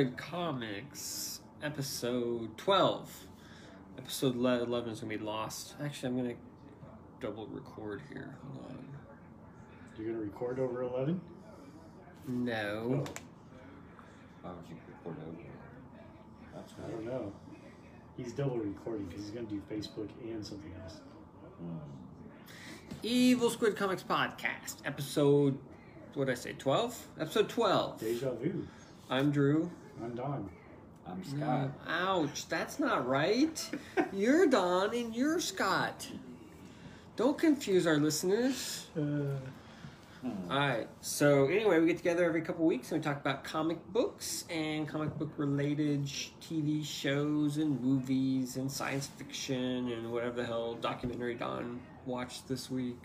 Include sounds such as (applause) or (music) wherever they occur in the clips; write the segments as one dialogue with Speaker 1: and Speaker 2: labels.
Speaker 1: Squid Comics, episode 12. Episode 11 is going to be lost. Actually, I'm going to double record here. Hold on.
Speaker 2: You're gonna record over eleven?
Speaker 1: No.
Speaker 2: Oh,
Speaker 3: Why would you record over? That's
Speaker 2: I don't know. He's double recording because he's gonna do Facebook and something else. Hmm.
Speaker 1: Evil Squid Comics Podcast, episode, what did I say, 12? Episode 12.
Speaker 2: Deja vu.
Speaker 1: I'm Drew.
Speaker 2: I'm Don.
Speaker 3: I'm
Speaker 1: No,
Speaker 3: Scott.
Speaker 1: ouch, that's not right. (laughs) You're Don and you're Scott. Don't confuse our listeners.
Speaker 2: Uh,
Speaker 1: All right. So anyway, we get together every couple weeks and we talk about comic books and comic book related sh- TV shows and movies and science fiction and whatever the hell documentary Don watched this week.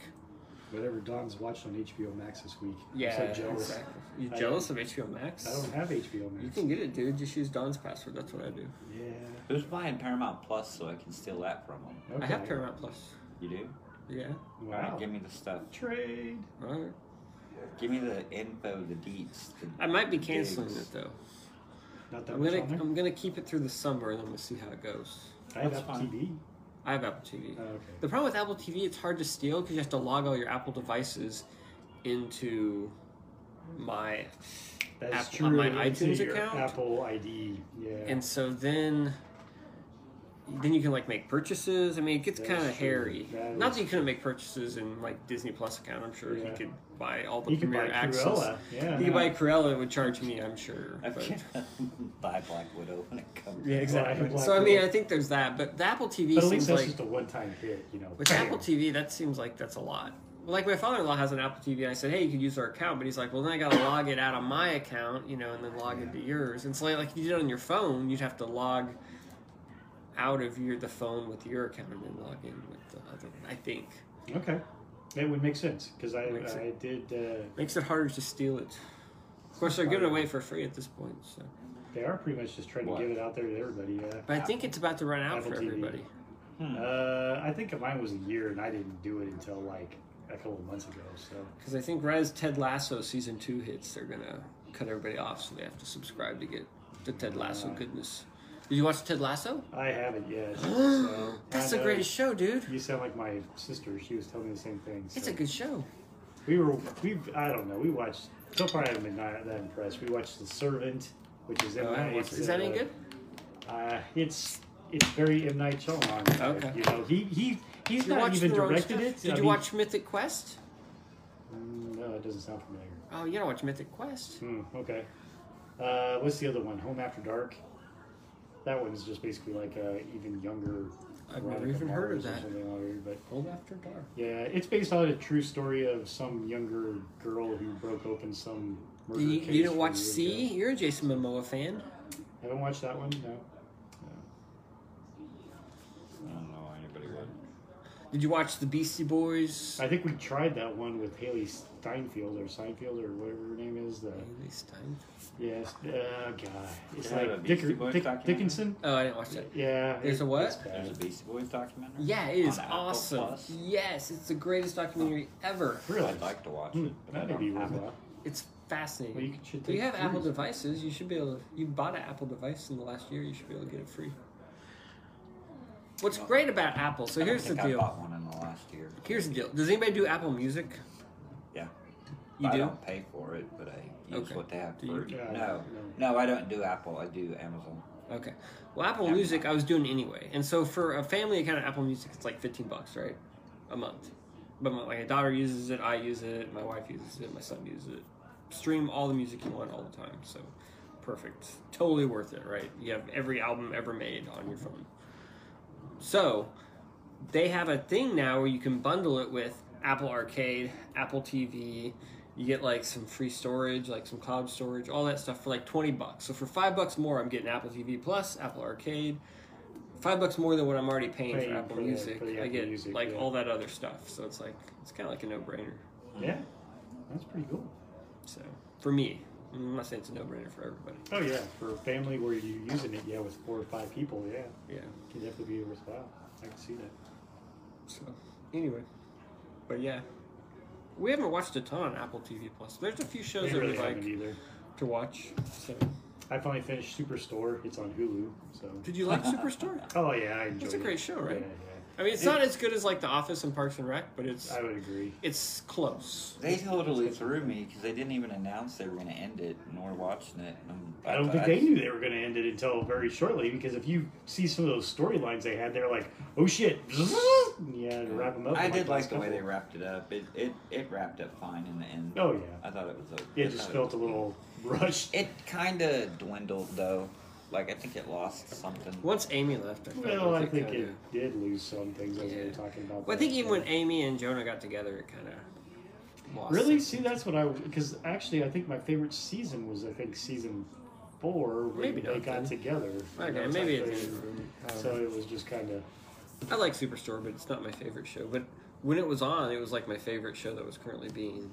Speaker 2: Whatever Don's watched on HBO Max this week.
Speaker 1: Yeah.
Speaker 2: I'm so jealous.
Speaker 1: exactly. (laughs) You
Speaker 2: I-
Speaker 1: jealous of HBO Max?
Speaker 2: I don't have HBO Max.
Speaker 1: You can get it, dude. Just use Don's password. That's what I do.
Speaker 2: Yeah.
Speaker 3: Who's buying Paramount Plus so I can steal that from them?
Speaker 2: Okay.
Speaker 1: I have Paramount Plus.
Speaker 3: You do?
Speaker 1: Yeah.
Speaker 3: All
Speaker 2: Wow.
Speaker 3: right, give me the stuff.
Speaker 2: Trade.
Speaker 1: All right.
Speaker 3: Give me the info, the deets. The
Speaker 1: I might be canceling
Speaker 3: digs.
Speaker 1: it though.
Speaker 2: Not that
Speaker 1: I'm
Speaker 2: much
Speaker 1: gonna
Speaker 2: on there.
Speaker 1: I'm gonna keep it through the summer and then we'll see how it goes.
Speaker 2: I have
Speaker 3: That's
Speaker 2: Apple
Speaker 3: fine.
Speaker 2: TV.
Speaker 1: I have Apple TV.
Speaker 2: Oh, okay.
Speaker 1: The problem with Apple TV, it's hard to steal because you have to log all your Apple devices into my,
Speaker 2: That's
Speaker 1: Apple-
Speaker 2: true.
Speaker 1: on my iTunes account?
Speaker 2: Apple ID. Yeah.
Speaker 1: and so then, then you can like make purchases. I mean, it gets kind of hairy.
Speaker 2: That
Speaker 1: Not that you couldn't make purchases in like Disney Plus account. I'm sure
Speaker 2: Yeah.
Speaker 1: he could buy all the
Speaker 2: you
Speaker 1: premier access.
Speaker 2: Cruella. Yeah.
Speaker 1: He could buy Cruella. It would charge me. I'm sure.
Speaker 3: I
Speaker 1: but-
Speaker 3: can't (laughs) buy Black Widow when it comes.
Speaker 1: Yeah, exactly.
Speaker 2: Black
Speaker 1: So I mean,
Speaker 2: Widow.
Speaker 1: I think there's that, but the Apple TV
Speaker 2: But at least
Speaker 1: seems
Speaker 2: that's
Speaker 1: like
Speaker 2: just a one-time hit, you know.
Speaker 1: With
Speaker 2: Bam.
Speaker 1: Apple TV, that seems like that's a lot. Like my father-in-law has an Apple TV, and I said, "Hey, you could use our account," but he's like, "Well, then I got to log it out of my account, you know, and then log into yours." And so, like, if you did it on your phone, you'd have to log out of your the phone with your account and then log in with the other. one, I think
Speaker 2: Okay. It would make sense because I
Speaker 1: Makes
Speaker 2: I did. Uh,
Speaker 1: makes it harder to steal it. Of course, they're giving it away for free at this point. So,
Speaker 2: they are pretty much just trying
Speaker 3: What?
Speaker 2: to give it out there to everybody. Yeah.
Speaker 1: but I think it's about to run out
Speaker 2: Apple
Speaker 1: for
Speaker 2: TV.
Speaker 1: everybody.
Speaker 3: Hmm.
Speaker 2: Uh, I think mine was a year, and I didn't do it until like a couple of months ago. So
Speaker 1: Because I think right as Ted Lasso season two hits, they're gonna cut everybody off, so they have to subscribe to get the Ted Lasso
Speaker 2: Uh,
Speaker 1: goodness. Did you watch Ted Lasso?
Speaker 2: I haven't yet. (gasps) so (gasps)
Speaker 1: That's the greatest show, dude.
Speaker 2: You sound like my sister. She was telling me the same thing.
Speaker 1: It's a good show.
Speaker 2: We were we I don't know. We watched so far. I haven't been that, impressed. We watched The Servant, which is M.
Speaker 1: Oh,
Speaker 2: Night,
Speaker 1: watched it. Is that any
Speaker 2: uh,
Speaker 1: good?
Speaker 2: Uh, it's it's very M Night Shyamalan.
Speaker 1: Okay.
Speaker 2: You know, he he he's
Speaker 1: you
Speaker 2: not even directed it.
Speaker 1: Did
Speaker 2: I
Speaker 1: you
Speaker 2: mean-
Speaker 1: watch Mythic Quest?
Speaker 2: Mm, No, it doesn't sound familiar.
Speaker 1: Oh, you don't watch Mythic Quest.
Speaker 2: Hmm, okay. Uh, what's the other one? Home After Dark. That one's just basically like a even younger.
Speaker 1: I've never
Speaker 2: Veronica
Speaker 1: even heard of that.
Speaker 2: something like that, But
Speaker 1: Old After Dark.
Speaker 2: yeah, it's based on a true story of some younger girl who broke open some. Murder
Speaker 1: You,
Speaker 2: case
Speaker 1: you didn't watch
Speaker 2: years
Speaker 1: C?
Speaker 2: ago.
Speaker 1: You're a Jason Momoa fan.
Speaker 2: I Haven't watched that one. No.
Speaker 3: I don't know anybody would.
Speaker 1: Did you watch the Beastie Boys?
Speaker 2: I think we tried that one with Hailee Steinfeld or Seinfeld or whatever her name is. The
Speaker 1: Hailee Stein.
Speaker 2: yes, uh, God, it's
Speaker 3: Yeah, the
Speaker 2: like
Speaker 3: Beastie
Speaker 2: Dicker,
Speaker 3: Boys
Speaker 2: Dick,
Speaker 3: documentary?
Speaker 2: Dickinson.
Speaker 1: Oh, I didn't watch that.
Speaker 2: Yeah,
Speaker 1: There's
Speaker 2: it-
Speaker 1: a what?
Speaker 2: it's.
Speaker 3: There's a Beastie Boys documentary.
Speaker 1: Yeah, it is awesome.
Speaker 3: Plus?
Speaker 1: Yes, it's the greatest documentary ever.
Speaker 2: Really?
Speaker 3: I'd like to watch
Speaker 2: Hmm,
Speaker 3: it, but
Speaker 2: that'd be
Speaker 3: have it.
Speaker 1: It's fascinating.
Speaker 2: Well, you should
Speaker 1: If you have Apple devices, you should be able to. You bought an Apple device in the last year, you should be able to get it free. What's great about Apple? So
Speaker 3: I don't
Speaker 1: here's the
Speaker 3: think I
Speaker 1: deal.
Speaker 3: bought one in the last year.
Speaker 1: Here's the deal. Does anybody do Apple Music?
Speaker 3: Yeah.
Speaker 1: You do?
Speaker 3: I
Speaker 1: do?
Speaker 3: don't pay for it, but I use
Speaker 1: Okay.
Speaker 3: what they have
Speaker 1: Do you?
Speaker 2: Yeah,
Speaker 3: No,
Speaker 2: no.
Speaker 3: no, I don't do Apple. I do Amazon.
Speaker 1: Okay. Well, Apple
Speaker 3: Yeah.
Speaker 1: Music, I was doing anyway, and so for a family account of Apple Music, it's like fifteen bucks, right, a month. But my, my daughter uses it, I use it, my wife uses it, my son uses it. Stream all the music you want all the time, so perfect, totally worth it, right? You have every album ever made on your phone. So they have a thing now where you can bundle it with Apple Arcade, Apple TV. You get like some free storage, like some cloud storage, all that stuff for like twenty bucks. So for five bucks more, I'm getting Apple TV Plus, Apple Arcade. Five bucks more than what I'm already paying for Apple
Speaker 2: for the-
Speaker 1: Music.
Speaker 2: for
Speaker 1: I get
Speaker 2: Music,
Speaker 1: like
Speaker 2: yeah.
Speaker 1: all that other stuff. So it's like it's kind of like a no-brainer.
Speaker 2: Yeah, that's pretty cool.
Speaker 1: So for me, I'm not saying it's a no-brainer for everybody.
Speaker 2: Oh yeah, for a family where you're using it, yeah, with four or five people, yeah,
Speaker 1: Yeah.
Speaker 2: it can definitely be worthwhile. I can see that.
Speaker 1: So anyway, but yeah, we haven't watched a ton on Apple TV Plus. There's a few shows
Speaker 2: They
Speaker 1: that
Speaker 2: really
Speaker 1: we like
Speaker 2: either.
Speaker 1: to watch. So
Speaker 2: I finally finished Superstore. It's on Hulu. So.
Speaker 1: Did you like Superstore? (laughs)
Speaker 2: Oh yeah, I enjoyed
Speaker 1: It's a
Speaker 2: it.
Speaker 1: great show, right?
Speaker 2: Yeah,
Speaker 1: I mean, it's
Speaker 2: It-
Speaker 1: not as good as like The Office and Parks and Rec, but it's.
Speaker 2: I would agree.
Speaker 1: it's close.
Speaker 3: They totally threw me because they didn't even announce they were going to end it, nor watching it. And
Speaker 2: I don't think they knew they were going to end it until very shortly because if you see some of those storylines they had, they're like, "Oh shit!" (laughs) Yeah, to wrap them up.
Speaker 3: I
Speaker 2: in,
Speaker 3: did
Speaker 2: last
Speaker 3: like the way they wrapped it up. It it, it wrapped up fine in the end.
Speaker 2: Oh yeah,
Speaker 3: I thought it was. A,
Speaker 2: it just felt a little rushed.
Speaker 3: It kind of dwindled though. Like I think it lost something.
Speaker 1: Once Amy left, I felt
Speaker 2: Well,
Speaker 1: like
Speaker 2: I think
Speaker 1: kinda-
Speaker 2: it did lose some things as we
Speaker 1: Yeah.
Speaker 2: were talking about.
Speaker 1: Well, I
Speaker 2: that.
Speaker 1: think even when Amy and Jonah got together, it kind of lost.
Speaker 2: Really?
Speaker 1: something.
Speaker 2: See, that's what I because actually I think my favorite season was I think season four when
Speaker 1: Maybe
Speaker 2: they
Speaker 1: not
Speaker 2: got
Speaker 1: then.
Speaker 2: together.
Speaker 1: Okay,
Speaker 2: You know,
Speaker 1: maybe
Speaker 2: type
Speaker 1: it
Speaker 2: thing.
Speaker 1: did.
Speaker 2: So it was just kind of
Speaker 1: I like Superstore, but it's not my favorite show. But when it was on, it was like my favorite show that was currently being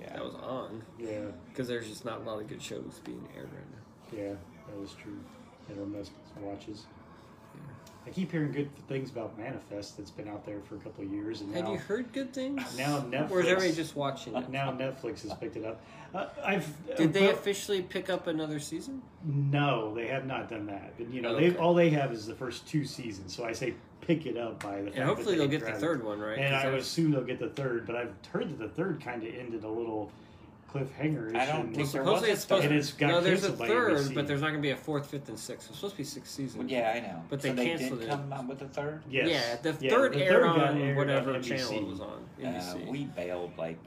Speaker 3: Yeah.
Speaker 1: that was on
Speaker 2: yeah,
Speaker 1: because there's just not a lot of good shows being aired right now.
Speaker 2: yeah, that true. Hit or miss watches. I keep hearing good things about Manifest that's been out there for a couple of years, and
Speaker 1: Have you heard good things?
Speaker 2: now Netflix
Speaker 1: Or is everybody just watching it?
Speaker 2: now Netflix has picked it up. Uh, I've
Speaker 1: Did they
Speaker 2: uh,
Speaker 1: officially pick up another season?
Speaker 2: No, they have not done that. But you know,
Speaker 1: Okay.
Speaker 2: they all they have is the first two seasons. So I say pick it up by the.
Speaker 1: And hopefully
Speaker 2: they
Speaker 1: they'll get the third one, right?
Speaker 2: And I would assume they'll get the third, but I've heard that the third kind of ended a little cliffhanger.
Speaker 3: I don't
Speaker 1: Well,
Speaker 3: think there
Speaker 1: supposedly
Speaker 3: was
Speaker 1: it's supposed
Speaker 2: And
Speaker 1: to.
Speaker 2: it's got
Speaker 1: no, there's a third,
Speaker 2: NBC.
Speaker 1: but there's not going to be a fourth, fifth, and sixth. It's supposed to be six seasons.
Speaker 3: Well, yeah, I know.
Speaker 1: But
Speaker 3: so
Speaker 1: they
Speaker 3: they
Speaker 1: canceled
Speaker 3: did
Speaker 1: it.
Speaker 3: come out with a third.
Speaker 2: Yes.
Speaker 1: Yeah, the
Speaker 2: Yeah,
Speaker 1: third
Speaker 2: the
Speaker 1: aired
Speaker 2: got
Speaker 1: on
Speaker 2: aired
Speaker 1: whatever
Speaker 2: on
Speaker 1: channel it was on.
Speaker 3: Uh, we bailed like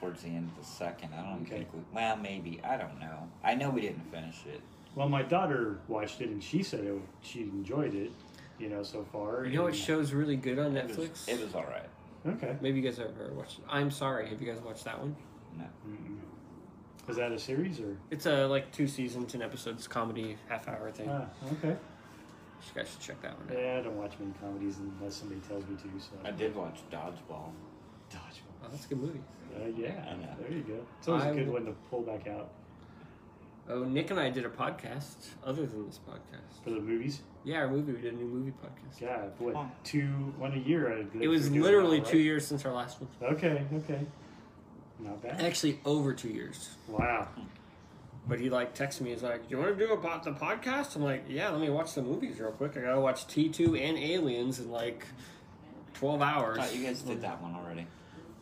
Speaker 3: towards the end of the second. I don't
Speaker 2: Okay.
Speaker 3: think we. Well, maybe I don't know. I know we didn't finish it.
Speaker 2: Well, my daughter watched it and she said it, she enjoyed it. You know, so far.
Speaker 1: you know what show's really good on
Speaker 3: It was,
Speaker 1: Netflix?
Speaker 3: it was all right.
Speaker 2: Okay.
Speaker 1: Maybe you guys have ever watched. I'm sorry. Have you guys watched that one?
Speaker 3: No.
Speaker 2: Mm-mm. Is that a series or?
Speaker 1: It's a like two seasons, ten episodes, comedy, half hour thing.
Speaker 2: Ah, okay.
Speaker 1: you guys should check that one out.
Speaker 2: Yeah, I don't watch many comedies unless somebody tells me to. So.
Speaker 3: I did watch Dodgeball.
Speaker 2: Dodgeball.
Speaker 1: Oh, that's a good movie.
Speaker 2: Uh, yeah,
Speaker 3: I
Speaker 2: there you go. It's always
Speaker 1: I
Speaker 2: a good
Speaker 1: will-
Speaker 2: one to pull back out
Speaker 1: Oh, Nick and I did a podcast other than this podcast.
Speaker 2: for the movies.
Speaker 1: Yeah, our movie. We did a new movie podcast.
Speaker 2: Yeah, what
Speaker 3: Huh.
Speaker 2: two, one a year? I
Speaker 1: It was
Speaker 2: we're doing
Speaker 1: literally two years since our last one.
Speaker 2: Okay, okay, not bad.
Speaker 1: Actually, over two years.
Speaker 2: Wow.
Speaker 1: But he like texted me. He's like, "Do you want to do about the podcast?" I'm like, "Yeah, let me watch the movies real quick. I gotta watch T2 and Aliens in like twelve hours."
Speaker 3: thought you guys did that one already.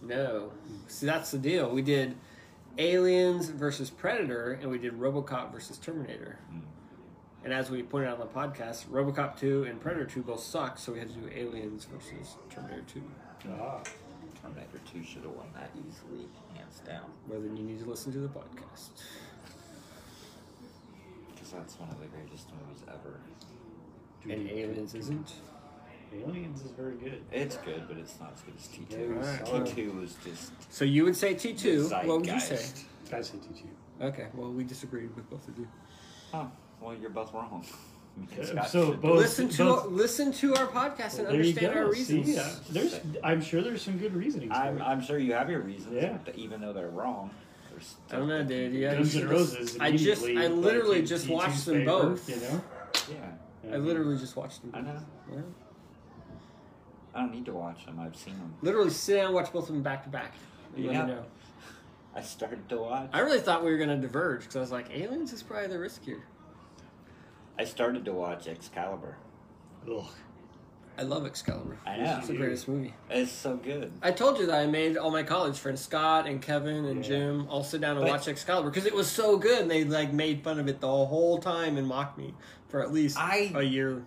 Speaker 1: No. See, that's the deal. We did Aliens versus Predator, and we did RoboCop versus Terminator.
Speaker 3: Mm.
Speaker 1: And as we pointed out on the podcast, RoboCop 2 and Predator 2 both suck, so we had to do Aliens versus Terminator 2.
Speaker 2: Ah,
Speaker 3: Terminator 2 should have won that easily, hands down.
Speaker 1: Well, then you need to listen to the podcast.
Speaker 3: Because that's one of the greatest movies ever.
Speaker 1: And Aliens isn't.
Speaker 2: Aliens is very good.
Speaker 3: It's good, but it's not as good as T2.
Speaker 2: Yeah,
Speaker 1: Alright.
Speaker 3: T2 was just.
Speaker 1: So you would say T2. What would you say?
Speaker 3: zeitgeist.
Speaker 2: I say T two.
Speaker 1: Okay, well, we disagreed with both of you.
Speaker 3: Huh. Well, you're both wrong. Me Scott
Speaker 2: so
Speaker 3: should-
Speaker 2: both-
Speaker 1: listen to
Speaker 2: both-
Speaker 1: listen to our podcast and
Speaker 2: Well, there you
Speaker 1: understand our reasons.
Speaker 2: See, uh, there's, I'm sure there's some good reasoning.
Speaker 3: I'm. I'm sure you have your reasons,
Speaker 2: Yeah.
Speaker 3: but even though they're wrong.
Speaker 1: I don't know, dude. Yeah,
Speaker 2: Guns
Speaker 1: you
Speaker 2: N' Roses.
Speaker 1: I just, I literally
Speaker 2: in
Speaker 1: just watched them
Speaker 2: favor,
Speaker 1: both.
Speaker 2: You know.
Speaker 3: Yeah,
Speaker 1: I literally just watched them.
Speaker 3: I know.
Speaker 1: Yeah.
Speaker 3: I don't need to watch them. I've seen them.
Speaker 1: Literally sit down and watch both of them back to back. and let me
Speaker 3: Yeah.
Speaker 1: know. (laughs)
Speaker 3: I started to watch.
Speaker 1: I really thought we were gonna diverge because I was like, Aliens is probably the riskier.
Speaker 3: I started to watch Excalibur.
Speaker 2: Ugh.
Speaker 1: I love Excalibur.
Speaker 3: I know.
Speaker 1: It's the greatest movie.
Speaker 3: It's so good.
Speaker 1: I told you that I made all my college friends, Scott and Kevin and
Speaker 2: Yeah.
Speaker 1: Jim, all sit down and
Speaker 3: But-
Speaker 1: watch Excalibur because it was so good. And they like made fun of it the whole time and mocked me for at least
Speaker 3: I-
Speaker 1: a year.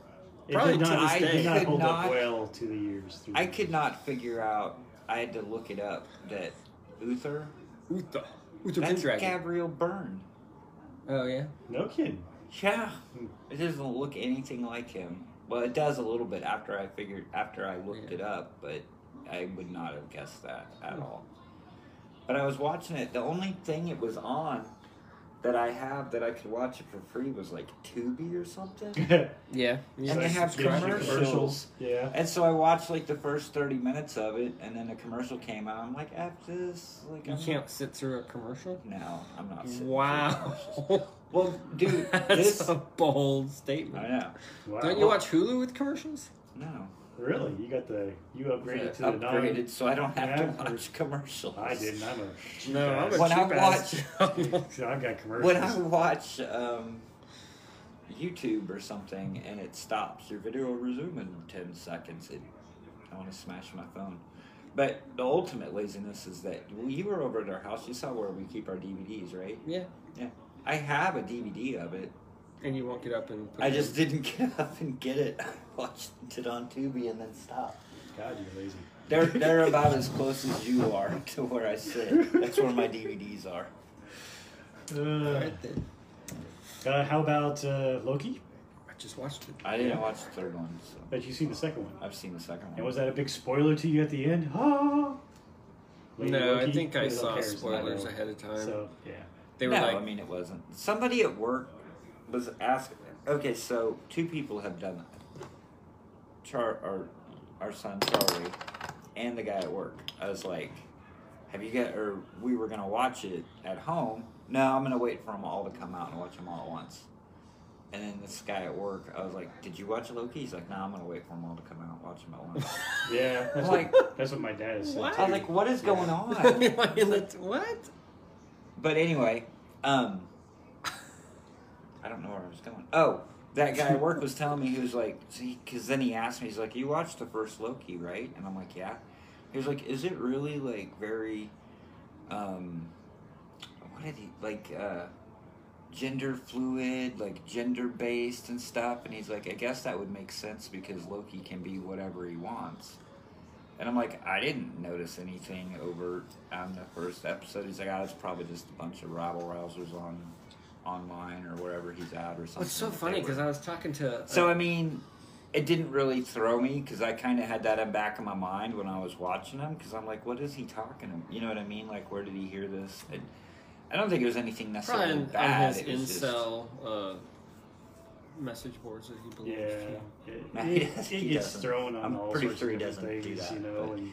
Speaker 1: Probably
Speaker 2: did
Speaker 1: to
Speaker 2: not,
Speaker 1: this
Speaker 3: I
Speaker 2: it did not
Speaker 3: could
Speaker 2: hold up
Speaker 3: not-
Speaker 2: well to the years.
Speaker 3: I
Speaker 2: the
Speaker 3: could
Speaker 2: years.
Speaker 3: not figure out. I had to look it up. That Uther.
Speaker 1: Uther. Uther
Speaker 3: That's
Speaker 1: Pendragon.
Speaker 3: Gabriel Byrne.
Speaker 1: Oh yeah.
Speaker 2: No kidding.
Speaker 3: Yeah, it doesn't look anything like him. Well, it does a little bit after I figured after I looked
Speaker 1: Yeah.
Speaker 3: it up, but I would not have guessed that at hmm. all. But I was watching it. The only thing it was on that I have that I could watch it for free was like Tubi or something. (laughs)
Speaker 1: Yeah.
Speaker 3: And they have
Speaker 2: Subscription
Speaker 3: commercials.
Speaker 2: Yeah.
Speaker 3: And so I watched like the first thirty minutes of it, and then a commercial came out. I'm like, "F this!" Like,
Speaker 1: You
Speaker 3: I'm
Speaker 1: can't sit through a commercial.
Speaker 3: No, I'm not. sitting
Speaker 1: Wow.
Speaker 3: Well, dude, (laughs)
Speaker 1: That's
Speaker 3: this.
Speaker 1: a bold statement.
Speaker 3: I know.
Speaker 2: Wow.
Speaker 1: Don't you watch Hulu with commercials?
Speaker 3: No.
Speaker 2: Really? You got the you upgraded to the
Speaker 3: upgraded
Speaker 2: non.
Speaker 3: so I don't have
Speaker 2: Yeah,
Speaker 3: to watch commercials.
Speaker 2: I didn't. I'm a cheap
Speaker 1: No, I'm a
Speaker 2: ass.
Speaker 3: When I
Speaker 1: cheap ass.
Speaker 2: So (laughs) I've got commercials.
Speaker 3: When I watch um, YouTube or something and it stops. Your video will resume in ten seconds. It, I want to smash my phone. But the ultimate laziness is that well, you were over at our house. You saw where we keep our DVDs, right?
Speaker 1: Yeah.
Speaker 3: I have a DVD of it.
Speaker 1: And you won't get up and. Put
Speaker 3: I
Speaker 1: it
Speaker 3: just
Speaker 1: in.
Speaker 3: didn't (laughs) get up and get it. I (laughs) watched it on Tubi and then stopped.
Speaker 2: God, you're lazy.
Speaker 3: They're (laughs) they're about as close as you are to where I sit. That's where my DVDs are.
Speaker 2: Uh,
Speaker 1: Right then.
Speaker 2: uh, how about uh, Loki?
Speaker 1: I just watched it.
Speaker 3: I didn't watch the third one, so
Speaker 2: Bet you seen the second one.
Speaker 3: I've seen the second one.
Speaker 2: And was that a big spoiler to you at the end? Ah. Lady
Speaker 1: no, I
Speaker 2: Loki?
Speaker 1: think I
Speaker 2: Who
Speaker 1: saw
Speaker 2: cares?
Speaker 1: spoilers ahead of time.
Speaker 2: So yeah.
Speaker 1: they were
Speaker 3: no,
Speaker 1: like,
Speaker 3: I mean it wasn't. Somebody at work was asking. Okay, so two people have done that. Char, our our son Charlie, and the guy at work. I was like, "Have you got?" Or we were gonna watch it at home. No, I'm gonna wait for them all to come out and watch them all at once. And then this guy at work, I was like, "Did you watch Loki?" He's like, "No, I'm gonna wait for them all to come out and watch them at once." (laughs)
Speaker 2: Yeah, that's
Speaker 3: Like-
Speaker 2: what, that's what my dad has said.
Speaker 1: What?
Speaker 3: I was like, "What is going on?" (laughs)
Speaker 1: Like, what?
Speaker 3: But anyway, um, I don't know where I was going. Oh, that guy at work was telling me he was like, see, because then he asked me, he's like, you watched the first Loki, right? And I'm like, yeah. He was like, is it really like very, um, what did he like, uh, gender fluid, like gender based and stuff? And he's like, I guess that would make sense because Loki can be whatever he wants. And I'm like, I didn't notice anything over on the first episode. He's like, oh, it's probably just a bunch of rabble rousers on online or wherever he's at or something.
Speaker 1: It's so funny because I was talking to.
Speaker 3: So I mean, it didn't really throw me because I kind of had that in back of my mind when I was watching him because I'm like, what is he talking? About? You know what I mean? Like, where did he hear this? And I don't think it was anything necessarily
Speaker 1: probably
Speaker 3: bad.
Speaker 1: on his
Speaker 3: it was just-
Speaker 1: uh, message boards that he believes.
Speaker 2: Yeah, it,
Speaker 3: No, (laughs)
Speaker 2: it,
Speaker 3: he
Speaker 2: it
Speaker 3: doesn't- he
Speaker 2: gets
Speaker 3: doesn't.
Speaker 2: thrown on
Speaker 3: I'm
Speaker 2: all
Speaker 3: pretty
Speaker 2: sorts
Speaker 3: sure he
Speaker 2: of different
Speaker 3: doesn't do
Speaker 2: things,
Speaker 3: that,
Speaker 2: you know.
Speaker 3: but-
Speaker 2: and, and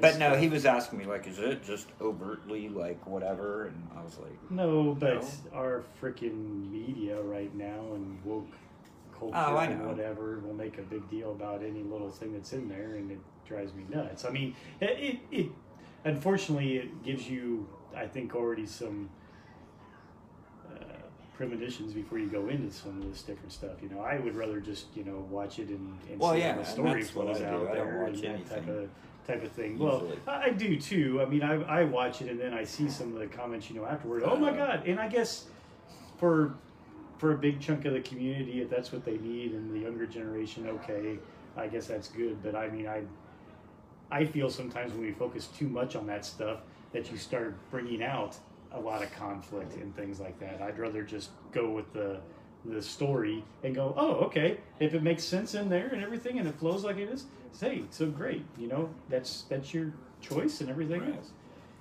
Speaker 3: But no, he was asking me like, is it just overtly like whatever? And I was like,
Speaker 2: No, but
Speaker 3: No.
Speaker 2: our freaking media right now and woke culture
Speaker 3: Oh,
Speaker 2: and whatever will make a big deal about any little thing that's in there, and it drives me nuts. I mean, it, it, it unfortunately it gives you, I think, already some uh, premonitions before you go into some of this different stuff. You know, I would rather just you know watch it and, and
Speaker 3: Well,
Speaker 2: see
Speaker 3: yeah,
Speaker 2: the story flows out
Speaker 3: I don't
Speaker 2: there
Speaker 3: watch
Speaker 2: and that type
Speaker 3: anything.
Speaker 2: of type of thing. Well,
Speaker 3: Usually.
Speaker 2: I do too. I mean, I, I watch it and then I see some of the comments, you know, afterward. Oh my god! And I guess for for a big chunk of the community, if that's what they need, and the younger generation, okay, I guess that's good. But I mean, I I feel sometimes when we focus too much on that stuff, that you start bringing out a lot of conflict and things like that. I'd rather just go with the the story and go, oh, okay, if it makes sense in there and everything, and it flows like it is, say, so great, you know, that's that's your choice and everything
Speaker 3: Right.
Speaker 2: else.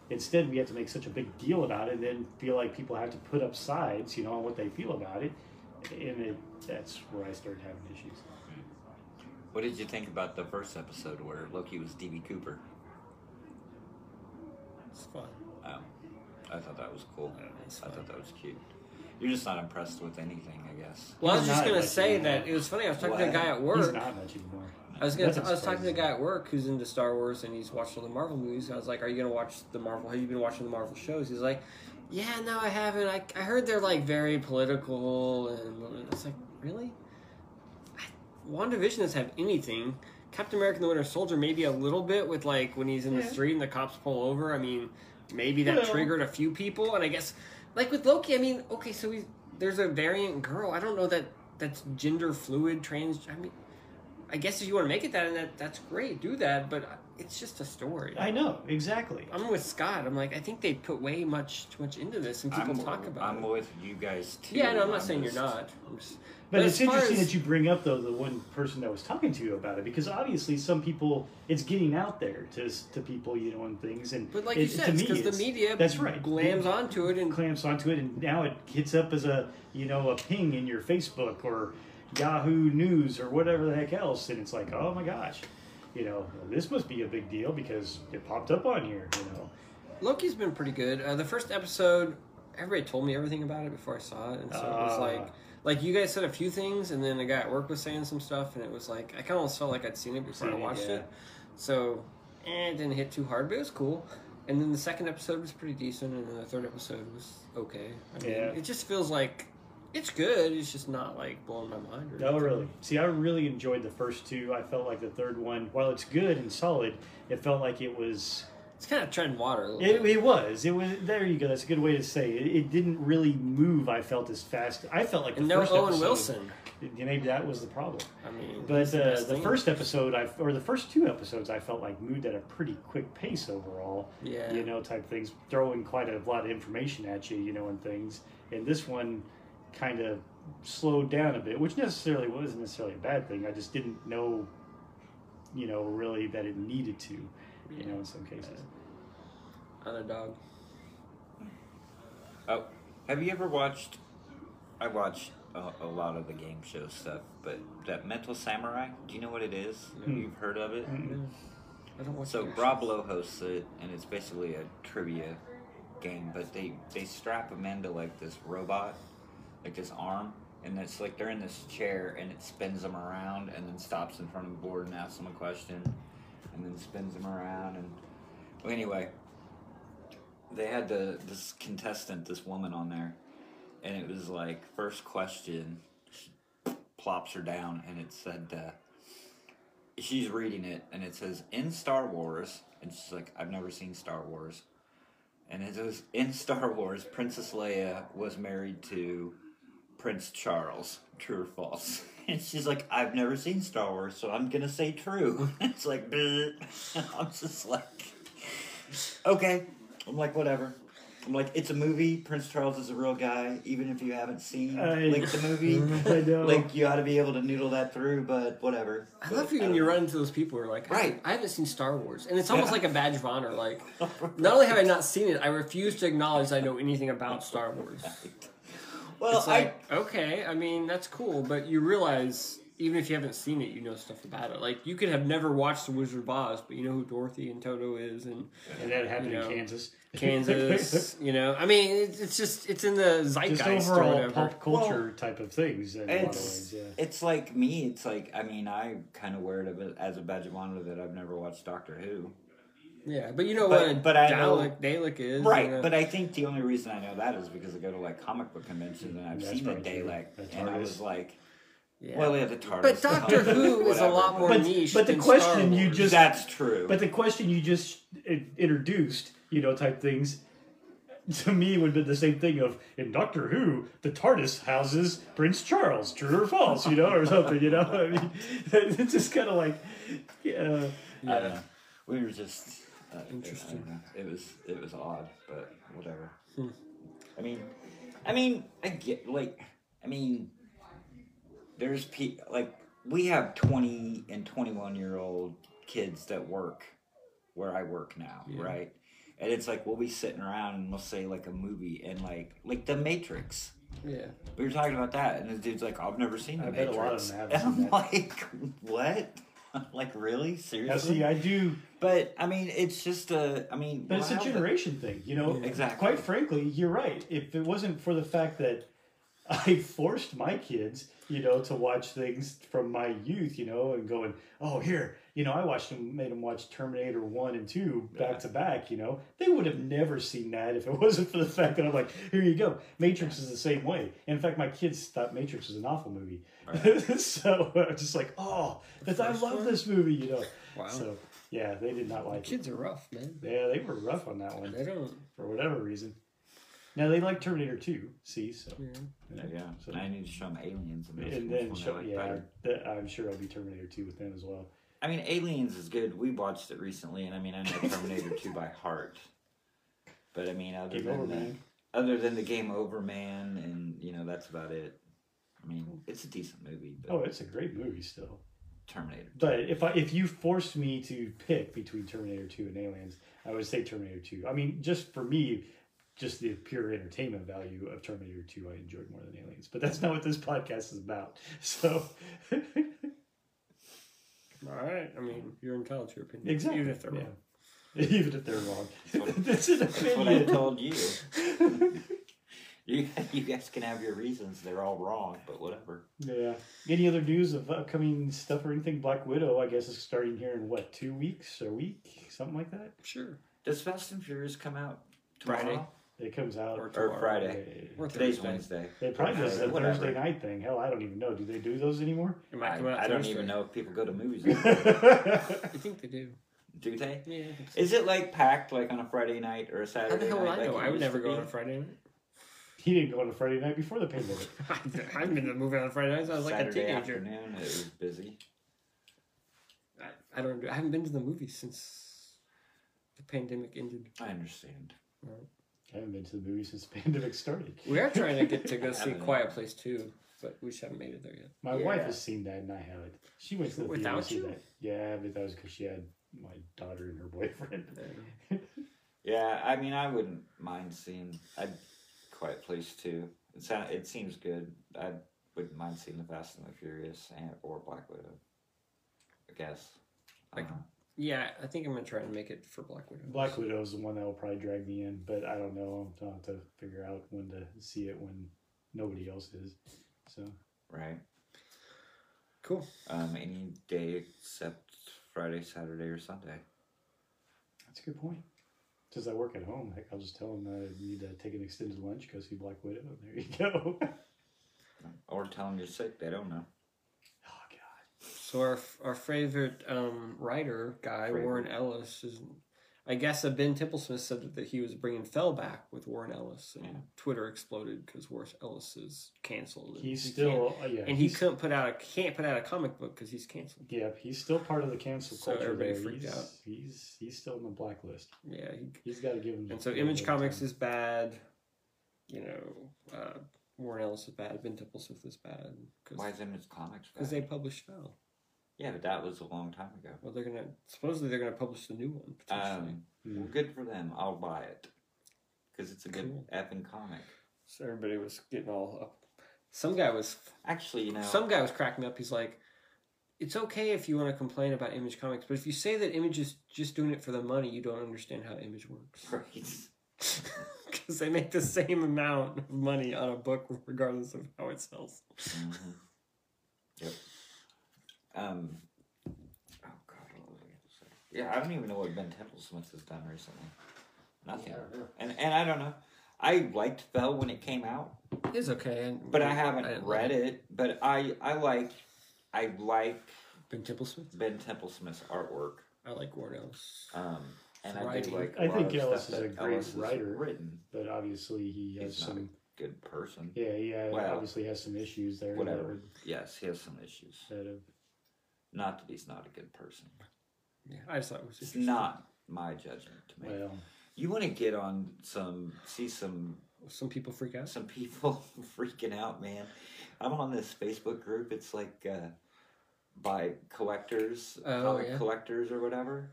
Speaker 2: Instead, we have to make such a big deal about it, and then feel like people have to put up sides, you know, on what they feel about it, and it, that's where I started having issues.
Speaker 3: what did you think about the first episode where Loki was DB Cooper?
Speaker 1: It's fun.
Speaker 3: Oh, I thought that was cool.
Speaker 1: Yeah,
Speaker 3: I thought that was cute. You're just not impressed with anything, I guess.
Speaker 1: Well, I was just gonna say
Speaker 2: anymore.
Speaker 1: that it was funny. I was talking to a guy at
Speaker 2: He's
Speaker 1: work.
Speaker 2: not much anymore.
Speaker 1: I was gonna.
Speaker 2: Nothing's
Speaker 1: I was talking to a guy at work who's into Star Wars and he's watched all the Marvel movies. I was like, "Are you gonna watch the Marvel? Have you been watching the Marvel shows?" He's like, "Yeah, no, I haven't. I, I heard they're like very political and it's like, really? I, WandaVision doesn't have anything. Captain America: and The Winter Soldier maybe a little bit with like when he's in the
Speaker 2: Yeah.
Speaker 1: street and the cops pull over. I mean, maybe that
Speaker 2: Well-
Speaker 1: triggered a few people. And I guess like with Loki, I mean, okay, so he's there's a variant girl. I don't know that that's gender fluid, trans. I mean. I guess if you want to make it that, and that that's great, do that. But it's just a story.
Speaker 2: I know exactly.
Speaker 1: I'm with Scott. I'm like, I think they put way much too much into this, and people
Speaker 3: I'm,
Speaker 1: talk about it.
Speaker 3: I'm
Speaker 1: it.
Speaker 3: with you guys too.
Speaker 1: Yeah, no, I'm not
Speaker 3: on
Speaker 1: saying you're not. I'm just,
Speaker 2: But,
Speaker 1: as
Speaker 2: it's interesting
Speaker 1: as-
Speaker 2: that you bring up though the one person that was talking to you about it because obviously some people it's getting out there to to people you know and things and
Speaker 1: But like
Speaker 2: it,
Speaker 1: you
Speaker 2: to
Speaker 1: said,
Speaker 2: me,
Speaker 1: because the media
Speaker 2: that's right
Speaker 1: glams onto it, and
Speaker 2: clamps onto it and now it hits up as a you know a ping in your Facebook or Yahoo News or whatever the heck else and it's like oh my gosh you know this must be a big deal because it popped up on here you know
Speaker 1: Loki's been pretty good. Uh, the first episode, everybody told me everything about it before I saw it, and so it was
Speaker 2: Ah.
Speaker 1: like, like you guys said a few things, and then the guy at work was saying some stuff, and it was like I kind of felt like I'd seen it before I watched
Speaker 2: yeah.
Speaker 1: it. So, eh, it didn't hit too hard, but it was cool. And then the second episode was pretty decent, and then the third episode was okay. I mean,
Speaker 2: Yeah.
Speaker 1: it just feels like It's good. It's just not like blowing my mind. Or
Speaker 2: No,
Speaker 1: anything.
Speaker 2: really. See, I really enjoyed the first two. I felt like the third one, while it's good and solid, it felt like it was.
Speaker 1: It's kind of treading water. A little
Speaker 2: It,
Speaker 1: bit.
Speaker 2: it was. It was. There you go. That's a good way to say it. It didn't really move. I felt as fast. I felt like the
Speaker 1: and no
Speaker 2: first
Speaker 1: Owen
Speaker 2: episode,
Speaker 1: Wilson.
Speaker 2: Maybe that was the problem.
Speaker 1: I mean,
Speaker 2: But
Speaker 1: he's the
Speaker 2: uh, the first episode, I or the first two episodes, I felt like moved at a pretty quick pace overall.
Speaker 1: Yeah.
Speaker 2: You know, type things, throwing quite a lot of information at you, you know, and things. And this one kind of slowed down a bit, which necessarily wasn't necessarily a bad thing. I just didn't know, you know, really that it needed to, you know, in some cases.
Speaker 1: underdog.
Speaker 3: Oh, have you ever watched? I watched a, a lot of the game show stuff, but that Mental Samurai. Do you know what it is?
Speaker 2: Hmm.
Speaker 3: You've heard of it?
Speaker 2: Mm-mm.
Speaker 1: I don't watch.
Speaker 3: So
Speaker 1: their
Speaker 3: Rob. Lowe hosts it, and it's basically a trivia game. But they they strap him into like this robot, like this arm, and it's like they're in this chair, and it spins them around, and then stops in front of the board and asks them a question, and then spins them around. And well, anyway, they had the this contestant, this woman on there, and it was like first question, she plops her down, and it said. Uh, she's reading it and it says in Star Wars and she's like I've never seen Star Wars and it says in Star Wars Princess Leia was married to Prince Charles true or false (laughs) and she's like I've never seen Star Wars so I'm gonna say true (laughs) it's like "Bleh." (laughs) I'm just like okay I'm like whatever I'm like it's a movie Prince Charles is a real guy even if you haven't seen
Speaker 2: I-
Speaker 3: like the movie
Speaker 2: I know.
Speaker 3: like you ought to be able to noodle that through, but whatever.
Speaker 1: I
Speaker 3: But
Speaker 1: love you when you
Speaker 3: know.
Speaker 1: run into those people who are like, I-
Speaker 3: Right.
Speaker 1: I haven't seen Star Wars, and it's almost
Speaker 3: Yeah.
Speaker 1: like a badge of honor. Like, not only have I not seen it, I refuse to acknowledge I know anything about Star Wars.
Speaker 3: Well,
Speaker 1: it's like, okay, I mean that's cool, but you realize even if you haven't seen it, you know stuff about it. Like you could have never watched The Wizard of Oz, but you know who Dorothy and Toto is, and
Speaker 2: and that happened
Speaker 1: You know,
Speaker 2: in Kansas.
Speaker 1: Kansas. (laughs) you know, I mean, it's, it's just it's in the
Speaker 2: Just
Speaker 1: zeitgeist or
Speaker 2: overall
Speaker 1: whatever.
Speaker 2: pop culture type of things in a lot of
Speaker 3: it's
Speaker 2: ways. Yeah.
Speaker 3: it's like me. It's like I mean, I kind of wear it as a badge of honor that I've never watched Doctor Who.
Speaker 1: Yeah, but you know
Speaker 3: But-
Speaker 1: what
Speaker 3: but I know-
Speaker 1: Dalek, Dalek is,
Speaker 3: Right,
Speaker 1: you know.
Speaker 3: but I think the only reason I know that is because I go to like comic book conventions and I've
Speaker 2: That's
Speaker 3: seen the
Speaker 2: probably true.
Speaker 3: Dalek,
Speaker 2: The
Speaker 3: and I was like,
Speaker 1: yeah.
Speaker 3: well, yeah, the TARDIS.
Speaker 1: But Doctor (laughs) Who is a lot more
Speaker 2: But-
Speaker 1: niche.
Speaker 2: but the
Speaker 1: than
Speaker 2: question
Speaker 1: Star
Speaker 2: you just-
Speaker 3: That's true.
Speaker 2: But the question you just introduced, you know, type things, to me would be the same thing of in Doctor Who, the TARDIS houses Prince Charles, true or false, you know, or something, you know. (laughs) I mean, (laughs) it's just kind of like, yeah,
Speaker 3: I don't know. We were just uh,
Speaker 1: Interesting.
Speaker 3: I. It was it was odd, but whatever.
Speaker 1: Hmm.
Speaker 3: I mean, I mean, I get like, I mean, there's pe like we have twenty and twenty one year old kids that work where I work now,
Speaker 1: Yeah.
Speaker 3: right? And it's like we'll be sitting around and we'll say like a movie and like like The Matrix.
Speaker 1: Yeah.
Speaker 3: We were talking about that, and the dude's like, "I've never seen The
Speaker 2: I bet a
Speaker 3: Matrix."
Speaker 2: lot of them haven't
Speaker 3: and I'm
Speaker 2: that.
Speaker 3: like, (laughs) "What? (laughs) Like, really? Seriously?"
Speaker 2: see, I do,
Speaker 3: But I mean, it's just a. I mean,
Speaker 2: but it's a generation thing, you know.
Speaker 1: Yeah.
Speaker 3: Exactly.
Speaker 2: Quite frankly, you're right. If it wasn't for the fact that (laughs) I forced my kids, you know, to watch things from my youth, you know, and going, oh, here, you know, I watched them, made them watch Terminator 1 and 2 back to back, you know, they would have never seen that if it (laughs) wasn't for the fact that I'm like, here you go. Matrix is the same way. In fact, my kids thought Matrix was an awful movie. (laughs) so I'm just like, oh, but I love
Speaker 1: one?
Speaker 2: this movie, you know.
Speaker 1: Wow.
Speaker 2: So, yeah, they did not like it.
Speaker 1: Kids are rough, man.
Speaker 2: Yeah, they were rough on that one
Speaker 1: They don't.
Speaker 2: for whatever reason. Now they like Terminator 2, see, so.
Speaker 1: Yeah.
Speaker 3: Yeah,
Speaker 2: So-
Speaker 3: I need to show them aliens, and,
Speaker 2: and then show,
Speaker 3: like
Speaker 2: yeah,
Speaker 3: better.
Speaker 2: I'm sure I'll be Terminator 2 with them as well.
Speaker 3: I mean, Aliens is good. We watched it recently, and I mean, I know Terminator Two by (laughs) heart. But I mean, other
Speaker 2: Game
Speaker 3: than the,
Speaker 2: man.
Speaker 3: other than the Game Over Man, and you know, that's about it. I mean, it's a decent movie, but
Speaker 2: Oh, it's a great movie still.
Speaker 3: Terminator.
Speaker 2: But if I if you forced me to pick between Terminator 2 and Aliens, I would say Terminator 2. I mean, just for me, just the pure entertainment value of Terminator 2 I enjoyed more than Aliens. But that's not what this podcast is about. (laughs) So (laughs)
Speaker 1: All right. I mean, mm-hmm. you're entitled to your opinion.
Speaker 2: exactly.
Speaker 1: Even if they're
Speaker 2: yeah.
Speaker 1: wrong. (laughs)
Speaker 2: Even if they're wrong.
Speaker 3: what- (laughs)
Speaker 2: That's an
Speaker 3: That's what I told you. (laughs) you. You guys can have your reasons. They're all wrong, but whatever.
Speaker 2: Yeah. Any other news of upcoming stuff or anything? Black Widow, I guess, is starting here in what, two weeks or a week? Something like that?
Speaker 1: Sure.
Speaker 3: Does Fast and Furious come out tomorrow?
Speaker 1: Friday.
Speaker 2: It comes out
Speaker 1: Or
Speaker 3: Or. Friday.
Speaker 1: Or
Speaker 3: Today's
Speaker 1: Thursday.
Speaker 3: Wednesday.
Speaker 2: They probably
Speaker 3: Or
Speaker 2: does the
Speaker 3: Whatever.
Speaker 2: Thursday night thing. Hell, I don't even know. Do they do those anymore?
Speaker 1: It might
Speaker 3: I,
Speaker 1: come out
Speaker 3: I don't
Speaker 1: Thursday.
Speaker 3: even know if people go to movies. (laughs) Anymore.
Speaker 1: I think they do.
Speaker 3: Do they?
Speaker 1: Yeah. So.
Speaker 3: Is it like packed like on a Friday night or a Saturday?
Speaker 1: How
Speaker 3: Saturday
Speaker 1: the hell would
Speaker 3: night?
Speaker 1: I
Speaker 3: like
Speaker 1: know? I would never
Speaker 3: to
Speaker 1: go on a Friday night.
Speaker 2: he didn't go on a Friday night before the (laughs) pandemic.
Speaker 1: I haven't been to the movie on a Friday night. since I was like a
Speaker 3: Saturday
Speaker 1: teenager.
Speaker 3: afternoon. It was busy.
Speaker 1: I, I don't. I haven't been to the movies since the pandemic ended.
Speaker 3: I understand.
Speaker 2: I haven't been to the movie since the pandemic started.
Speaker 1: We are trying to get to go (laughs) see Quiet Place too, but we just haven't made it there yet.
Speaker 2: My
Speaker 3: Yeah.
Speaker 2: wife has seen that and I haven't. She went to the theater
Speaker 1: Without
Speaker 2: to see
Speaker 1: you?
Speaker 2: that. Yeah, but that was because she had my daughter and her boyfriend.
Speaker 3: Yeah, (laughs) I mean, I wouldn't mind seeing a Quiet Place too. It sound, it seems good. I wouldn't mind seeing the Fast and the Furious and or Black Widow. I guess. I
Speaker 1: Like-
Speaker 3: know.
Speaker 1: Uh, Yeah, I think I'm gonna try and make it for Black Widow.
Speaker 2: Black Widow is the one that will probably drag me in, but I don't know. I'll have to figure out when to see it when nobody else is. So
Speaker 3: right.
Speaker 1: Cool.
Speaker 3: Um, any day except Friday, Saturday, or Sunday.
Speaker 2: that's a good point. Since I work at home, heck, I'll just tell them I need to take an extended lunch, go see Black Widow. There you go. (laughs)
Speaker 3: Or tell them you're sick. They don't know.
Speaker 2: God.
Speaker 1: So our our favorite um, writer guy
Speaker 3: Favorite.
Speaker 1: Warren Ellis is, I guess, uh, Ben Templesmith said that he was bringing Fell back with Warren Ellis, and
Speaker 3: Yeah.
Speaker 1: Twitter exploded because Warren Ellis is canceled. and
Speaker 2: He's
Speaker 1: he
Speaker 2: still uh, yeah,
Speaker 1: can't- and he couldn't put out a can't put out a comic book because he's canceled.
Speaker 2: Yeah, he's still part of the cancel
Speaker 1: So
Speaker 2: culture.
Speaker 1: everybody
Speaker 2: there.
Speaker 1: freaked
Speaker 2: he's,
Speaker 1: out.
Speaker 2: He's he's still on the blacklist.
Speaker 1: Yeah, he,
Speaker 2: He's got to give him.
Speaker 1: and so Image Comics
Speaker 2: time.
Speaker 1: is bad. You know, uh, Warren Ellis is bad. Ben Templesmith is bad
Speaker 3: Why is Image Comics bad?
Speaker 1: because they published Fell.
Speaker 3: Yeah, but that was a long time ago.
Speaker 1: Well, they're gonna supposedly they're gonna publish the new one. potentially.
Speaker 3: Um,
Speaker 2: Hmm.
Speaker 3: well, good for them. I'll buy it because it's a good
Speaker 1: Cool.
Speaker 3: effing comic.
Speaker 1: So everybody was getting all up. Some guy was
Speaker 3: Actually, you know,
Speaker 1: some guy was cracking up. He's like, "It's okay if you want to complain about Image Comics, but if you say that Image is just doing it for the money, you don't understand how Image works."
Speaker 3: right? (laughs) (laughs)
Speaker 1: Because they make the same amount of money on a book regardless of how it sells.
Speaker 3: Mhm. Yep. Um. Oh God, what was I going to say? Yeah, I don't even know what Ben Templesmith has done recently. Nothing. And and I don't know. I liked Fell when it came out,
Speaker 1: It's okay, and,
Speaker 3: but I haven't
Speaker 1: didn't
Speaker 3: read
Speaker 1: like
Speaker 3: it. But I I like I like
Speaker 1: Ben Templesmith.
Speaker 3: Ben Templesmith's artwork.
Speaker 1: I like Warren Ellis.
Speaker 3: Um, and I
Speaker 1: Writing.
Speaker 3: do like.
Speaker 2: I
Speaker 3: a lot
Speaker 2: think
Speaker 3: of
Speaker 2: Ellis
Speaker 3: stuff
Speaker 2: is a great
Speaker 3: Ellis
Speaker 2: writer.
Speaker 3: Written,
Speaker 2: But obviously, he has
Speaker 3: He's not
Speaker 2: some.
Speaker 3: good person.
Speaker 2: Yeah, yeah.
Speaker 3: Well,
Speaker 2: obviously, has some issues there.
Speaker 3: Whatever.
Speaker 2: would-
Speaker 3: Yes, he has some issues.
Speaker 2: That have,
Speaker 3: Not that he's not a good person.
Speaker 1: Yeah, I just thought it was
Speaker 3: It's not my judgment to make.
Speaker 2: well,
Speaker 3: You want to get on some, see some
Speaker 1: Some people freak out.
Speaker 3: some people (laughs) freaking out, man. I'm on this Facebook group. It's like uh, by collectors,
Speaker 1: Oh,
Speaker 3: comic
Speaker 1: yeah.
Speaker 3: collectors or whatever.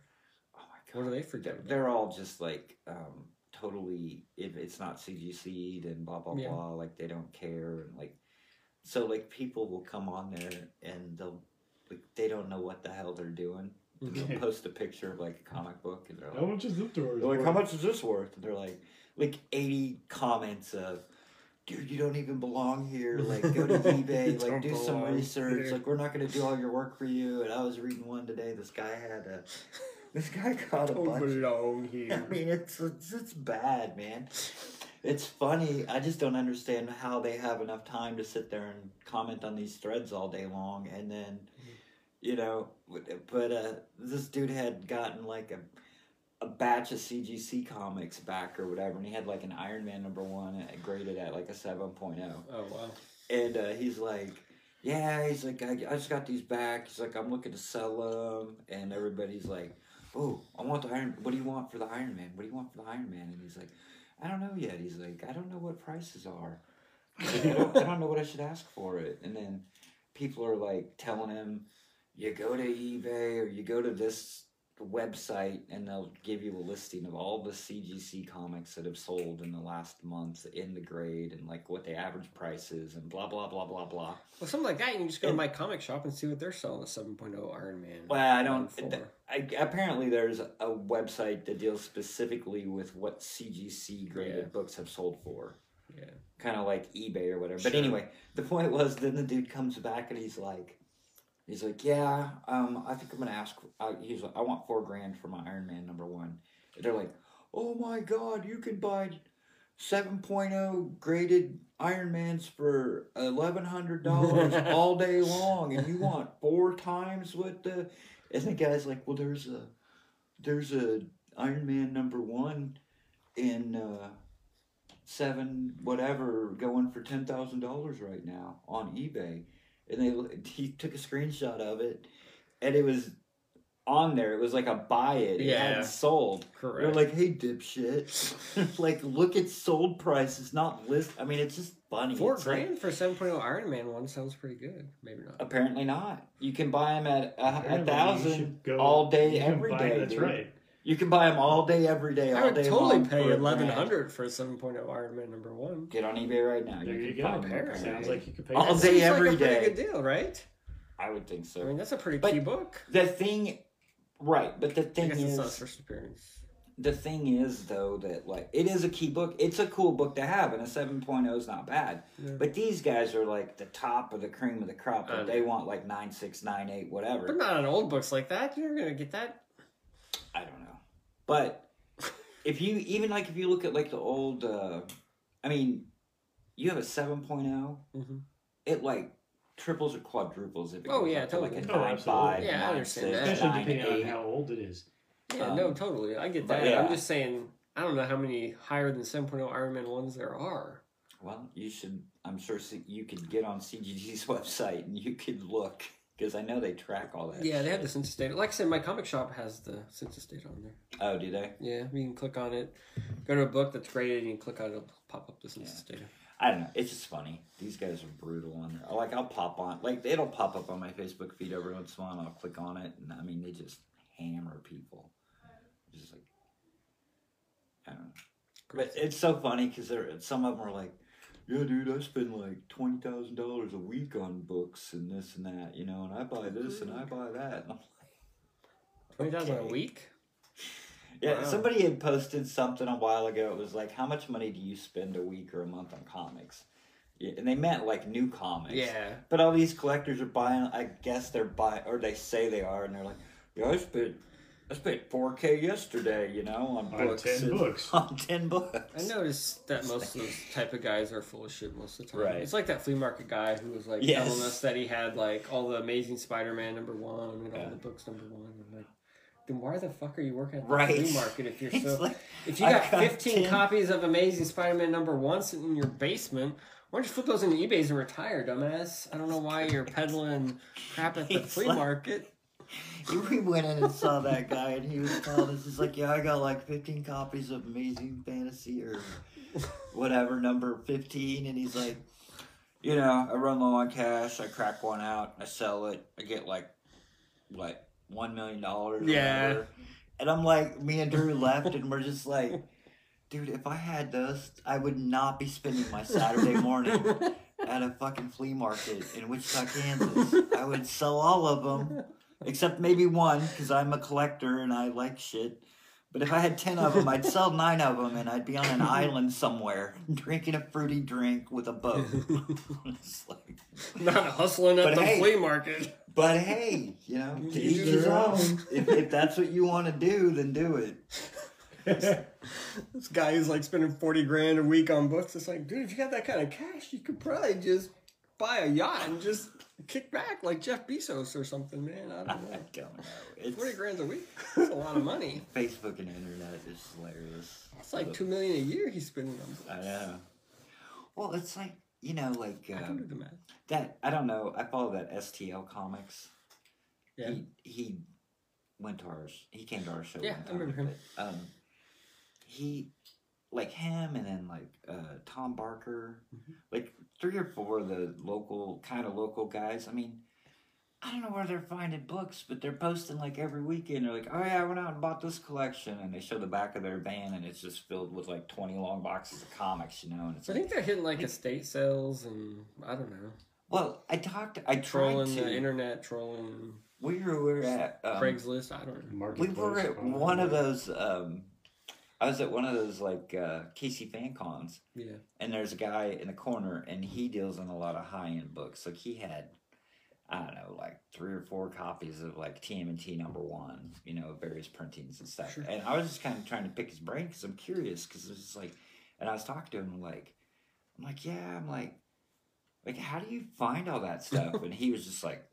Speaker 3: Oh my god,
Speaker 1: What are they freaked out
Speaker 3: They're,
Speaker 1: about?
Speaker 3: they're all just like um, totally. If it's not CGC'd and blah blah
Speaker 1: Yeah.
Speaker 3: blah, like they don't care and like. So like people will come on there and they'll like they don't know what the hell they're doing. And (laughs) they'll post a picture of like a comic book and they're like,
Speaker 2: how much is this door?
Speaker 3: they're like, how much is this worth? And they're like, like 80 comments of, dude, you don't even belong here. Like, go to (laughs) eBay, like, do some research.
Speaker 1: here.
Speaker 3: Like, we're not going to do all your work for you. And I was reading one today. This guy had a, this guy caught a
Speaker 1: Don't
Speaker 3: bunch.
Speaker 1: belong (laughs)
Speaker 3: I mean, it's, it's it's bad, man. It's funny. I just don't understand how they have enough time to sit there and comment on these threads all day long, and then, mm-hmm. You know, but uh, this dude had gotten like a a batch of CGC comics back or whatever, and he had like an Iron Man number one uh, graded at like a 7.0
Speaker 1: Oh wow.
Speaker 3: and uh, he's like, "Yeah," he's like, I, "I just got these back." He's like, "I'm looking to sell them," and everybody's like, "Oh, I want the Iron. What do you want for the Iron Man? What do you want for the Iron Man?" And he's like, "I don't know yet." He's like, "I don't know what prices are. I, don't, I don't know what I should ask for it." And then people are like telling him, "You go to eBay or you go to this." website and they'll give you a listing of all the CGC comics that have sold in the last month in the grade and like what the average price is and blah blah blah blah blah.
Speaker 1: Well, something like that, you can just go to my comic shop and see what they're selling the 7.0 Iron Man.
Speaker 3: Well, I don't. th- I, apparently, there's a website that deals specifically with what CGC graded
Speaker 1: Yeah.
Speaker 3: books have sold for,
Speaker 1: yeah.
Speaker 3: kind of like eBay or whatever. But anyway, the point was, then the dude comes back and he's like, he's like, yeah, um, I think I'm gonna ask. Uh, he's like, I want four grand for my Iron Man number one. And they're like, oh my god, you can buy 7.0 graded Iron Man's for eleven hundred dollars (laughs) all day long, and you want four times what the? And the guy's like, well, there's a, there's a Iron Man number one, in uh, seven whatever going for ten thousand dollars right now on eBay, and they he took a screenshot of it, and it was on there. It was like a buy it. It
Speaker 1: Yeah.
Speaker 3: hadn't sold. They're like, hey, dipshit. (laughs) like, look at sold prices, not list. I mean, it's just funny.
Speaker 1: Four
Speaker 3: It's like-
Speaker 1: grand for 7.0 Iron Man one sounds pretty good. Maybe not.
Speaker 3: apparently not. You can buy them at a, a thousand
Speaker 2: go-
Speaker 3: all day,
Speaker 2: you can
Speaker 3: every
Speaker 2: buy-
Speaker 3: day.
Speaker 2: That's
Speaker 3: dude.
Speaker 2: right.
Speaker 3: You can buy them all day, every day, all
Speaker 1: I would
Speaker 3: day
Speaker 1: totally
Speaker 3: long
Speaker 1: pay
Speaker 3: for a
Speaker 1: eleven
Speaker 3: grand.
Speaker 1: hundred for a 7.0 Iron Man number one.
Speaker 3: Get on eBay right now.
Speaker 2: There you
Speaker 3: can
Speaker 2: go.
Speaker 3: find them
Speaker 1: Apparently.
Speaker 3: apparently.
Speaker 2: Sounds like you could pay.
Speaker 3: All
Speaker 2: that.
Speaker 3: day,
Speaker 1: Seems
Speaker 3: every
Speaker 1: like a pretty
Speaker 3: day.
Speaker 1: good deal, right?
Speaker 3: I would think so.
Speaker 1: I mean, that's a pretty
Speaker 3: But
Speaker 1: key book.
Speaker 3: the thing, right? But the
Speaker 1: I
Speaker 3: thing
Speaker 1: guess it's not his
Speaker 3: is,
Speaker 1: first appearance.
Speaker 3: the thing is though that like it is a key book. It's a cool book to have, and a 7.0 is not bad.
Speaker 1: Yeah.
Speaker 3: But these guys are like the top of the cream of the crop.
Speaker 1: I
Speaker 3: Like,
Speaker 1: uh,
Speaker 3: they want like nine six, nine eight, whatever.
Speaker 1: But not on old books like that. You're gonna get that.
Speaker 3: I don't know. But if you even like if you look at like the old uh I mean, you have a 7
Speaker 1: Mhm.
Speaker 3: it like triples or quadruples if it
Speaker 1: Oh,
Speaker 3: goes
Speaker 1: yeah,
Speaker 3: up to like a
Speaker 1: totally.
Speaker 2: Oh,
Speaker 3: 9
Speaker 2: absolutely.
Speaker 3: 5,
Speaker 1: Yeah, I understand
Speaker 3: 6,
Speaker 1: that.
Speaker 2: Especially
Speaker 3: 9,
Speaker 2: depending on how old it is.
Speaker 1: Yeah,
Speaker 3: Um,
Speaker 1: no, totally. I get that.
Speaker 3: yeah.
Speaker 1: I'm just saying. I don't know how many higher than 7.0 Iron Man ones there are.
Speaker 3: Well, you should I'm sure you could get on CGC's (laughs) website and you could look because I know they track all that.
Speaker 1: Yeah, they have the census data. Like I said, my comic shop has the census data on there.
Speaker 3: Oh, do they?
Speaker 1: Yeah, you can click on it, go to a book that's graded, and you click on it, it'll pop up the census data.
Speaker 3: I don't know. It's just funny. These guys are brutal on there. Like I'll pop on, like it'll pop up on my Facebook feed every once in a while. And I'll click on it, and I mean they just hammer people. Just like I don't know. But it's so funny because there some of them are like, "Yeah, dude, I spend like twenty thousand dollars a week on books and this and that, you know, and I buy this and I mm-hmm. buy that." And I'm like,
Speaker 1: Twenty thousand a week.
Speaker 3: Yeah,
Speaker 1: Wow.
Speaker 3: somebody had posted something a while ago. It was like, how much money do you spend a week or a month on comics? Yeah, and they meant like new comics.
Speaker 1: Yeah,
Speaker 3: But all these collectors are buying. I guess they're buying, or they say they are, and they're like, "Yeah, I spent, I spent four K yesterday, you know, on
Speaker 2: On
Speaker 3: books,
Speaker 2: 10
Speaker 3: and-
Speaker 2: books. (laughs)
Speaker 3: on ten books."
Speaker 1: I noticed that most of those type of guys are full of shit most of the time.
Speaker 3: Right.
Speaker 1: It's like that flea market guy who was like
Speaker 3: Yes.
Speaker 1: telling us that he had like all the Amazing Spider-Man number one and
Speaker 3: Yeah.
Speaker 1: all the books number one. I'm like, then why the fuck are you working at the
Speaker 3: Right.
Speaker 1: flea market if you're (laughs)
Speaker 3: It's
Speaker 1: so?
Speaker 3: like,
Speaker 1: if you
Speaker 3: I
Speaker 1: got
Speaker 3: got
Speaker 1: 15
Speaker 3: 10
Speaker 1: copies of Amazing Spider-Man number one sitting in your basement, why don't you flip those into eBay's and retire, dumbass? I don't know why you're peddling crap at the (laughs)
Speaker 3: It's
Speaker 1: flea
Speaker 3: like-
Speaker 1: market. (laughs)
Speaker 3: we went in and saw that guy, and he was telling us, "He's like, yeah, I got like fifteen copies of Amazing Fantasy or whatever number fifteen, and he's like." You know, I run low on cash. I crack one out. I sell it. I get like, what, one million dollars?
Speaker 1: Yeah.
Speaker 3: And I'm like, me and Drew left, and we're just like, dude, if I had those, I would not be spending my Saturday morning (laughs) at a fucking flea market in Wichita, Kansas. I would sell all of them, except maybe one, because I'm a collector and I like shit. But if I had 10 of them, I'd (laughs) sell nine of them and I'd be on an island somewhere drinking a fruity drink with a boat. (laughs) It's like-
Speaker 1: Not hustling at the
Speaker 3: hey.
Speaker 1: flea market.
Speaker 3: but hey, you know, to
Speaker 1: You
Speaker 3: each his own.
Speaker 2: own.
Speaker 3: If, if that's what you want to do, then do it.
Speaker 1: This guy who's like spending 40 grand a week on books. It's like, dude, if you got that kind of cash, you could probably just buy a yacht and just kick back like Jeff Bezos or something, man. I (laughs)
Speaker 3: I
Speaker 1: don't know.
Speaker 3: don't know. It's
Speaker 1: 40 grand a week? (laughs) That's a lot of money.
Speaker 3: Facebook and internet is hilarious.
Speaker 1: It's like two million a year he's spending on books.
Speaker 3: I know. Well, it's like you know, like
Speaker 1: I can do
Speaker 3: um,
Speaker 1: the math.
Speaker 3: that. I don't know. I follow that STL Comics.
Speaker 1: Yeah.
Speaker 3: He he went to ours. He came to our show.
Speaker 1: Yeah,
Speaker 3: one
Speaker 1: I remember
Speaker 3: time,
Speaker 1: him.
Speaker 3: But, um, he like him, and then like uh, Tom Barker,
Speaker 1: Mhm.
Speaker 3: like three or four of the local kind of local guys. I mean. I don't know where they're finding books, but they're posting like every weekend. They're like, "Oh yeah, I went out and bought this collection," and they show the back of their van, and it's just filled with like twenty long boxes of comics, you know. And it's
Speaker 1: I
Speaker 3: like,
Speaker 1: think they're hitting like estate sales and I don't know.
Speaker 3: well, I talked, I tried
Speaker 1: Trolling
Speaker 3: to.
Speaker 1: the internet, trolling
Speaker 3: we were, we were at um,
Speaker 1: Craigslist. I don't know.
Speaker 3: We were at one of those. Um, I was at one of those like uh, Casey fan cons,
Speaker 1: Yeah.
Speaker 3: and there's a guy in the corner, and he deals in a lot of high end books. Like he had, I don't know, like three or four copies of like TMNT number one, you know, various printings and stuff.
Speaker 1: Sure.
Speaker 3: And I was just kind of trying to pick his brain because I'm curious because it's just like, And I was talking to him like, I'm like, yeah, I'm like, like, how do you find all that stuff? (laughs) and he was just like,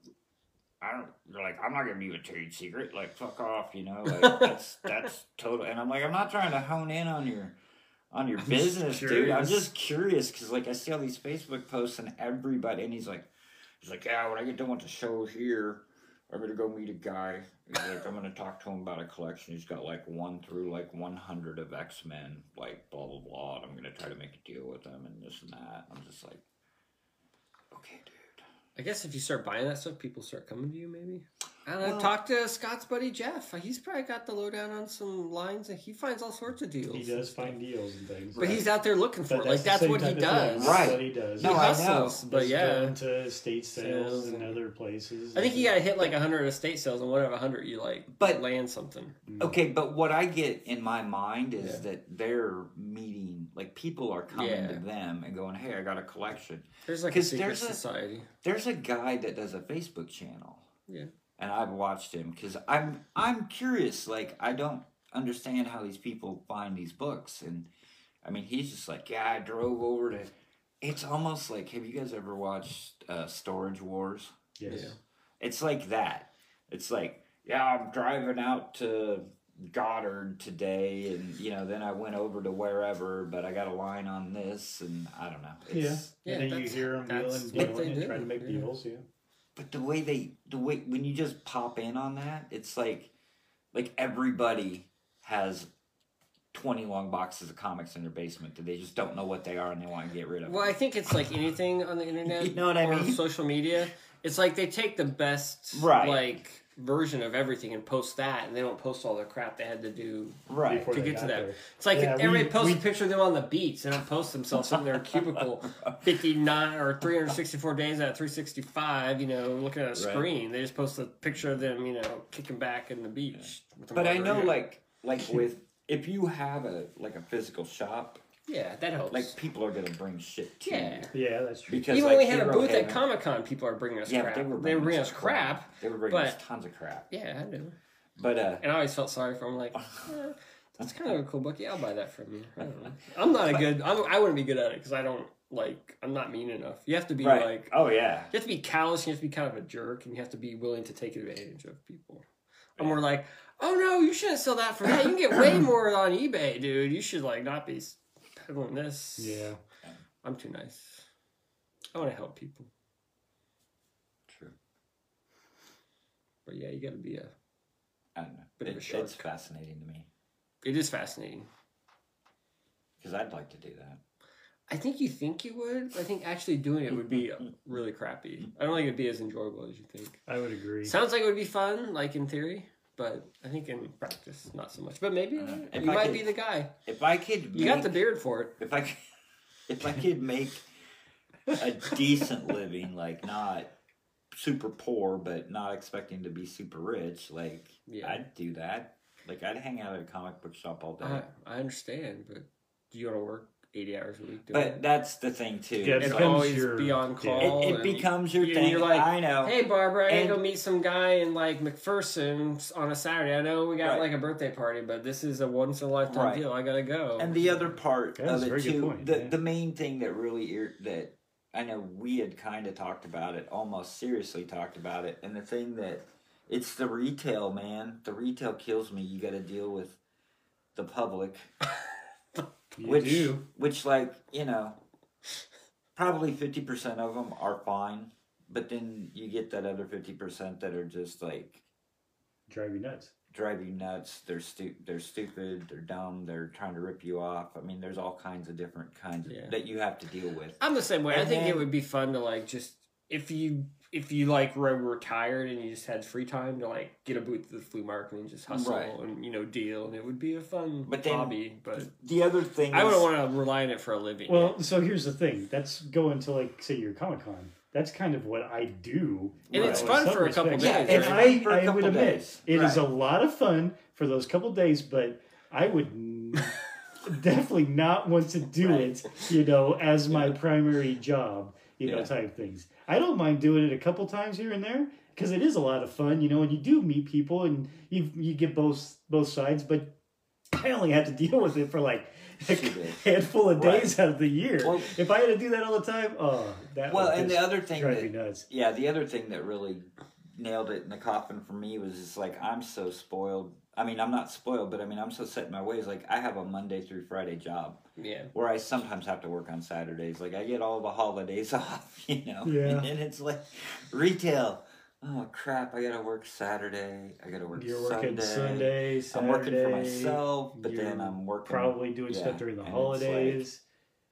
Speaker 3: I don't. You're like, I'm not gonna be a trade secret. Like, fuck off, you know. Like, (laughs) that's that's total. And I'm like, I'm not trying to hone in on your on your
Speaker 1: I'm
Speaker 3: business, dude. I'm just curious because like I see all these Facebook posts and everybody, and he's like, he's like, yeah, when I get done with the show here, I'm gonna go meet a guy. He's like, I'm gonna talk to him about a collection. He's got like one through like 100 of X Men, like blah blah blah. And I'm gonna try to make a deal with them and this and that. I'm just like, okay, dude.
Speaker 1: I guess if you start buying that stuff, people start coming to you. Maybe I don't know.
Speaker 3: Well-
Speaker 1: talk to Scott's buddy Jeff. He's probably got the lowdown on some lines, and he finds all sorts of deals.
Speaker 2: He does find deals and things.
Speaker 1: but he's out there looking for
Speaker 2: But
Speaker 1: it. Like
Speaker 2: the
Speaker 1: that's what he
Speaker 2: type thing.
Speaker 1: does.
Speaker 2: That's
Speaker 3: Right.
Speaker 2: what he does.
Speaker 3: No,
Speaker 1: he
Speaker 3: I know.
Speaker 1: hustles, but
Speaker 2: Just
Speaker 1: yeah.
Speaker 2: going to estate sales,
Speaker 1: Sales
Speaker 2: and
Speaker 1: and-
Speaker 2: other places.
Speaker 1: I think you gotta hit like hundred estate sales, and one out of hundred you like
Speaker 3: But-
Speaker 1: land something. Mm.
Speaker 3: Okay, but what I get in my mind is
Speaker 1: Yeah.
Speaker 3: that they're meeting, like people are coming
Speaker 1: Yeah.
Speaker 3: to them and going, "Hey, I got a collection."
Speaker 1: There's like a
Speaker 3: 'Cause
Speaker 1: secret
Speaker 3: there's a-
Speaker 1: society.
Speaker 3: There's a guy that does a Facebook channel.
Speaker 1: Yeah.
Speaker 3: And I've watched him because I'm I'm curious. Like I don't understand how these people find these books, and I mean he's just like, yeah, I drove over to. It's almost like, have you guys ever watched uh, Storage Wars?
Speaker 2: Yes.
Speaker 1: Yeah.
Speaker 3: It's like that. It's like, yeah, I'm driving out to Goddard today, and you know, then I went over to wherever, but I got a line on this, and I don't know. It's,
Speaker 1: Yeah,
Speaker 2: and then you
Speaker 1: that's-
Speaker 2: hear them dealing,
Speaker 1: what
Speaker 2: dealing
Speaker 1: they
Speaker 2: and
Speaker 1: do,
Speaker 2: trying to make
Speaker 1: yeah.
Speaker 2: deals. Yeah.
Speaker 3: But the way they, the way when you just pop in on that, it's like, like everybody has twenty long boxes of comics in their basement that they just don't know what they are and they want to get rid of.
Speaker 1: Well, I think it's like anything on the internet (laughs)
Speaker 3: You know what I
Speaker 1: or
Speaker 3: mean?
Speaker 1: social media. It's like they take the best
Speaker 3: Right.
Speaker 1: like version of everything and post that, and they don't post all the crap they had to do
Speaker 3: right.
Speaker 1: To get to that.
Speaker 2: there.
Speaker 1: It's like
Speaker 2: Yeah, we-
Speaker 1: everybody posts
Speaker 2: we-
Speaker 1: a picture of them on the beach. They don't post themselves in their cubicle (laughs) 59 or 364 days out of 365, you know, looking at a screen. They just post a picture of them, you know, kicking back in the beach. with a
Speaker 3: But I know,
Speaker 1: margarita.
Speaker 3: like, like with if you have a like a physical shop,
Speaker 1: Yeah, that helps.
Speaker 3: like people are gonna bring shit to
Speaker 1: Yeah.
Speaker 3: you.
Speaker 2: Yeah, that's true.
Speaker 3: Because
Speaker 1: Even
Speaker 3: like
Speaker 1: when we had a
Speaker 3: Hero
Speaker 1: booth at Comic Con, people are bringing us
Speaker 3: yeah,
Speaker 1: crap.
Speaker 3: they were
Speaker 1: they
Speaker 3: bringing,
Speaker 1: were bringing
Speaker 3: us
Speaker 1: us crap.
Speaker 3: They were bringing us
Speaker 1: but-
Speaker 3: tons of crap.
Speaker 1: Yeah, I knew.
Speaker 3: But uh,
Speaker 1: And I always felt sorry for them. Like, (laughs) eh, that's kind of a cool book. Yeah, I'll buy that from you. I don't know. (laughs) I'm not a good. I'm, I wouldn't be good at it because I don't like. I'm not mean enough. You have to be
Speaker 3: right.
Speaker 1: like.
Speaker 3: oh yeah.
Speaker 1: You have to be callous. You have to be kind of a jerk, and you have to be willing to take advantage of people. And we're like, oh no, you shouldn't sell that for that. You can get way (clears throat) more on eBay, dude. You should like not be peddling this.
Speaker 2: Yeah.
Speaker 1: I'm too nice. I want to help people,
Speaker 3: True.
Speaker 1: but yeah, you got to be a.
Speaker 3: I don't know.
Speaker 1: Bit of a
Speaker 3: It-
Speaker 1: shark.
Speaker 3: it's fascinating to me
Speaker 1: It is fascinating.
Speaker 3: because I'd like to do that.
Speaker 1: I think you think you would. but I think actually doing it would be (laughs) really crappy. I don't think it'd be as enjoyable as you think.
Speaker 2: I would agree.
Speaker 1: Sounds like it would be fun, like in theory, but I think in practice, not so much. But maybe
Speaker 3: Uh,
Speaker 1: you might
Speaker 3: could-
Speaker 1: be the guy.
Speaker 3: If I could,
Speaker 1: You got the beard for it.
Speaker 3: If I, could- (laughs) if I could make a decent living, like not super poor, but not expecting to be super rich, like
Speaker 1: Yeah.
Speaker 3: I'd do that. Like I'd hang out at a comic book shop all day.
Speaker 1: I, I understand, but do you want to work eighty hours a week? Doing
Speaker 3: but
Speaker 1: it?
Speaker 3: that's the thing too.
Speaker 2: Yeah, it
Speaker 3: It's
Speaker 2: becomes
Speaker 1: always
Speaker 2: your-
Speaker 1: be on call.
Speaker 3: it, it becomes your
Speaker 1: you-
Speaker 3: thing.
Speaker 1: You're like,
Speaker 3: I know.
Speaker 1: Hey Barbara, I gotta go meet some guy in like McPherson on a Saturday. I know we got
Speaker 3: Right.
Speaker 1: like a birthday party, but this is a once in a lifetime
Speaker 3: Right.
Speaker 1: deal. I gotta go.
Speaker 3: And the other part
Speaker 2: Yeah,
Speaker 3: of it too,
Speaker 2: point,
Speaker 3: the
Speaker 2: yeah.
Speaker 3: the main thing that really ir- that I know we had kind of talked about it, almost seriously talked about it, and the thing that it's the retail man. The retail kills me. You got to deal with the public, (laughs)
Speaker 2: You
Speaker 3: which
Speaker 2: do.
Speaker 3: which like you know, probably fifty percent of them are fine, but then you get that other fifty percent that are just like
Speaker 2: Drive you nuts.
Speaker 3: drive you nuts. They're stu- they're stupid. They're dumb. They're trying to rip you off. I mean, there's all kinds of different kinds of, that you have to deal with.
Speaker 1: I'm the same way. I
Speaker 3: And
Speaker 1: think it would be fun to like just if you if you like were retired and you just had free time to like get a booth at the flea market and just hustle
Speaker 3: Right.
Speaker 1: and you know deal and it would be a fun
Speaker 3: But then-
Speaker 1: hobby. But
Speaker 3: The other thing,
Speaker 1: I wouldn't want to rely on it for a living.
Speaker 2: Well, so here's the thing. That's going to like say your Comic Con. That's kind of what I do.
Speaker 1: And
Speaker 2: uh,
Speaker 1: it's fun for a couple
Speaker 2: respects.
Speaker 3: Yeah,
Speaker 1: days,
Speaker 2: and
Speaker 3: it's
Speaker 1: right?
Speaker 3: fun for a
Speaker 2: I, I
Speaker 3: couple
Speaker 2: would admit
Speaker 3: days.
Speaker 2: it is
Speaker 3: Right.
Speaker 2: a lot of fun for those couple days, but I would n- definitely not want to do
Speaker 3: Right.
Speaker 2: it, you know, as my primary job, you know,
Speaker 3: Yeah.
Speaker 2: type things. I don't mind doing it a couple times here and there because it is a lot of fun, you know, and you do meet people and you you get both both sides, but I only had to deal with it for like a handful of
Speaker 3: Right.
Speaker 2: days out of the year.
Speaker 3: Well-
Speaker 2: if I had to do that all the time, oh, that
Speaker 3: Well,
Speaker 2: would
Speaker 3: and the other thing that,
Speaker 2: nuts.
Speaker 3: yeah, the other thing that really nailed it in the coffin for me was just like I'm so spoiled. I mean, I'm not spoiled, but I mean, I'm so set in my ways. Like I have a Monday through Friday job
Speaker 1: Yeah.
Speaker 3: where I sometimes have to work on Saturdays. Like I get all the holidays (laughs) off, you know.
Speaker 2: Yeah.
Speaker 3: And then it's like retail. Oh crap! I gotta work Saturday. I gotta work
Speaker 2: You're working
Speaker 3: Sunday.
Speaker 2: Sunday,
Speaker 3: I'm working for myself, but then
Speaker 2: you're
Speaker 3: I'm working
Speaker 2: Probably doing
Speaker 3: yeah,
Speaker 2: stuff during the
Speaker 3: and
Speaker 2: holidays.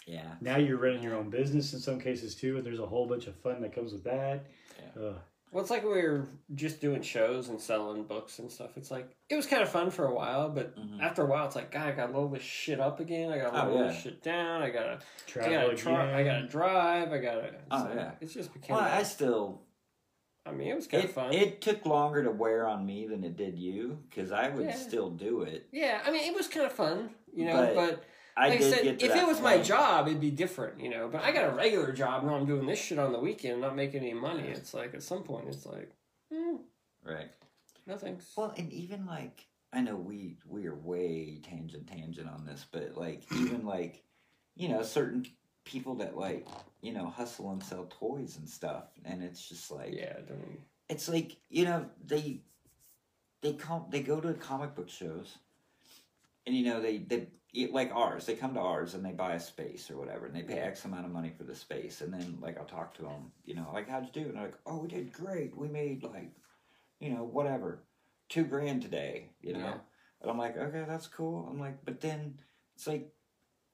Speaker 3: Yeah.
Speaker 2: now you're running your own business in some cases too, and there's a whole bunch of fun that comes with that. Ugh.
Speaker 1: Well, it's like we were just doing shows and selling books and stuff. It's like it was kind of fun for a while, but
Speaker 3: Mhm.
Speaker 1: after a while, it's like God, I gotta load this shit up again. I gotta
Speaker 3: Oh, yeah.
Speaker 1: this shit down. I gotta, I
Speaker 2: Travel
Speaker 1: gotta,
Speaker 2: again.
Speaker 1: I gotta drive. I gotta. It's
Speaker 3: Oh,
Speaker 1: like-
Speaker 3: yeah.
Speaker 1: It's just became.
Speaker 3: Well, I still
Speaker 1: I mean, it was kind
Speaker 3: it,
Speaker 1: of fun.
Speaker 3: it took longer to wear on me than it did you because I would
Speaker 1: Yeah.
Speaker 3: still do it.
Speaker 1: yeah, I mean, it was kind of fun, you know.
Speaker 3: But
Speaker 1: But,
Speaker 3: I
Speaker 1: like I
Speaker 3: did
Speaker 1: said,
Speaker 3: get to
Speaker 1: if
Speaker 3: that
Speaker 1: it was my job, it'd be different, you know. But I got a regular job now. I'm doing this shit on the weekend, not making any money. It's like at some point, it's like, mm,
Speaker 3: right?
Speaker 1: no thanks.
Speaker 3: Well, and even like I know we we are way tangent tangent on this, but like (clears throat) even like you know certain people that like you know hustle and sell toys and stuff, and it's just like
Speaker 1: yeah, don't.
Speaker 3: it's like you know they they come they go to comic book shows and you know they they it- like ours they come to ours and they buy a space or whatever and they pay x amount of money for the space and then like i'll talk to them you know like how'd you do and they're like oh we did great we made like you know whatever two grand today you know
Speaker 1: Yeah.
Speaker 3: and i'm like okay that's cool i'm like but then it's like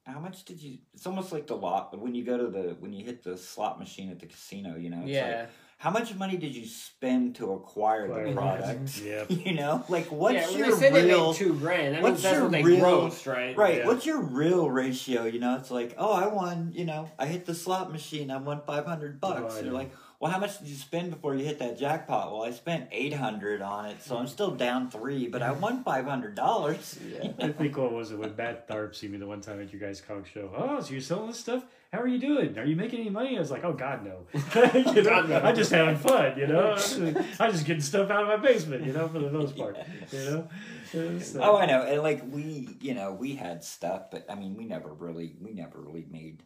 Speaker 3: how much did you it's almost like the lot when you go to the when you hit the slot machine at the casino you know it's like,
Speaker 1: yeah.
Speaker 3: How much money did you spend to acquire
Speaker 2: Acquire
Speaker 3: the
Speaker 2: the
Speaker 3: product? (laughs)
Speaker 2: yeah.
Speaker 3: You know, like what's
Speaker 1: yeah, when
Speaker 3: your
Speaker 1: they say they
Speaker 3: real
Speaker 1: made two grand, that
Speaker 3: what's
Speaker 1: means that's
Speaker 3: your
Speaker 1: what they
Speaker 3: real-
Speaker 1: grossed, right?
Speaker 3: right?
Speaker 2: Yeah.
Speaker 3: What's your real ratio? You know, it's like, oh, I won. You know, I hit the slot machine. I won five hundred bucks.
Speaker 2: Right.
Speaker 3: And you're like, well, how much did you spend before you hit that jackpot? Well, I spent eight hundred on it, so I'm mm-hmm. still down three, but I won five hundred dollars.
Speaker 1: Yeah.
Speaker 2: I think what was it when Matt Tharp see me the one time at your guys' comic show? Oh, so you're selling this stuff? How are you doing? Are you making any money? I was like, oh God no. (laughs) (laughs) you know,
Speaker 1: God.
Speaker 2: I'm just having fun. You know, (laughs) I'm just getting stuff out of my basement. You know, for the most part. You know. So-
Speaker 3: Oh, I know. And like we, you know, we had stuff, but I mean, we never really, we never really made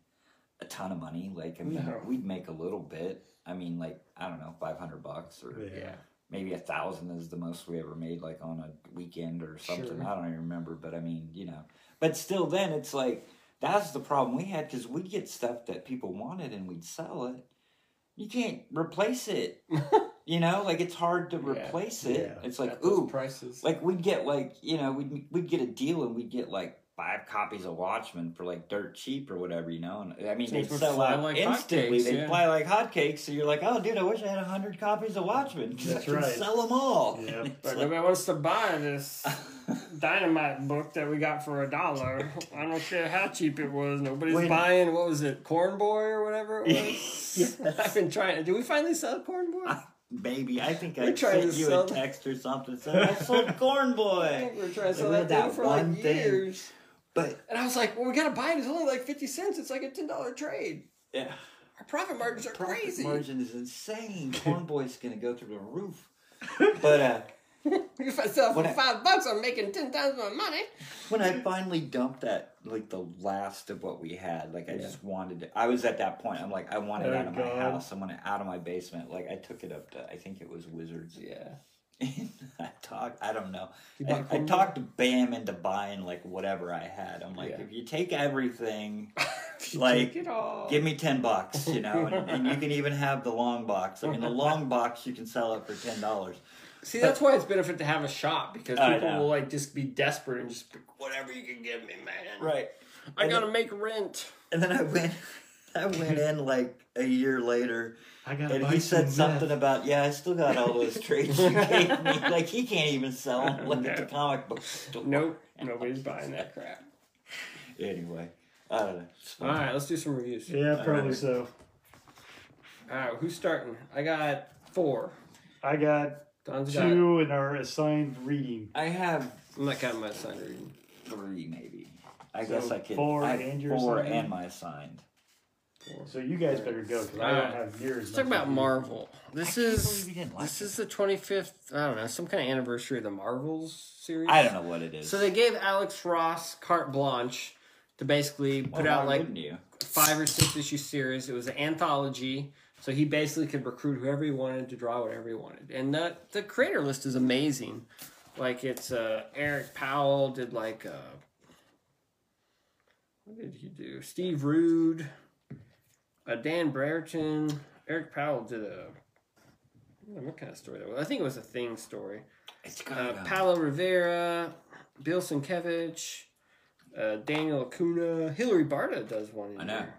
Speaker 3: a ton of money. Like, I mean,
Speaker 1: No.
Speaker 3: we'd make a little bit. I mean, like I don't know, five hundred bucks or
Speaker 2: Yeah.
Speaker 1: Yeah.
Speaker 3: maybe a thousand is the most we ever made, like on a weekend or something.
Speaker 1: Sure.
Speaker 3: I don't even remember, but I mean, you know, but still, then it's like that's the problem we had because we'd get stuff that people wanted and we'd sell it. You can't replace it. (laughs) you know, like it's hard to
Speaker 1: Yeah.
Speaker 3: replace it.
Speaker 2: Yeah.
Speaker 3: It's like, ooh,
Speaker 1: prices.
Speaker 3: like we'd get like you know we'd we'd get a deal and we'd get like five copies of Watchmen for like dirt cheap or whatever you know and I mean
Speaker 1: Things
Speaker 3: they'd sell out
Speaker 1: like
Speaker 3: instantly
Speaker 1: hotcakes,
Speaker 3: they'd
Speaker 1: yeah.
Speaker 3: fly like hotcakes so you're like oh dude I wish I had a hundred copies of Watchmen 'cause (laughs)
Speaker 2: That's
Speaker 3: I can
Speaker 2: right.
Speaker 3: sell them all
Speaker 2: Yep. (laughs)
Speaker 1: But
Speaker 3: like-
Speaker 1: nobody wants to buy this (laughs) dynamite book that we got for a dollar. I don't care how cheap it was. Nobody's
Speaker 3: When-
Speaker 1: buying. What was it, Corn Boy or whatever it was?
Speaker 3: Yes.
Speaker 1: I've been trying. Do we finally sell Corn Boy?
Speaker 3: Baby, I think
Speaker 1: We're
Speaker 3: I
Speaker 1: trying
Speaker 3: sent
Speaker 1: to
Speaker 3: you
Speaker 1: sell
Speaker 3: a text or something said I sold Corn
Speaker 1: I
Speaker 3: Boy
Speaker 1: we were trying to sell
Speaker 3: Remember
Speaker 1: that thing
Speaker 3: that
Speaker 1: for
Speaker 3: one
Speaker 1: like
Speaker 3: thing?
Speaker 1: years.
Speaker 3: But
Speaker 1: And I was like, well, we gotta buy it. It's only like fifty cents. It's like a ten dollar trade.
Speaker 3: yeah
Speaker 1: Our profit margins are
Speaker 3: profit
Speaker 1: crazy.
Speaker 3: margin is insane (laughs) Corn Boy's gonna go through the roof but uh (laughs)
Speaker 1: if I sell for
Speaker 3: When I-
Speaker 1: five bucks, I'm making ten times my money.
Speaker 3: when I finally dumped that, like the last of what we had, like I
Speaker 1: Yeah.
Speaker 3: just wanted it. I was at that point. I'm like, I want it
Speaker 2: Oh,
Speaker 3: out of my house. I want it out of my basement. Like I took it up to, I think it was Wizards.
Speaker 1: Yeah. (laughs)
Speaker 3: I talked. I don't know. I, I talked Bam into buying like whatever I had. I'm like,
Speaker 1: Yeah.
Speaker 3: if you take everything, (laughs)
Speaker 1: You
Speaker 3: Like,
Speaker 1: take
Speaker 3: give me ten bucks, you know, and, and you can even have the long box. I mean, the long (laughs) box you can sell it for ten dollars.
Speaker 1: See, that's why it's benefit to have a shop because people will like just be desperate and just whatever you can give me, man.
Speaker 3: Right.
Speaker 1: I
Speaker 3: And
Speaker 1: gotta make rent.
Speaker 3: And then I went, I went in like a year later.
Speaker 2: I gotta
Speaker 3: And he said something
Speaker 2: meth.
Speaker 3: about, yeah, I still got all those trades you gave me. (laughs) Like he can't even sell them like at the comic book store.
Speaker 1: Nope, nobody's buying that crap.
Speaker 3: Anyway, I don't know. It's
Speaker 1: All
Speaker 3: fun.
Speaker 1: right, let's do some reviews.
Speaker 2: Yeah, probably
Speaker 3: Alright.
Speaker 2: so.
Speaker 1: All right, who's starting? I got four.
Speaker 2: I got
Speaker 1: Don's got.
Speaker 2: two in our assigned reading.
Speaker 3: I have
Speaker 1: I'm not counting my assigned reading.
Speaker 3: three, maybe. I
Speaker 2: So
Speaker 3: guess I could.
Speaker 2: four
Speaker 3: I have
Speaker 2: and your
Speaker 3: four
Speaker 2: assigned?
Speaker 3: and my assigned.
Speaker 2: So you guys better go because I don't have near as
Speaker 1: Let's talk about. Marvel. This
Speaker 3: I can't
Speaker 1: is
Speaker 3: believe you didn't like
Speaker 1: this is the 25th. I don't know, some kind of anniversary of the Marvels series.
Speaker 3: I don't know what it is.
Speaker 1: So they gave Alex Ross carte blanche to basically put
Speaker 3: Well,
Speaker 1: out like
Speaker 3: wouldn't you?
Speaker 1: five or six issue series. It was an anthology, so he basically could recruit whoever he wanted to draw whatever he wanted. And the the creator list is amazing. Like it's uh, Eric Powell did like uh, what did he do? Steve Rude, uh, Dan Brereton, Eric Powell did a what kind of story that was? I think it was a thing story.
Speaker 3: It's
Speaker 1: Uh,
Speaker 3: kind of
Speaker 1: Paolo Rivera, Bill Sienkiewicz, uh, Daniel Acuna, Hilary Barta does one. In
Speaker 3: I know.
Speaker 1: there.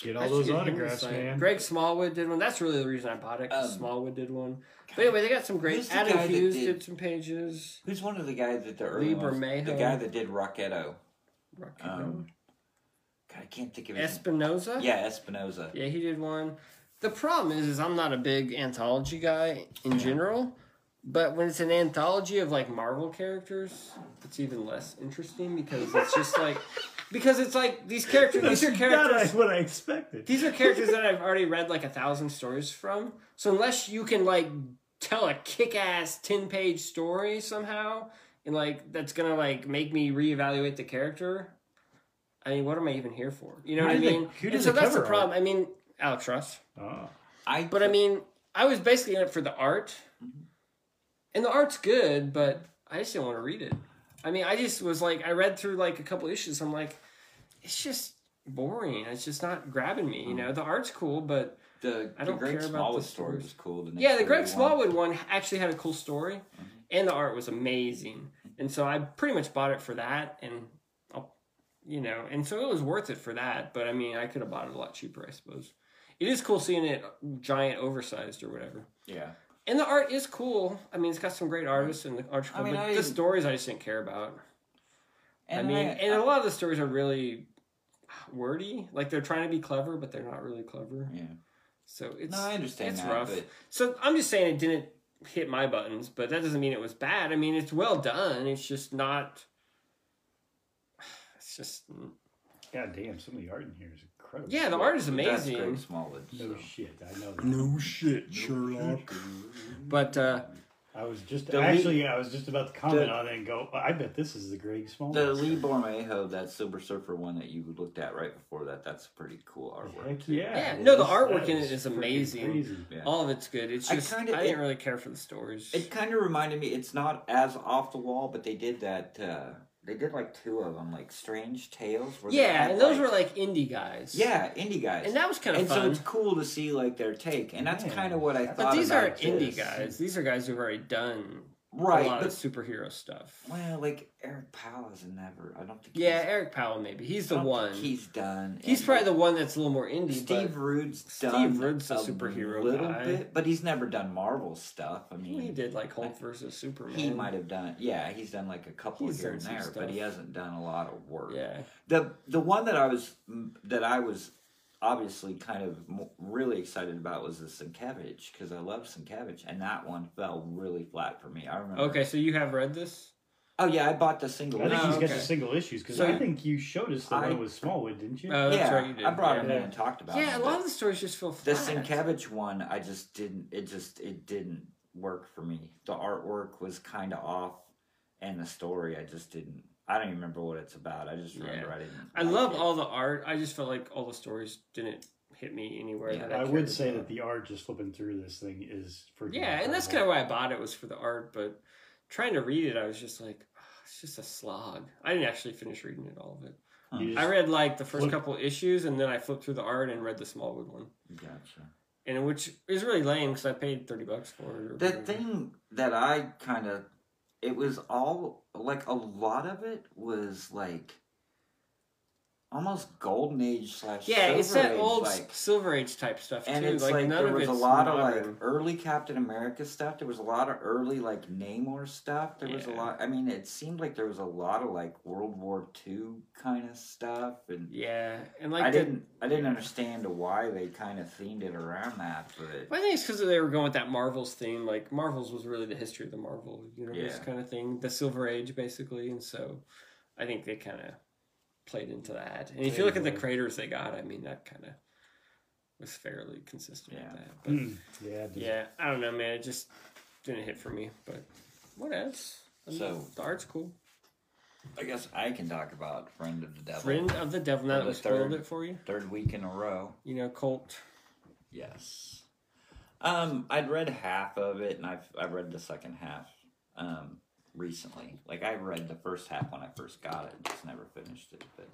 Speaker 2: Get all those
Speaker 1: get
Speaker 2: autographs,
Speaker 1: sign it.
Speaker 2: man.
Speaker 1: Greg Smallwood did one. That's really the reason I bought it. 'cause
Speaker 3: Um,
Speaker 1: Smallwood did one. But anyway, they got some great.
Speaker 3: Who's the
Speaker 1: Adam
Speaker 3: guy that
Speaker 1: Hughes
Speaker 3: did-
Speaker 1: did... some pages.
Speaker 3: Who's one of the guys that the early
Speaker 1: Lee
Speaker 3: ones,
Speaker 1: Bermejo.
Speaker 3: the guy that did Rocketo?
Speaker 1: Rock-
Speaker 3: Um, God, I can't think of his
Speaker 1: Espinosa.
Speaker 3: Yeah, Espinosa.
Speaker 1: Yeah, he did one. The problem is, is I'm not a big anthology guy in general, but when it's an anthology of like Marvel characters, it's even less interesting because it's just (laughs) like because it's like these characters. These are
Speaker 2: That's
Speaker 1: characters.
Speaker 2: what I expected.
Speaker 1: These are characters that (laughs) I've already read like a thousand stories from. So unless you can like tell a kick-ass ten-page story somehow, and like that's gonna like make me reevaluate the character, I mean, what am I even here for? You know
Speaker 2: Who
Speaker 1: what I
Speaker 2: did the-
Speaker 1: mean?
Speaker 2: who did
Speaker 1: so that's the
Speaker 2: cover
Speaker 1: problem. I mean, Alex Ross.
Speaker 2: Oh.
Speaker 3: I
Speaker 1: But I mean, I was basically in it for the art, and the art's good, but I just didn't want to read it. I mean, I just was like, I read through like a couple issues. I'm like, it's just boring. It's just not grabbing me. You mm-hmm. know, the art's cool, but
Speaker 3: the,
Speaker 1: I don't
Speaker 3: Greg
Speaker 1: care about the
Speaker 3: story
Speaker 1: stories.
Speaker 3: was cool. The
Speaker 1: yeah, the Greg
Speaker 3: story one.
Speaker 1: Smallwood one actually had a cool story, mm-hmm. and the art was amazing. And so I pretty much bought it for that, and I'll, you know, and so it was worth it for that. But I mean, I could have bought it a lot cheaper, I suppose. It is cool seeing it uh, giant, oversized or whatever.
Speaker 3: Yeah,
Speaker 1: And the art is cool. I mean, it's got some great artists and the art.
Speaker 3: I mean,
Speaker 1: but
Speaker 3: I
Speaker 1: the stories I just didn't care about.
Speaker 3: and
Speaker 1: I mean,
Speaker 3: I,
Speaker 1: and a lot of the stories are really wordy. Like they're trying to be clever, but they're not really clever.
Speaker 3: yeah.
Speaker 1: So it's
Speaker 3: No, I understand
Speaker 1: it's
Speaker 3: that,
Speaker 1: rough.
Speaker 3: but
Speaker 1: So I'm just saying it didn't hit my buttons, but that doesn't mean it was bad. I mean, it's well done. It's just not. It's just
Speaker 2: God damn, some of the art in here is incredible.
Speaker 1: yeah. The art is
Speaker 3: that's
Speaker 1: amazing,
Speaker 3: Greg Smallwood.
Speaker 2: No
Speaker 3: so.
Speaker 2: shit, I know that.
Speaker 1: no shit, Sherlock. But uh,
Speaker 2: I was just
Speaker 3: The
Speaker 2: actually, I was just about to comment
Speaker 3: the-
Speaker 2: on it and go. I bet this is the Greg Small.
Speaker 3: The Lee Bermejo, that Silver Surfer one that you looked at right before that, that's pretty cool artwork.
Speaker 2: Heck yeah!
Speaker 1: Yeah,
Speaker 2: it
Speaker 1: no, the artwork in it is amazing.
Speaker 3: Yeah.
Speaker 1: all of it's good. It's just I,
Speaker 3: kinda-
Speaker 1: didn't
Speaker 3: it-
Speaker 1: really care for the stories.
Speaker 3: It kind of reminded me. It's not as off the wall, but they did that. Uh, they did like two of them, like Strange Tales. Where
Speaker 1: yeah, and those
Speaker 3: like-
Speaker 1: were like indie guys.
Speaker 3: yeah indie guys,
Speaker 1: and that was kind of
Speaker 3: and
Speaker 1: fun.
Speaker 3: so it's cool to see like their take, and that's
Speaker 2: Man.
Speaker 3: kind of what I thought.
Speaker 1: but these aren't indie guys. These are guys who've already done
Speaker 3: right?
Speaker 1: a lot
Speaker 3: But
Speaker 1: of superhero stuff.
Speaker 3: well, like Eric Powell has never. I don't think.
Speaker 1: Yeah, Eric Powell maybe. He's
Speaker 3: I
Speaker 1: the one.
Speaker 3: He's done.
Speaker 1: He's
Speaker 3: and,
Speaker 1: probably the one that's a little more indie.
Speaker 3: Steve Rude's
Speaker 1: Steve
Speaker 3: done
Speaker 1: Rude's a superhero a
Speaker 3: little
Speaker 1: guy.
Speaker 3: bit, but he's never done Marvel stuff. I mean,
Speaker 1: he did like Hulk versus Superman.
Speaker 3: He might have done, yeah. He's done like a couple
Speaker 1: He's
Speaker 3: here and there,
Speaker 1: stuff.
Speaker 3: but he hasn't done a lot of work.
Speaker 1: Yeah,
Speaker 3: The the one that I was that I was obviously kind of really excited about was the Sienkiewicz because I love Sienkiewicz, and that one fell really flat for me. I remember.
Speaker 1: Okay, so you have read this?
Speaker 3: Oh yeah, I bought the single.
Speaker 2: I think
Speaker 1: Oh,
Speaker 2: he's got the single issues because
Speaker 1: So-
Speaker 2: I think you showed us the
Speaker 3: I-
Speaker 2: one with Smallwood, didn't you?
Speaker 1: Oh, that's
Speaker 3: yeah,
Speaker 1: right, you did.
Speaker 3: I brought
Speaker 1: yeah.
Speaker 3: him in and talked about.
Speaker 1: Yeah, a lot of the stories just feel
Speaker 3: the
Speaker 1: flat.
Speaker 3: Sienkiewicz one, I just didn't. It just it didn't work for me. The artwork was kind of off, and the story, I just didn't. I don't even remember what it's about. I just remember
Speaker 1: Yeah.
Speaker 3: I didn't.
Speaker 1: I
Speaker 3: like
Speaker 1: love
Speaker 3: it.
Speaker 1: all the art. I just felt like all the stories didn't hit me anywhere.
Speaker 3: Yeah.
Speaker 1: that I,
Speaker 2: I would say
Speaker 1: about.
Speaker 2: that the art just flipping through this thing is freaking.
Speaker 1: Yeah, and that's kind of why I bought it was for the art. But trying to read it, I was just like, "Ah, it's just a slog. I didn't actually finish reading it all of it.
Speaker 2: You
Speaker 1: I read like the first
Speaker 2: Flip-
Speaker 1: couple issues, and then I flipped through the art and read the Smallwood one,
Speaker 3: Gotcha.
Speaker 1: and which is really lame because I paid thirty bucks for it.
Speaker 3: The
Speaker 1: whatever.
Speaker 3: thing that I kind of, it was all like a lot of it was like almost golden age slash
Speaker 1: yeah, it's that
Speaker 3: Age,
Speaker 1: old
Speaker 3: like,
Speaker 1: Silver Age type stuff
Speaker 3: and
Speaker 1: too.
Speaker 3: it's
Speaker 1: like,
Speaker 3: like, there was a lot
Speaker 1: modern.
Speaker 3: of like early Captain America stuff. There was a lot of early like Namor stuff. There was a lot. I mean, it seemed like there was a lot of like World War II kind of stuff, and
Speaker 1: yeah, and like
Speaker 3: I
Speaker 1: the-
Speaker 3: didn't, I didn't understand why they kind of themed it around that, but.
Speaker 1: Well, I think it's because they were going with that Marvels theme. Like Marvels was really the history of the Marvel universe
Speaker 3: Yeah.
Speaker 1: kind of thing, the Silver Age basically, and so I think they kind of played into that. And if you look at the craters they got, I mean that kind of was fairly consistent
Speaker 3: Yeah.
Speaker 1: with that. But
Speaker 2: Mm, yeah, it does.
Speaker 1: yeah, I don't know, man. It just didn't hit for me. But what else? I mean,
Speaker 3: So-
Speaker 1: the art's cool.
Speaker 3: I guess I can talk about Friend of the Devil.
Speaker 1: Friend of the Devil. Now that
Speaker 3: the
Speaker 1: we spoiled
Speaker 3: third-
Speaker 1: it for you,
Speaker 3: Third week in a row.
Speaker 1: you know, Colt.
Speaker 3: Yes. Um, I'd read half of it, and I've I've read the second half um, recently. Like I read the first half when I first got it, just never finished it. But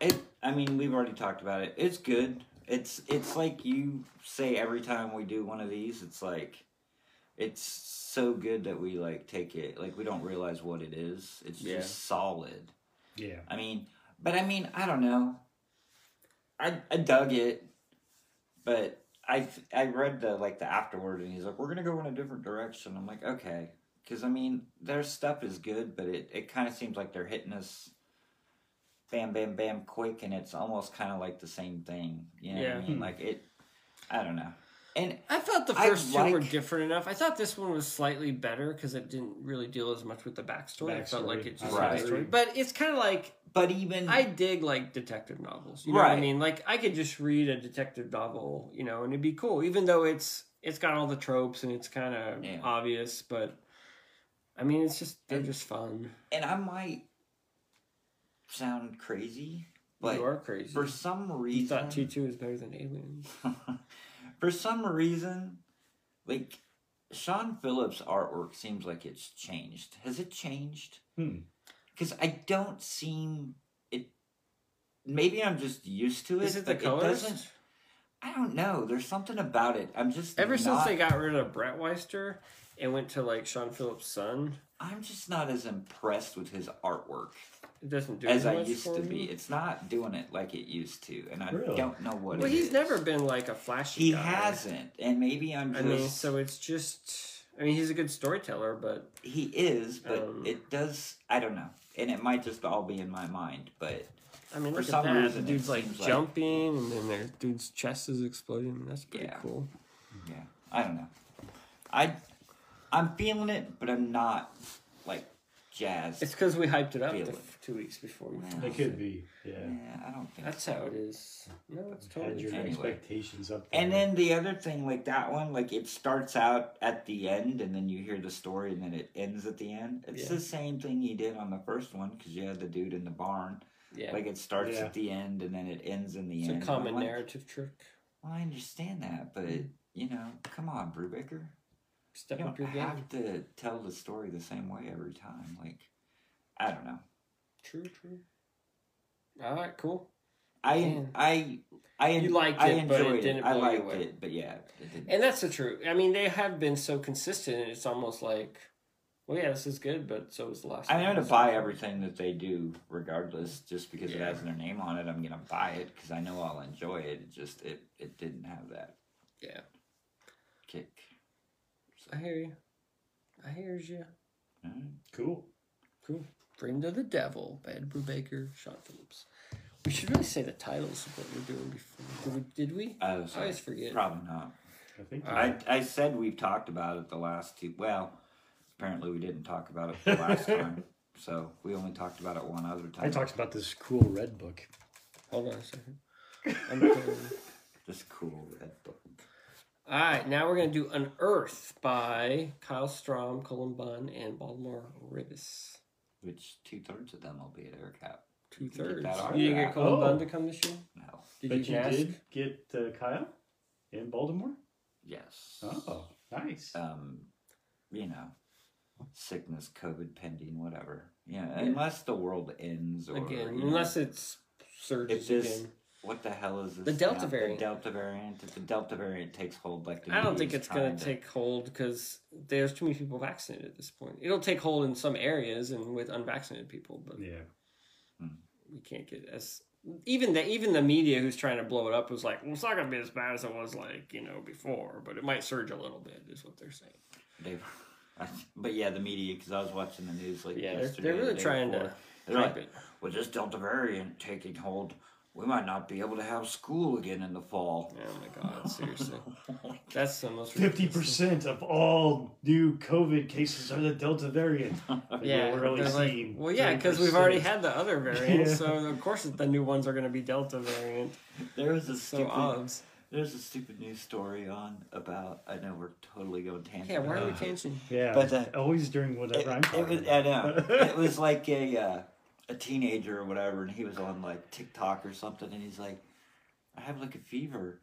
Speaker 3: it, I mean, we've already talked about it. It's good. It's it's like you say every time we do one of these. It's like it's so good that we like take it like we don't realize what it is. It's
Speaker 1: Yeah.
Speaker 3: just solid.
Speaker 2: Yeah.
Speaker 3: I mean, but I mean, I don't know. I I dug it, but I I read the like the afterword, and he's like, "We're gonna go in a different direction." I'm like, okay, because I mean, their stuff is good, but it it kind of seems like they're hitting us, bam, bam, bam, quick, and it's almost kind of like the same thing. You know what
Speaker 1: Yeah.
Speaker 3: I mean? Hmm. Like it, I don't know. And
Speaker 1: I thought the
Speaker 3: I
Speaker 1: first two were different enough. I thought this one was slightly better because it didn't really deal as much with the backstory. I felt like it just
Speaker 3: Right.
Speaker 1: had a story, but it's kind of like
Speaker 3: but even
Speaker 1: I dig like detective novels. You know what I mean? Like I could just read a detective novel, you know, and it'd be cool, even though it's it's got all the tropes and it's kind of
Speaker 3: Yeah.
Speaker 1: obvious. But I mean, it's just they're
Speaker 3: And-
Speaker 1: just fun.
Speaker 3: and I might sound crazy, but
Speaker 1: you are crazy.
Speaker 3: for some reason,
Speaker 1: you
Speaker 3: reason,
Speaker 1: thought T two is better than Aliens. (laughs)
Speaker 3: for some reason, like Sean Phillips' artwork seems like it's changed. Has it changed?
Speaker 2: Hmm.
Speaker 3: Because I don't seem it. Maybe I'm just used to it.
Speaker 1: Is it the colors?
Speaker 3: doesn't. I don't know. There's something about it. I'm just
Speaker 1: Ever since they got rid of Breitweiser and went to like Sean Phillips' son,
Speaker 3: I'm just not as impressed with his artwork
Speaker 1: it doesn't do
Speaker 3: as I used
Speaker 1: for
Speaker 3: to
Speaker 1: me.
Speaker 3: be. It's not doing it like it used to, and I
Speaker 2: Really?
Speaker 3: don't know what.
Speaker 1: Well,
Speaker 3: it
Speaker 1: he's
Speaker 3: is.
Speaker 1: never been like a flashy.
Speaker 3: He
Speaker 1: guy.
Speaker 3: hasn't, and maybe I'm
Speaker 1: I
Speaker 3: just.
Speaker 1: mean, so it's just. I mean, he's a good storyteller, but
Speaker 3: He is, but
Speaker 1: Um,
Speaker 3: it does. I don't know, and it might just all be in my mind. But
Speaker 1: I mean,
Speaker 3: For some reason,
Speaker 1: the dude's like
Speaker 3: seems like-
Speaker 1: jumping, and then their dude's chest is exploding. I that's pretty
Speaker 3: Yeah.
Speaker 1: cool.
Speaker 3: yeah, I don't know. I, I'm feeling it, but I'm not like jazzed.
Speaker 1: It's because we hyped it up
Speaker 3: Feel
Speaker 1: the
Speaker 3: it.
Speaker 1: f- two weeks before. we
Speaker 3: Yeah.
Speaker 2: It could
Speaker 1: it.
Speaker 2: be. Yeah.
Speaker 3: yeah, I don't think
Speaker 1: That's
Speaker 3: so.
Speaker 1: how it is. No, it's
Speaker 2: Had
Speaker 1: totally
Speaker 2: your.
Speaker 3: Anyway.
Speaker 2: expectations up there.
Speaker 3: And then the other thing, like that one, like it starts out at the end, and then you hear the story, and then it ends at the end. It's
Speaker 1: Yeah.
Speaker 3: the same thing he did on the first one because you had the dude in the barn.
Speaker 1: Yeah,
Speaker 3: Like it starts
Speaker 2: Yeah.
Speaker 3: at the end, and then it ends in the
Speaker 1: it's
Speaker 3: end.
Speaker 1: a common
Speaker 3: like,
Speaker 1: narrative trick.
Speaker 3: Well, I understand that, but you know, come on, Brubaker.
Speaker 1: Step
Speaker 3: You
Speaker 1: up your game.
Speaker 3: have to tell the story the same way every time. Like, I don't know.
Speaker 1: True, true. All right, cool.
Speaker 3: I
Speaker 1: Man.
Speaker 3: I I
Speaker 1: You liked
Speaker 3: I
Speaker 1: it, but it didn't
Speaker 3: I liked
Speaker 1: away.
Speaker 3: it, but yeah, it didn't.
Speaker 1: And that's the truth. I mean, they have been so consistent. and It's almost like, well, yeah, this is good, but so is the last.
Speaker 3: I'm gonna buy everything that they do, regardless, just because it has their name on it. I'm gonna buy it because I know I'll enjoy it. It just it it didn't have that
Speaker 1: Yeah. I hear you. I hear you.
Speaker 3: Alright.
Speaker 2: cool.
Speaker 1: Cool. Friend of the Devil, Ed Brubaker, Sean Phillips. We should really say the titles of what we're doing before. Did we? Did we?
Speaker 3: I was
Speaker 1: I always forget.
Speaker 3: probably not.
Speaker 2: I think.
Speaker 3: I. I said we've talked about it the last two. Well, apparently we didn't talk about it the last (laughs) time. So we only talked about it one other time.
Speaker 2: I talked about this cool red book.
Speaker 1: Hold on a second. I'm (laughs)
Speaker 3: this cool red book.
Speaker 1: All right, now we're gonna do Unearth by Kyle Strahm, Cullen Bunn, and Baltimore Ribas.
Speaker 3: Which two thirds of them will be at AirCap.
Speaker 1: Two thirds.
Speaker 3: that
Speaker 1: You didn't get. Colin
Speaker 2: Oh.
Speaker 1: Bunn to come this year?
Speaker 3: No.
Speaker 1: Did
Speaker 2: but
Speaker 1: you,
Speaker 2: you
Speaker 1: ask?
Speaker 2: did get uh, Kyle in Baltimore.
Speaker 3: Yes.
Speaker 2: Oh, nice.
Speaker 3: Um, you know, sickness, COVID pending, whatever. Yeah,
Speaker 1: Yeah.
Speaker 3: unless the world ends or
Speaker 1: Again,
Speaker 3: you know,
Speaker 1: unless it's surges
Speaker 3: if this
Speaker 1: again.
Speaker 3: What the hell is this?
Speaker 1: The Delta
Speaker 3: now?
Speaker 1: variant.
Speaker 3: The Delta variant. If the Delta variant takes hold, like the
Speaker 1: I don't think it's going
Speaker 3: trying
Speaker 1: to take hold because there's too many people vaccinated at this point. It'll take hold in some areas and with unvaccinated people, but
Speaker 2: yeah. Hmm.
Speaker 1: we can't get as even the even the media who's trying to blow it up was like, well, it's not going to be as bad as it was like you know before, but it might surge a little bit, is what they're saying.
Speaker 3: They, I, but yeah, the media because I was watching the news like
Speaker 1: Yeah, they're,
Speaker 3: yesterday.
Speaker 1: they're really
Speaker 3: the
Speaker 1: trying
Speaker 3: before.
Speaker 1: to
Speaker 3: They're like,
Speaker 1: it.
Speaker 3: with this Delta variant taking hold, we might not be able to have school again in the fall.
Speaker 1: Oh my god, seriously, (laughs) that's the most
Speaker 2: 50% of all new COVID cases are the Delta variant. (laughs)
Speaker 1: Yeah,
Speaker 2: we're only
Speaker 1: they're like-
Speaker 2: seeing.
Speaker 1: well, yeah, because we've already had the other variants,
Speaker 2: Yeah.
Speaker 1: so of course the new ones are going to be Delta variant.
Speaker 3: there was a
Speaker 1: So
Speaker 3: stupid,
Speaker 1: odds.
Speaker 3: There's a stupid news story on about. I know we're totally going tangent.
Speaker 1: Yeah, why are we
Speaker 3: Uh,
Speaker 1: tangent?
Speaker 2: Yeah,
Speaker 3: But, uh,
Speaker 2: always during whatever
Speaker 3: It,
Speaker 2: I'm
Speaker 3: it
Speaker 2: talking
Speaker 3: was, I know. it was like a uh, a teenager or whatever, and he was on like TikTok or something, and he's like, "I have like a fever,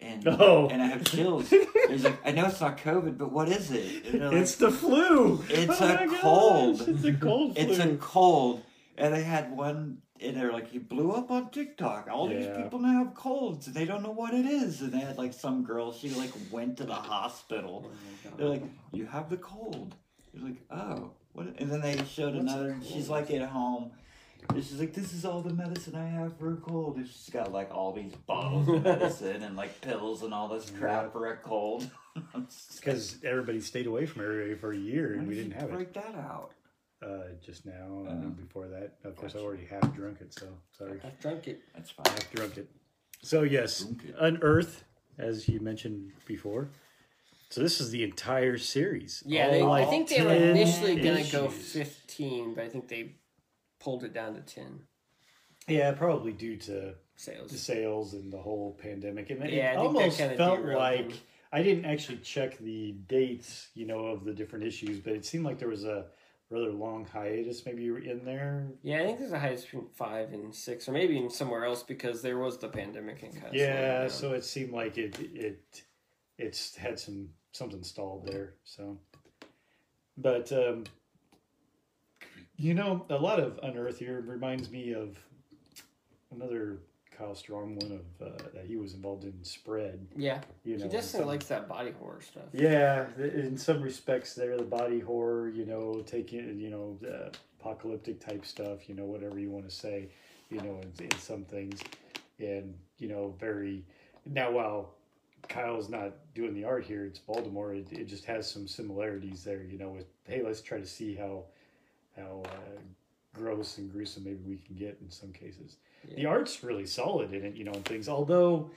Speaker 3: and (laughs)
Speaker 2: Oh.
Speaker 3: and I have chills." he's like, "I know it's not COVID, but what is it?" Like,
Speaker 2: it's the flu.
Speaker 3: It's
Speaker 2: Oh
Speaker 3: a
Speaker 2: my gosh,
Speaker 3: cold.
Speaker 2: It's a cold flu. (laughs)
Speaker 3: It's a cold, and they had one. And they're like, he blew up on TikTok. All these people now have colds, and they don't know what it is. And they had like some girl. She like went to the hospital. Oh they're like, you have the cold. You're like, oh, what? And then they showed
Speaker 1: What's
Speaker 3: another. and She's like at home. And she's like, this is all the medicine I have for a cold. And she's got like all these bottles of (laughs) medicine and like pills and all this crap for a cold. (laughs)
Speaker 2: because everybody stayed away from everybody for a year and we
Speaker 3: did
Speaker 2: didn't have it
Speaker 3: break that out.
Speaker 2: uh, just now.
Speaker 3: Uh-huh.
Speaker 2: and before that, of course, I already have drunk it. So sorry,
Speaker 1: I've drunk it.
Speaker 3: That's fine.
Speaker 2: half drunk it. So yes. Unearth, as you mentioned before. So this is the entire series.
Speaker 1: Yeah, they, I think they were initially gonna go
Speaker 2: issues.
Speaker 1: fifteen, but I think they pulled it down to ten
Speaker 2: Yeah, probably due to
Speaker 1: sales.
Speaker 2: the sales and the whole pandemic, and it
Speaker 1: Yeah, I
Speaker 2: almost felt like. I didn't actually check the dates, you know, of the different issues, but it seemed like there was a rather long hiatus maybe in there.
Speaker 1: Yeah, I think there's a hiatus between five and six, or maybe even somewhere else because there was the pandemic and kind of
Speaker 2: Yeah, so it seemed like it it it's had some something stalled there. So, but um, you know, a lot of Unearth here reminds me of another Kyle Strahm one of uh, that he was involved in Spread.
Speaker 1: yeah,
Speaker 2: You know,
Speaker 1: he definitely
Speaker 2: some-
Speaker 1: likes that body horror stuff.
Speaker 2: Yeah, in some respects, there the body horror, you know, taking, you know, the apocalyptic type stuff, you know, whatever you want to say, you know, in, in some things, and you know, very. Now, while Kyle's not doing the art here, it's Baltimore. It, it just has some similarities there, you know. With hey, let's try to see how how uh, gross and gruesome maybe we can get in some cases. The art's really solid in it, you know, and things. Although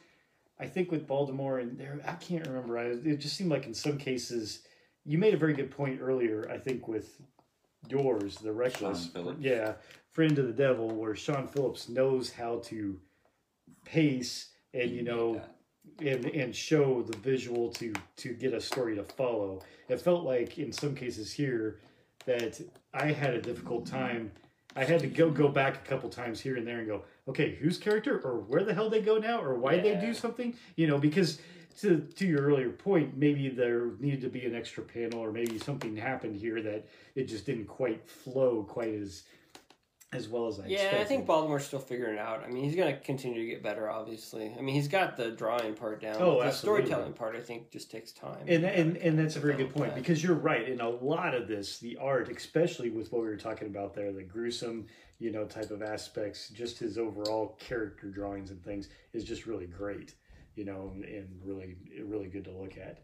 Speaker 2: I think with Baltimore and there, I can't remember. I, it just seemed like in some cases, you made a very good point earlier. I think with yours, the reckless, yeah, friend of the devil, where Sean Phillips knows how to pace and you know and and show the visual to to get a story to follow. It felt like in some cases here that I had a difficult time. I had to go go back a couple times here and there and go, okay, whose character or where the hell they go now or why they do something, you know, because to to your earlier point, maybe there needed to be an extra panel or maybe something happened here that it just didn't quite flow quite as as well as I
Speaker 1: Yeah,
Speaker 2: expected.
Speaker 1: I think Baltimore's still figuring it out. I mean, he's going to continue to get better, obviously. I mean, he's got the drawing part down.
Speaker 2: Oh,
Speaker 1: the storytelling part, I think, just takes time.
Speaker 2: and and and that's a very good point
Speaker 1: that.
Speaker 2: because you're right in a lot of this the art especially with what we were talking about there the gruesome you know type of aspects just his overall character drawings and things is just really great you know and really really good to look at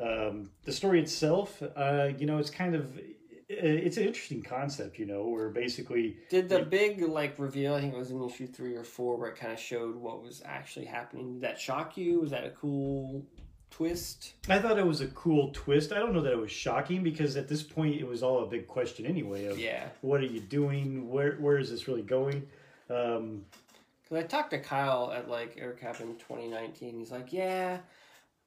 Speaker 2: um, the story itself uh, you know it's kind of it's an interesting concept you know where basically
Speaker 1: Did the big like reveal? I think it was in issue three or four, where it kind of showed what was actually happening. Did that shock you? Was that a cool twist?
Speaker 2: I thought it was a cool twist. I don't know that it was shocking because at this point it was all a big question anyway of
Speaker 1: Yeah,
Speaker 2: what are you doing? Where where is this really going? Um,
Speaker 1: because I talked to Kyle at like AirCap in 2019. He's like, "Yeah,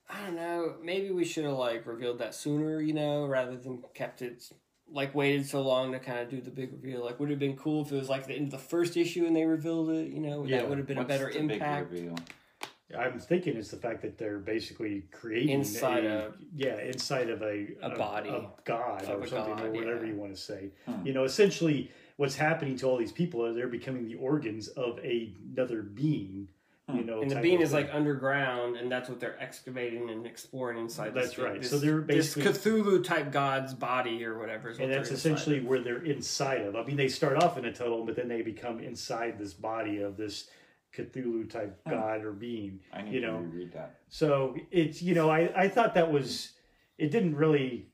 Speaker 1: I don't know. Maybe we should have like revealed that sooner, you know, rather than kept it." Like waited so long to kind of do the big reveal. Like, would it have been cool if it was like the end of the first issue and they revealed it? You know,
Speaker 2: Yeah.
Speaker 1: that would have been a better
Speaker 3: the big
Speaker 1: impact.
Speaker 3: reveal?
Speaker 2: I'm thinking it's the fact that they're basically creating
Speaker 1: Inside
Speaker 2: a,
Speaker 1: a-
Speaker 2: yeah inside of a
Speaker 1: a body.
Speaker 2: a god
Speaker 1: Of
Speaker 2: or
Speaker 1: a
Speaker 2: something or whatever
Speaker 1: yeah.
Speaker 2: you want to say.
Speaker 3: Hmm.
Speaker 2: You know, essentially what's happening to all these people are they're becoming the organs of a, another being. You
Speaker 3: Hmm.
Speaker 2: know,
Speaker 1: And the
Speaker 2: type
Speaker 1: being is
Speaker 2: thing.
Speaker 1: like underground, and that's what they're excavating and exploring inside.
Speaker 2: That's
Speaker 1: this,
Speaker 2: right.
Speaker 1: This,
Speaker 2: So they're
Speaker 1: this Cthulhu type god's body or whatever. Is what
Speaker 2: and that's essentially
Speaker 1: of.
Speaker 2: where they're inside of. I mean, they start off in a tunnel, but then they become inside this body of this Cthulhu type
Speaker 3: Hmm.
Speaker 2: god or being.
Speaker 3: I need
Speaker 2: You
Speaker 3: to
Speaker 2: know,
Speaker 3: reread that.
Speaker 2: So it's you know I I thought that was it didn't really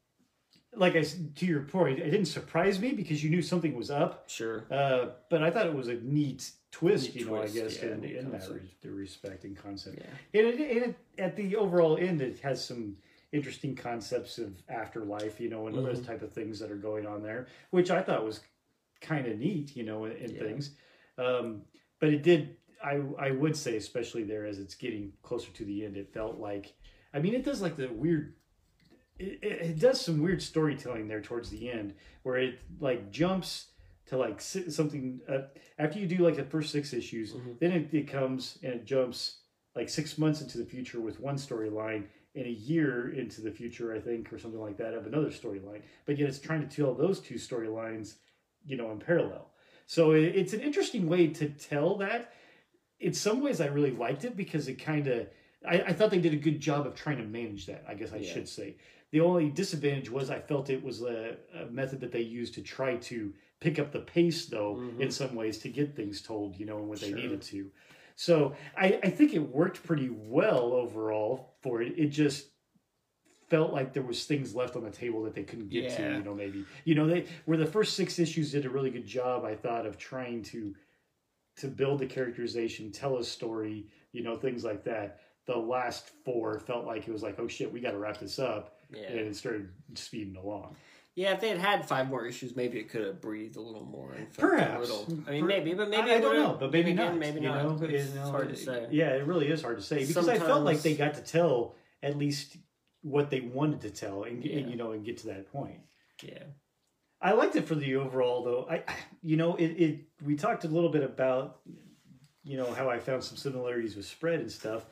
Speaker 2: like I s- to your point it didn't surprise me because you knew something was up.
Speaker 1: Sure.
Speaker 2: Uh, but I thought it was a neat twist, you know.
Speaker 1: twist,
Speaker 2: I guess
Speaker 1: yeah,
Speaker 2: in, in that re- the respect and concept.
Speaker 1: Yeah.
Speaker 2: And, it, and it, at the overall end, it has some interesting concepts of afterlife, you know, and those
Speaker 1: Mhm.
Speaker 2: type of things that are going on there, which I thought was kind of neat, you know, and, and
Speaker 1: Yeah.
Speaker 2: things. Um, but it did. I I would say, especially there as it's getting closer to the end, it felt like. I mean, it does like the weird. It, it does some weird storytelling there towards the end, where it like jumps to like something uh, after you do like the first six issues,
Speaker 1: Mhm.
Speaker 2: then it, it comes and it jumps like six months into the future with one storyline, and a year into the future, I think, or something like that, of another storyline. But yet it's trying to tell those two storylines, you know, in parallel. So it, it's an interesting way to tell that. In some ways, I really liked it because it kind of. I, I thought they did a good job of trying to manage that. I guess I
Speaker 1: Yeah.
Speaker 2: should say. The only disadvantage was I felt it was a, a method that they used to try to pick up the pace, though,
Speaker 1: Mhm.
Speaker 2: in some ways to get things told, you know, when they
Speaker 1: Sure.
Speaker 2: needed to. So I, I think it worked pretty well overall for it. It just felt like there was things left on the table that they couldn't get to, you know, maybe. You know, they where the first six issues did a really good job, I thought, of trying to to build the characterization, tell a story, you know, things like that. The last four felt like it was like, oh shit, we got to wrap this up,
Speaker 1: Yeah.
Speaker 2: and it started speeding along.
Speaker 1: Yeah, if they had had five more issues, maybe it could have breathed a little more. And
Speaker 2: Perhaps.
Speaker 1: A little, I mean, maybe, but maybe
Speaker 2: I, I don't know, but maybe not.
Speaker 1: again, Maybe
Speaker 2: you
Speaker 1: not.
Speaker 2: know,
Speaker 1: it's
Speaker 2: you know,
Speaker 1: hard to say.
Speaker 2: Yeah, it really is hard to say because I felt like they got to tell at least what they wanted to tell, and, get-
Speaker 1: Yeah.
Speaker 2: you know, and get to that point.
Speaker 1: Yeah.
Speaker 2: I liked it for the overall, though. I, you know, it, it. We talked a little bit about, you know, how I found some similarities with spread and stuff,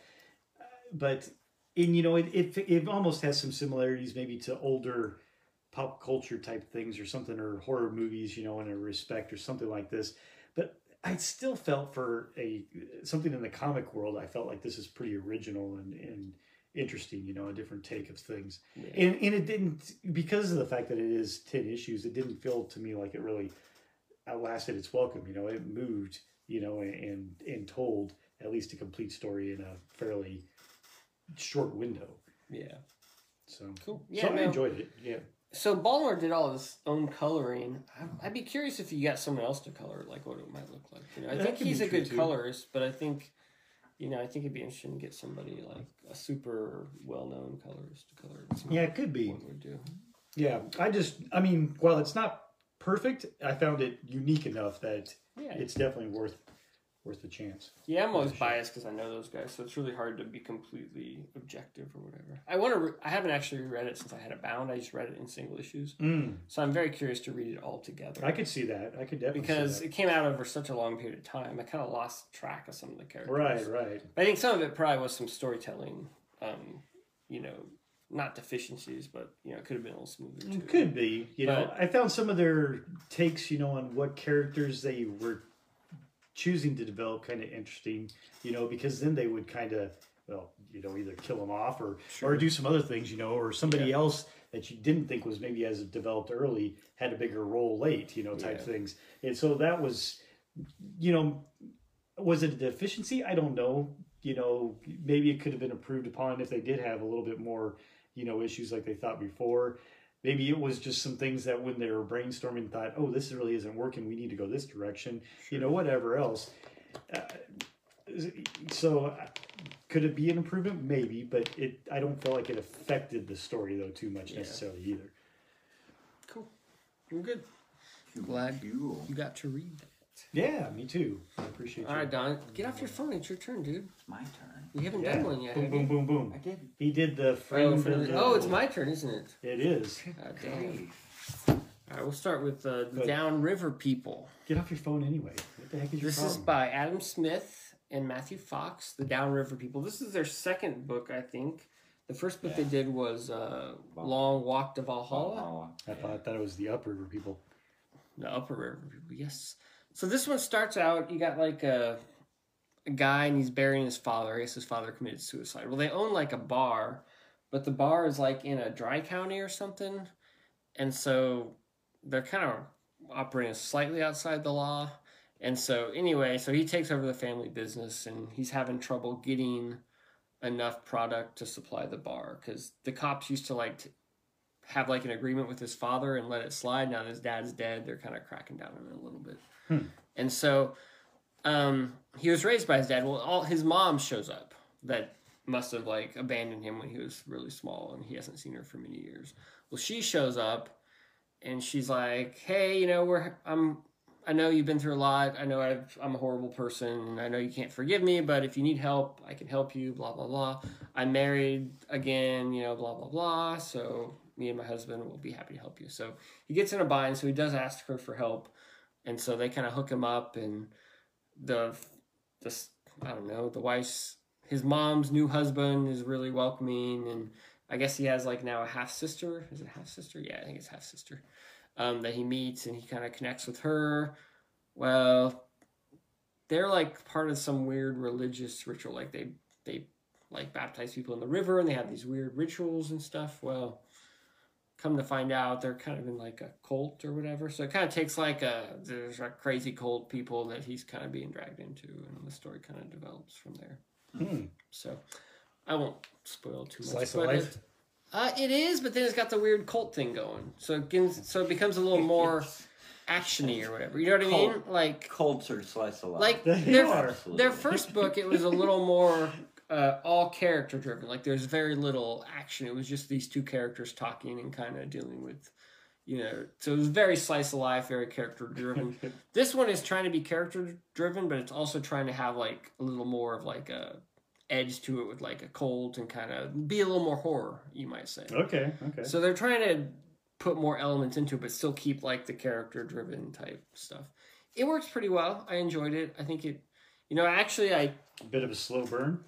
Speaker 2: but in you know, it it, it almost has some similarities maybe to older pop culture type things or something or horror movies, you know, in a respect or something like this. But I still felt for a something in the comic world, I felt like this is pretty original and and interesting, you know, a different take of things
Speaker 1: yeah.
Speaker 2: and, and it didn't because of the fact that it is 10 issues it didn't feel to me like it really outlasted its welcome you know it moved you know and and told at least a complete story in a fairly short window
Speaker 1: yeah.
Speaker 2: so
Speaker 1: Cool.
Speaker 2: so
Speaker 1: Yeah,
Speaker 2: i
Speaker 1: no.
Speaker 2: enjoyed it yeah
Speaker 1: So Baltimore did all his own coloring. I- I'd be curious if you got someone else to color, it, like what it might look like. You know, I
Speaker 2: That
Speaker 1: think he's a good
Speaker 2: too.
Speaker 1: colorist, but I think, you know, I think it'd be interesting to get somebody like a super well-known colorist to color it.
Speaker 2: Yeah it could be
Speaker 1: what would do.
Speaker 2: yeah i just i mean while it's not perfect i found it unique enough that
Speaker 1: Yeah,
Speaker 2: it's definitely worth worth the chance
Speaker 1: yeah. I'm always biased because I know those guys, so it's really hard to be completely objective or whatever. I want to. Re- I haven't actually read it since I had it bound. I just read it in single issues,
Speaker 2: mm,
Speaker 1: so I'm very curious to read it all together.
Speaker 2: i could see that i could definitely
Speaker 1: because
Speaker 2: see
Speaker 1: it came out over such a long period of time. I kind of lost track of some of the characters.
Speaker 2: right right
Speaker 1: But I think some of it probably was some storytelling, um, you know, not deficiencies, but you know, it could have been a little smoother too.
Speaker 2: It could be. You know, I found some of their takes, you know, on what characters they were choosing to develop kind of interesting, you know, because then they would kind of, well, you know, either kill them off or or do some other things, you know, or somebody
Speaker 1: Yeah.
Speaker 2: else that you didn't think was maybe as developed early had a bigger role late, you know, type
Speaker 1: Yeah.
Speaker 2: things. And so that was, you know, was it a deficiency? I don't know. You know, maybe it could have been improved upon if they did have a little bit more, you know, issues like they thought before. Maybe it was just some things that when they were brainstorming, thought, "Oh, this really isn't working. We need to go this direction." You know, whatever else. Uh, so, uh, could it be an improvement? Maybe, but it. I don't feel like it affected the story though too much
Speaker 1: Yeah.
Speaker 2: necessarily either.
Speaker 1: Cool. I'm good. Glad you got to read that.
Speaker 2: Yeah, me too. I appreciate
Speaker 1: All
Speaker 2: you.
Speaker 1: right, Don, get off your phone. It's your turn, dude.
Speaker 3: It's my turn.
Speaker 1: We haven't
Speaker 2: Yeah.
Speaker 1: done one yet.
Speaker 2: Boom, boom, boom, boom.
Speaker 3: I did.
Speaker 2: He did the
Speaker 1: Oh, for the-
Speaker 2: and,
Speaker 1: oh, it's my turn, isn't it?
Speaker 2: It is.
Speaker 1: God damn.
Speaker 3: Okay.
Speaker 1: All right, we'll start with uh, the
Speaker 2: Good.
Speaker 1: Downriver People.
Speaker 2: Get off your phone anyway. What the heck is your
Speaker 1: This
Speaker 2: problem?
Speaker 1: is by Adam Smith and Matthew Fox, The Downriver People. This is their second book, I think. The first book they did was uh, Long Walk to Valhalla.
Speaker 3: Oh,
Speaker 2: I thought, I thought it was the upriver people.
Speaker 1: The Upper River People, yes. So this one starts out, you got like a, a guy and he's burying his father. I guess his father committed suicide. Well, they own like a bar, but the bar is like in a dry county or something. And so they're kind of operating slightly outside the law. And so, anyway, so he takes over the family business and he's having trouble getting enough product to supply the bar because the cops used to like to have like an agreement with his father and let it slide. Now that his dad's dead, they're kind of cracking down on it a little bit.
Speaker 2: Hmm.
Speaker 1: And so, um, he was raised by his dad. Well, all his mom shows up that must have like abandoned him when he was really small and he hasn't seen her for many years. Well, she shows up and she's like, "Hey, you know, we're I'm I know you've been through a lot. I know I've, I'm a horrible person, and I know you can't forgive me. But if you need help, I can help you. Blah blah blah. I'm married again. You know, blah blah blah. So me and my husband will be happy to help you. So he gets in a bind. So he does ask her for help, and so they kind of hook him up. And the the I don't know the wife's his mom's new husband is really welcoming, and I guess he has like now a half sister. Is it half sister? Yeah, I think it's half sister um, that he meets and he kind of connects with her. Well, they're like part of some weird religious ritual. Like they they like baptize people in the river and they have these weird rituals and stuff. Well, come to find out, they're kind of in like a cult or whatever. So it kind of takes like a there's a crazy cult people that he's kind of being dragged into, and the story kind of develops from there.
Speaker 2: Hmm.
Speaker 1: So I won't spoil too much.
Speaker 2: Slice of life?
Speaker 1: it- uh, it is, but then it's got the weird cult thing going. So it gets, so it becomes a little more actiony or whatever. You know what I mean?
Speaker 3: Cult.
Speaker 1: Like
Speaker 3: Culture slice of life.
Speaker 1: like their their first book, it was a little more (laughs) uh, all character driven. Like there's very little action. It was just these two characters talking and kind of dealing with, you know. So it was very slice of life, very character driven. (laughs) this one is trying to be character driven, but it's also trying to have like a little more of like a edge to it with like a cold and kind of be a little more horror, you might say.
Speaker 2: Okay, okay.
Speaker 1: So they're trying to put more elements into it, but still keep like the character driven type stuff. It works pretty well. I enjoyed it. I think it, you know, actually, I,
Speaker 2: a bit of a slow burn.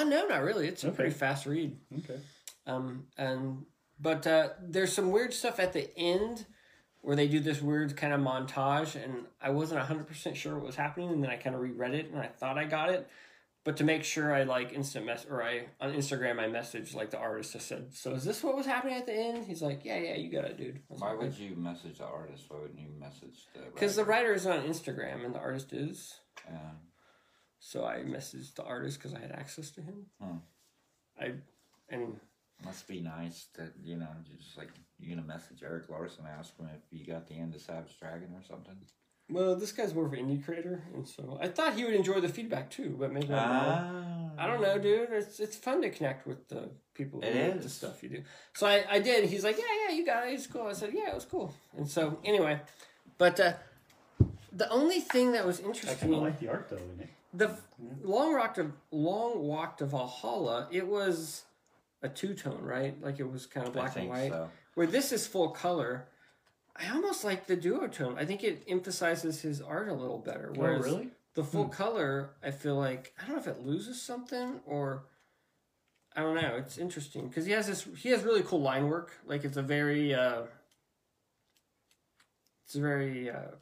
Speaker 1: Uh, no, not really. It's a
Speaker 2: Okay.
Speaker 1: pretty fast read.
Speaker 2: Okay.
Speaker 1: Um, and, but, uh, there's some weird stuff at the end where they do this weird kind of montage, and I wasn't 100% sure what was happening, and then I kind of reread it, and I thought I got it. But to make sure, I like instant mess or I on Instagram I messaged like the artist. I said, "So is this what was happening at the end?" He's like, "Yeah, yeah, you got it, dude."
Speaker 3: Why
Speaker 1: like,
Speaker 3: would you message the artist? Why wouldn't you message the?
Speaker 1: Because the
Speaker 3: writer?
Speaker 1: writer is on Instagram and the artist is.
Speaker 3: Yeah.
Speaker 1: So I messaged the artist because I had access to him.
Speaker 3: Hmm.
Speaker 1: I and
Speaker 3: Must be nice that you know, just like you're gonna message Erik Larsen, and ask him if you got the end of Savage Dragon or something.
Speaker 1: well, this guy's more of an indie creator, and so I thought he would enjoy the feedback too. But maybe.
Speaker 3: Ah.
Speaker 1: I don't know, dude. It's it's fun to connect with the people who the stuff you do. So I, I did. He's like, yeah, yeah, you got it. It's cool. I said, yeah, it was cool. And so anyway, but uh, the only thing that was interesting.
Speaker 2: I kind
Speaker 1: interesting.
Speaker 2: of like the art though in it.
Speaker 1: The long walk to long walk to Valhalla, it was a two tone, right? Like it was kind of
Speaker 3: I
Speaker 1: black and white.
Speaker 3: so.
Speaker 1: Where this is full color, I almost like the duotone. I think it emphasizes his art a little better. Whereas
Speaker 2: oh, really?
Speaker 1: the full color, I feel like I don't know if it loses something or I don't know. It's interesting because he has this. He has really cool line work. Like it's a very, uh, it's a very uh,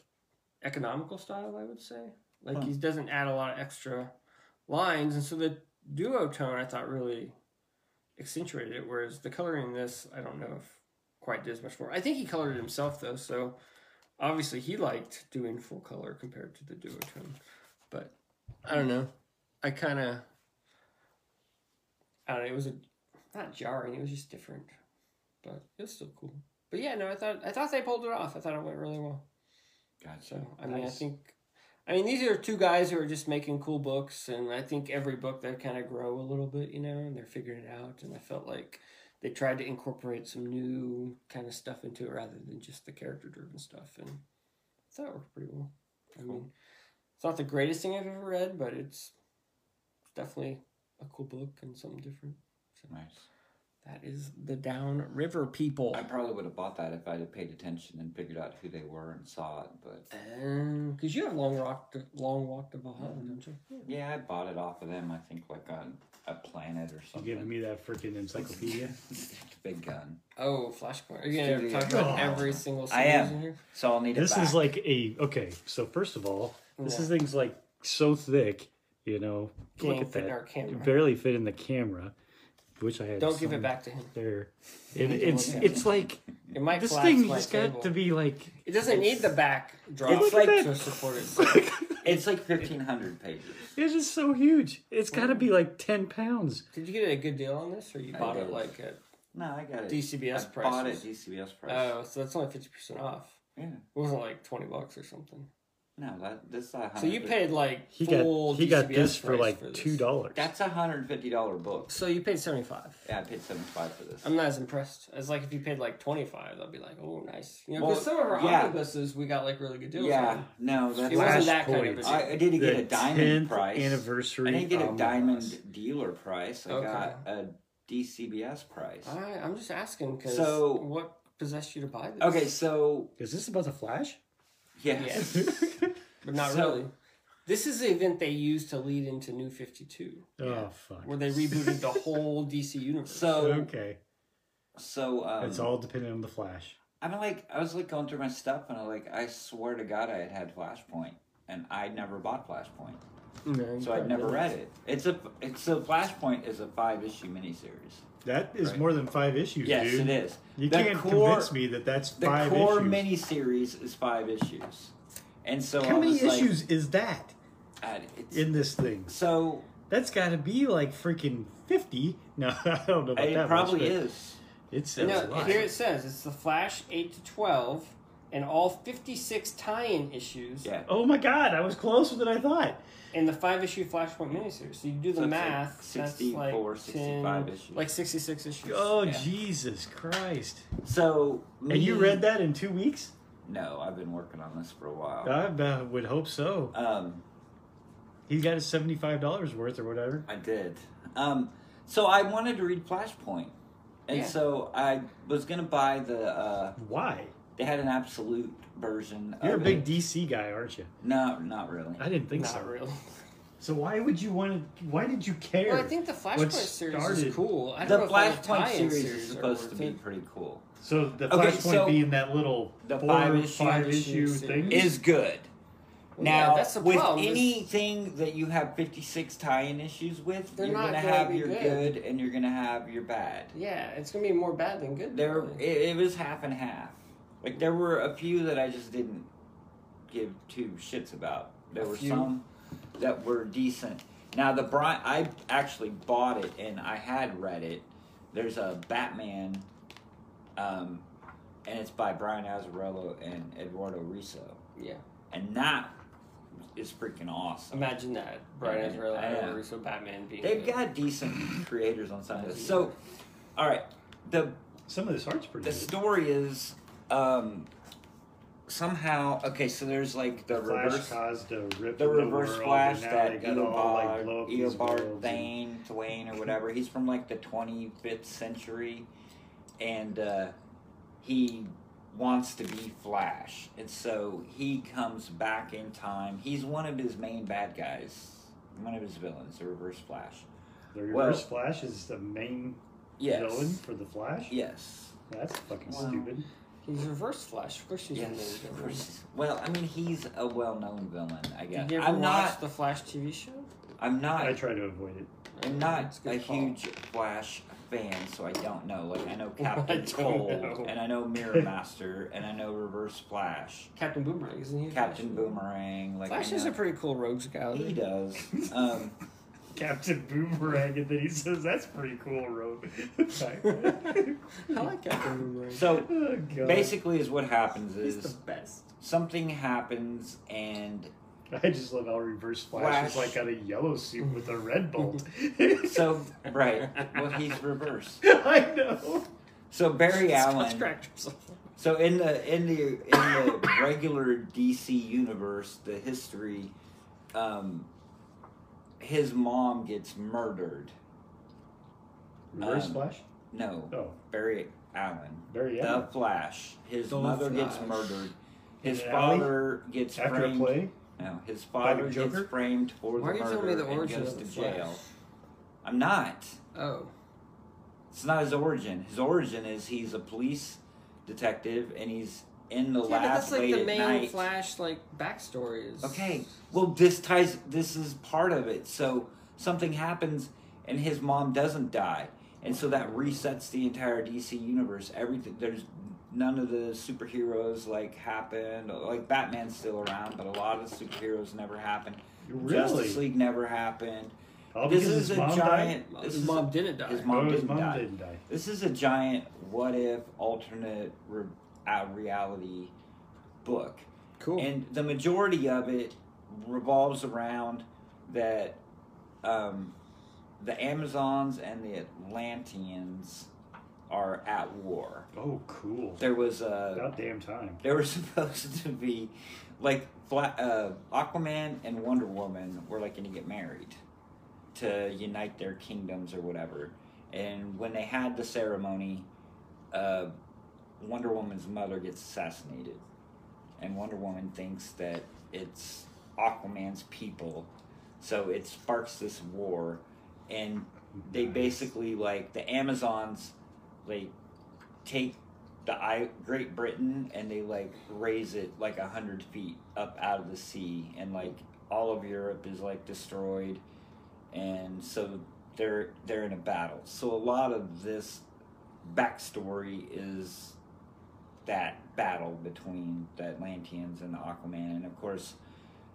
Speaker 1: economical style, I would say. Like
Speaker 3: Huh.
Speaker 1: he doesn't add a lot of extra lines, and so the duotone I thought really accentuated it. Whereas the coloring in this, I don't know if quite did as much for. I think he colored it himself though, so obviously he liked doing full color compared to the duotone. But I don't know. I kind of I don't know. It was a not jarring. It was just different, but it was still cool. But yeah, no, I thought I thought they pulled it off. I thought it went really well.
Speaker 3: Gotcha.
Speaker 1: So I mean, I think, I mean, these are two guys who are just making cool books, and I think every book they kind of grow a little bit, you know, and they're figuring it out. And I felt like they tried to incorporate some new kind of stuff into it rather than just the character-driven stuff, and that worked pretty well. I mean, it's not the greatest thing I've ever read, but it's definitely a cool book and something different.
Speaker 3: Nice.
Speaker 1: That is the Down River People.
Speaker 3: I probably would have bought that if I'd have paid attention and figured out who they were and saw it. But
Speaker 1: because you have long walk to long walk to Valhalla, mm-hmm. don't you?
Speaker 3: yeah, I bought it off of them. I think like on a planet or something.
Speaker 2: You
Speaker 3: something.
Speaker 2: giving me that freaking encyclopedia? (laughs)
Speaker 3: Big gun.
Speaker 1: Oh, Flashpoint. Are you gonna
Speaker 3: Studio.
Speaker 1: talk about
Speaker 2: Oh.
Speaker 1: every single
Speaker 3: I
Speaker 1: series
Speaker 3: am.
Speaker 1: in here?
Speaker 3: So I'll need it
Speaker 2: this
Speaker 3: back.
Speaker 2: is like a okay. So first of all, this
Speaker 1: Yeah.
Speaker 2: is things like so thick. You know,
Speaker 1: Can't
Speaker 2: look at
Speaker 1: fit in
Speaker 2: that.
Speaker 1: our camera.
Speaker 2: It barely fit in the camera. Which I had.
Speaker 1: Don't give it back to him.
Speaker 2: There, (laughs) it, it's it's like
Speaker 1: It might
Speaker 2: this thing
Speaker 1: my
Speaker 2: has
Speaker 1: table.
Speaker 2: got to be like.
Speaker 1: It doesn't need the back drop
Speaker 3: It's
Speaker 2: like-
Speaker 1: to support it. (laughs)
Speaker 3: It's like fifteen hundred pages.
Speaker 2: It's just so huge. It's got to be like ten pounds.
Speaker 1: Did you get a good deal on this, or you
Speaker 3: I
Speaker 1: bought it like at?
Speaker 3: No, I got it.
Speaker 1: DCBS
Speaker 3: I bought it. DCBS price.
Speaker 1: Oh, so that's only fifty percent off.
Speaker 3: yeah.
Speaker 1: It wasn't like twenty bucks or something.
Speaker 3: No, that this is a
Speaker 1: So you paid like
Speaker 2: He
Speaker 1: full
Speaker 2: got he got
Speaker 1: DCBS
Speaker 2: this for
Speaker 1: price
Speaker 2: like
Speaker 1: this.
Speaker 2: two dollars.
Speaker 3: That's a hundred and fifty dollar book.
Speaker 1: So you paid seventy five.
Speaker 3: Yeah, I paid seventy five for this.
Speaker 1: I'm not as impressed as like if you paid like twenty five. I'd be like, oh, nice. You know,
Speaker 3: Well,
Speaker 1: because some of our
Speaker 3: yeah.
Speaker 1: omnibuses we got like really good deals.
Speaker 3: yeah,
Speaker 1: on.
Speaker 3: no, that's
Speaker 1: It wasn't that
Speaker 2: Flashpoint.
Speaker 1: kind of a deal.
Speaker 3: I, I did get a diamond price.
Speaker 2: anniversary.
Speaker 3: I didn't get a
Speaker 2: omnibus.
Speaker 3: diamond dealer price. I
Speaker 1: Okay.
Speaker 3: got a DCBS price.
Speaker 1: All right, I'm just asking because
Speaker 3: So-
Speaker 1: what possessed you to buy this?
Speaker 3: Okay, so
Speaker 2: Is this about the Flash?
Speaker 3: Yes. (laughs)
Speaker 1: but not
Speaker 3: so-
Speaker 1: really. This is the event they used to lead into New Fifty Two,
Speaker 2: Oh fuck.
Speaker 1: where they rebooted the whole DC universe.
Speaker 3: So
Speaker 2: okay,
Speaker 3: so um,
Speaker 2: it's all dependent on the Flash.
Speaker 3: I'm like I was like going through my stuff and I like I swear to God I had had Flashpoint and I never bought Flashpoint,
Speaker 1: No,
Speaker 3: so I'd never read it. It's a it's a Flashpoint is a five issue miniseries.
Speaker 2: That is
Speaker 3: Right.
Speaker 2: more than five issues,
Speaker 3: Yes,
Speaker 2: dude.
Speaker 3: it is.
Speaker 2: You
Speaker 3: The
Speaker 2: can't
Speaker 3: core-
Speaker 2: convince me that that's
Speaker 3: The
Speaker 2: five
Speaker 3: core
Speaker 2: issues.
Speaker 3: miniseries is five issues, and so
Speaker 2: How
Speaker 3: I
Speaker 2: many
Speaker 3: was like,
Speaker 2: issues is that
Speaker 3: uh, it's,
Speaker 2: in this thing?
Speaker 3: so
Speaker 2: That's got to be like freaking fifty. No, (laughs) I don't know about that.
Speaker 3: it
Speaker 2: that.
Speaker 3: probably
Speaker 2: much,
Speaker 3: is.
Speaker 2: It sounds a
Speaker 1: No,
Speaker 2: lot.
Speaker 1: here it says it's the Flash eight to twelve, and all fifty six tie-in issues
Speaker 3: Yeah.
Speaker 2: Oh my god, I was closer than I thought.
Speaker 1: in the five issue Flashpoint miniseries. So you do the
Speaker 3: So it's like
Speaker 1: math.
Speaker 3: 64,
Speaker 1: that's like
Speaker 3: 65
Speaker 1: 10,
Speaker 3: issues.
Speaker 1: like sixty six issues.
Speaker 2: Oh
Speaker 3: Yeah.
Speaker 2: Jesus Christ!
Speaker 3: So
Speaker 2: And you read that in two weeks?
Speaker 3: No, I've been working on this for a while.
Speaker 2: I uh, would hope so.
Speaker 3: Um,
Speaker 2: He got his seventy-five dollars worth or whatever.
Speaker 3: I did. Um, so I wanted to read Flashpoint, and
Speaker 1: Yeah.
Speaker 3: so I was gonna buy the. Uh,
Speaker 2: Why?
Speaker 3: They had an absolute version.
Speaker 2: You're a big
Speaker 3: it.
Speaker 2: DC guy, aren't you?
Speaker 3: No, not really.
Speaker 2: I didn't think
Speaker 1: Not
Speaker 2: so.
Speaker 1: really.
Speaker 2: So why would you want to? Why did you care?
Speaker 1: Well, I think the Flashpoint series
Speaker 2: started-
Speaker 1: is cool. I
Speaker 3: The
Speaker 1: don't know if
Speaker 3: Flashpoint series,
Speaker 1: series
Speaker 3: is supposed to be
Speaker 1: it.
Speaker 3: pretty cool.
Speaker 2: so the
Speaker 3: Okay,
Speaker 2: Flashpoint
Speaker 3: so
Speaker 2: being that little
Speaker 3: the
Speaker 2: four,
Speaker 3: five issue-
Speaker 2: five
Speaker 1: five
Speaker 2: issue
Speaker 1: issue
Speaker 2: thing
Speaker 3: Is good.
Speaker 1: Well,
Speaker 3: Now,
Speaker 1: yeah, that's the
Speaker 3: with
Speaker 1: problem, is-
Speaker 3: anything that you have 56 tie-in issues with,
Speaker 1: They're
Speaker 3: you're gonna
Speaker 1: gonna
Speaker 3: have your
Speaker 1: good.
Speaker 3: good. and you're gonna have your bad.
Speaker 1: Yeah, it's gonna be more bad than good.
Speaker 3: There, it, it was half and half. Like there were a few that I just didn't give two shits about. There
Speaker 1: A
Speaker 3: were
Speaker 1: few?
Speaker 3: some that were decent. Now the Brian, I actually bought it and I had read it. There's a Batman, um, and it's by Brian Azzarello and Eduardo Risso,
Speaker 1: yeah.
Speaker 3: and that is freaking awesome.
Speaker 1: Imagine that Brian
Speaker 3: Yeah,
Speaker 1: Azzarello
Speaker 3: I
Speaker 1: and
Speaker 3: know.
Speaker 1: Russo Batman being.
Speaker 3: They've
Speaker 1: good.
Speaker 3: got decent (clears throat) creators on some of this. So, all right, the
Speaker 2: Some of this art's pretty
Speaker 3: the
Speaker 2: good.
Speaker 3: story is um somehow okay so there's like the
Speaker 2: Flash
Speaker 3: reverse
Speaker 2: caused a rip
Speaker 3: the
Speaker 2: in
Speaker 3: reverse
Speaker 2: world,
Speaker 3: flash
Speaker 2: and
Speaker 3: that
Speaker 2: they got all, like, blow
Speaker 3: Eobard
Speaker 2: up these
Speaker 3: Eobard
Speaker 2: worlds and-
Speaker 3: Thane Thawne or whatever he's from like the 25th century and uh he wants to be Flash and so he comes back in time he's one of his main bad guys one of his villains the reverse Flash
Speaker 2: The
Speaker 3: Well-
Speaker 2: reverse Flash is the main
Speaker 3: yes
Speaker 2: villain for the Flash.
Speaker 3: yes
Speaker 2: That's fucking
Speaker 3: Wow.
Speaker 2: stupid.
Speaker 1: He's reverse Flash. Of course, he's a
Speaker 3: Yes,
Speaker 1: main
Speaker 3: of
Speaker 1: villain.
Speaker 3: course. Well, I mean, he's a well-known villain. I guess.
Speaker 1: Did you ever
Speaker 3: I'm
Speaker 1: watch
Speaker 3: not.
Speaker 1: the Flash TV show?
Speaker 3: I'm not.
Speaker 2: I try to avoid it.
Speaker 3: I'm not
Speaker 1: It's good
Speaker 3: a
Speaker 1: call.
Speaker 3: huge Flash fan, so I don't know. Like I know (laughs)
Speaker 1: I
Speaker 3: Captain
Speaker 1: don't
Speaker 3: Cold,
Speaker 1: know.
Speaker 3: and I know Mirror (laughs) Master, and I know Reverse Flash,
Speaker 1: Captain Boomerang, isn't he? a
Speaker 3: Captain
Speaker 1: Flash?
Speaker 3: Boomerang. Like
Speaker 1: Flash
Speaker 3: I
Speaker 1: is
Speaker 3: know,
Speaker 1: a pretty cool rogues gallery.
Speaker 3: he does. (laughs) Um,
Speaker 2: Captain Boomerang, and then he says, "That's pretty cool, Rogue." (laughs)
Speaker 1: I like Captain Boomerang.
Speaker 3: so (laughs)
Speaker 2: oh,
Speaker 3: basically, is what happens
Speaker 1: he's the
Speaker 3: is
Speaker 1: best.
Speaker 3: something happens, and
Speaker 2: I just love how Reverse Flash, is like got a yellow suit with a red (laughs) bolt.
Speaker 3: so right. Well, he's reverse.
Speaker 2: I know.
Speaker 3: So Barry Allen. So in the in the in the regular DC universe, the history, um, his mom gets murdered.
Speaker 2: Reverse
Speaker 3: Um,
Speaker 2: Flash.
Speaker 3: No,
Speaker 2: Oh,
Speaker 3: Barry Allen,
Speaker 2: very
Speaker 3: the Flash. His
Speaker 1: The
Speaker 3: mother gets murdered. His
Speaker 2: In an alley?
Speaker 3: father gets
Speaker 2: After a
Speaker 3: framed.
Speaker 2: play,
Speaker 3: No, his father gets framed for
Speaker 1: Why are
Speaker 3: the
Speaker 1: you
Speaker 3: murder
Speaker 1: telling me the
Speaker 3: and
Speaker 1: origin
Speaker 3: goes
Speaker 1: of
Speaker 3: to
Speaker 1: the
Speaker 3: jail.
Speaker 1: Flash?
Speaker 3: I'm not.
Speaker 1: Oh.
Speaker 3: It's not his origin. His origin is he's a police detective and he's in the
Speaker 1: Yeah, but that's like
Speaker 3: late
Speaker 1: the main
Speaker 3: night.
Speaker 1: Flash like backstory is.
Speaker 3: Okay, well, this ties. This is part of it. So something happens, and his mom doesn't die, and so that resets the entire DC universe. Everything there's none of the superheroes like happened. Like Batman's still around, but a lot of the superheroes never happened. Justice
Speaker 2: really?
Speaker 3: League never happened.
Speaker 2: Oh,
Speaker 3: this is a giant.
Speaker 2: died?
Speaker 3: This
Speaker 1: His
Speaker 3: is
Speaker 1: mom didn't die.
Speaker 3: his mom
Speaker 2: oh, his
Speaker 3: didn't
Speaker 2: mom
Speaker 3: die.
Speaker 2: didn't die.
Speaker 3: This is a giant what if alternate re- uh, reality book.
Speaker 1: Cool.
Speaker 3: and the majority of it revolves around that um, the Amazons and the Atlanteans are at war.
Speaker 2: Oh, cool.
Speaker 3: There was a
Speaker 2: About damn time.
Speaker 3: there were (laughs) supposed to be like uh, Aquaman and Wonder Woman were like going to get married to unite their kingdoms or whatever. And when they had the ceremony, uh, Wonder Woman's mother gets assassinated, and Wonder Woman thinks that it's Aquaman's people, so it sparks this war, and they basically like the Amazons, like take the I, Great Britain and they like raise it like a hundred feet up out of the sea, and like all of Europe is like destroyed, and so they're they're in a battle. So a lot of this backstory is that battle between the Atlanteans and the Aquaman, and of course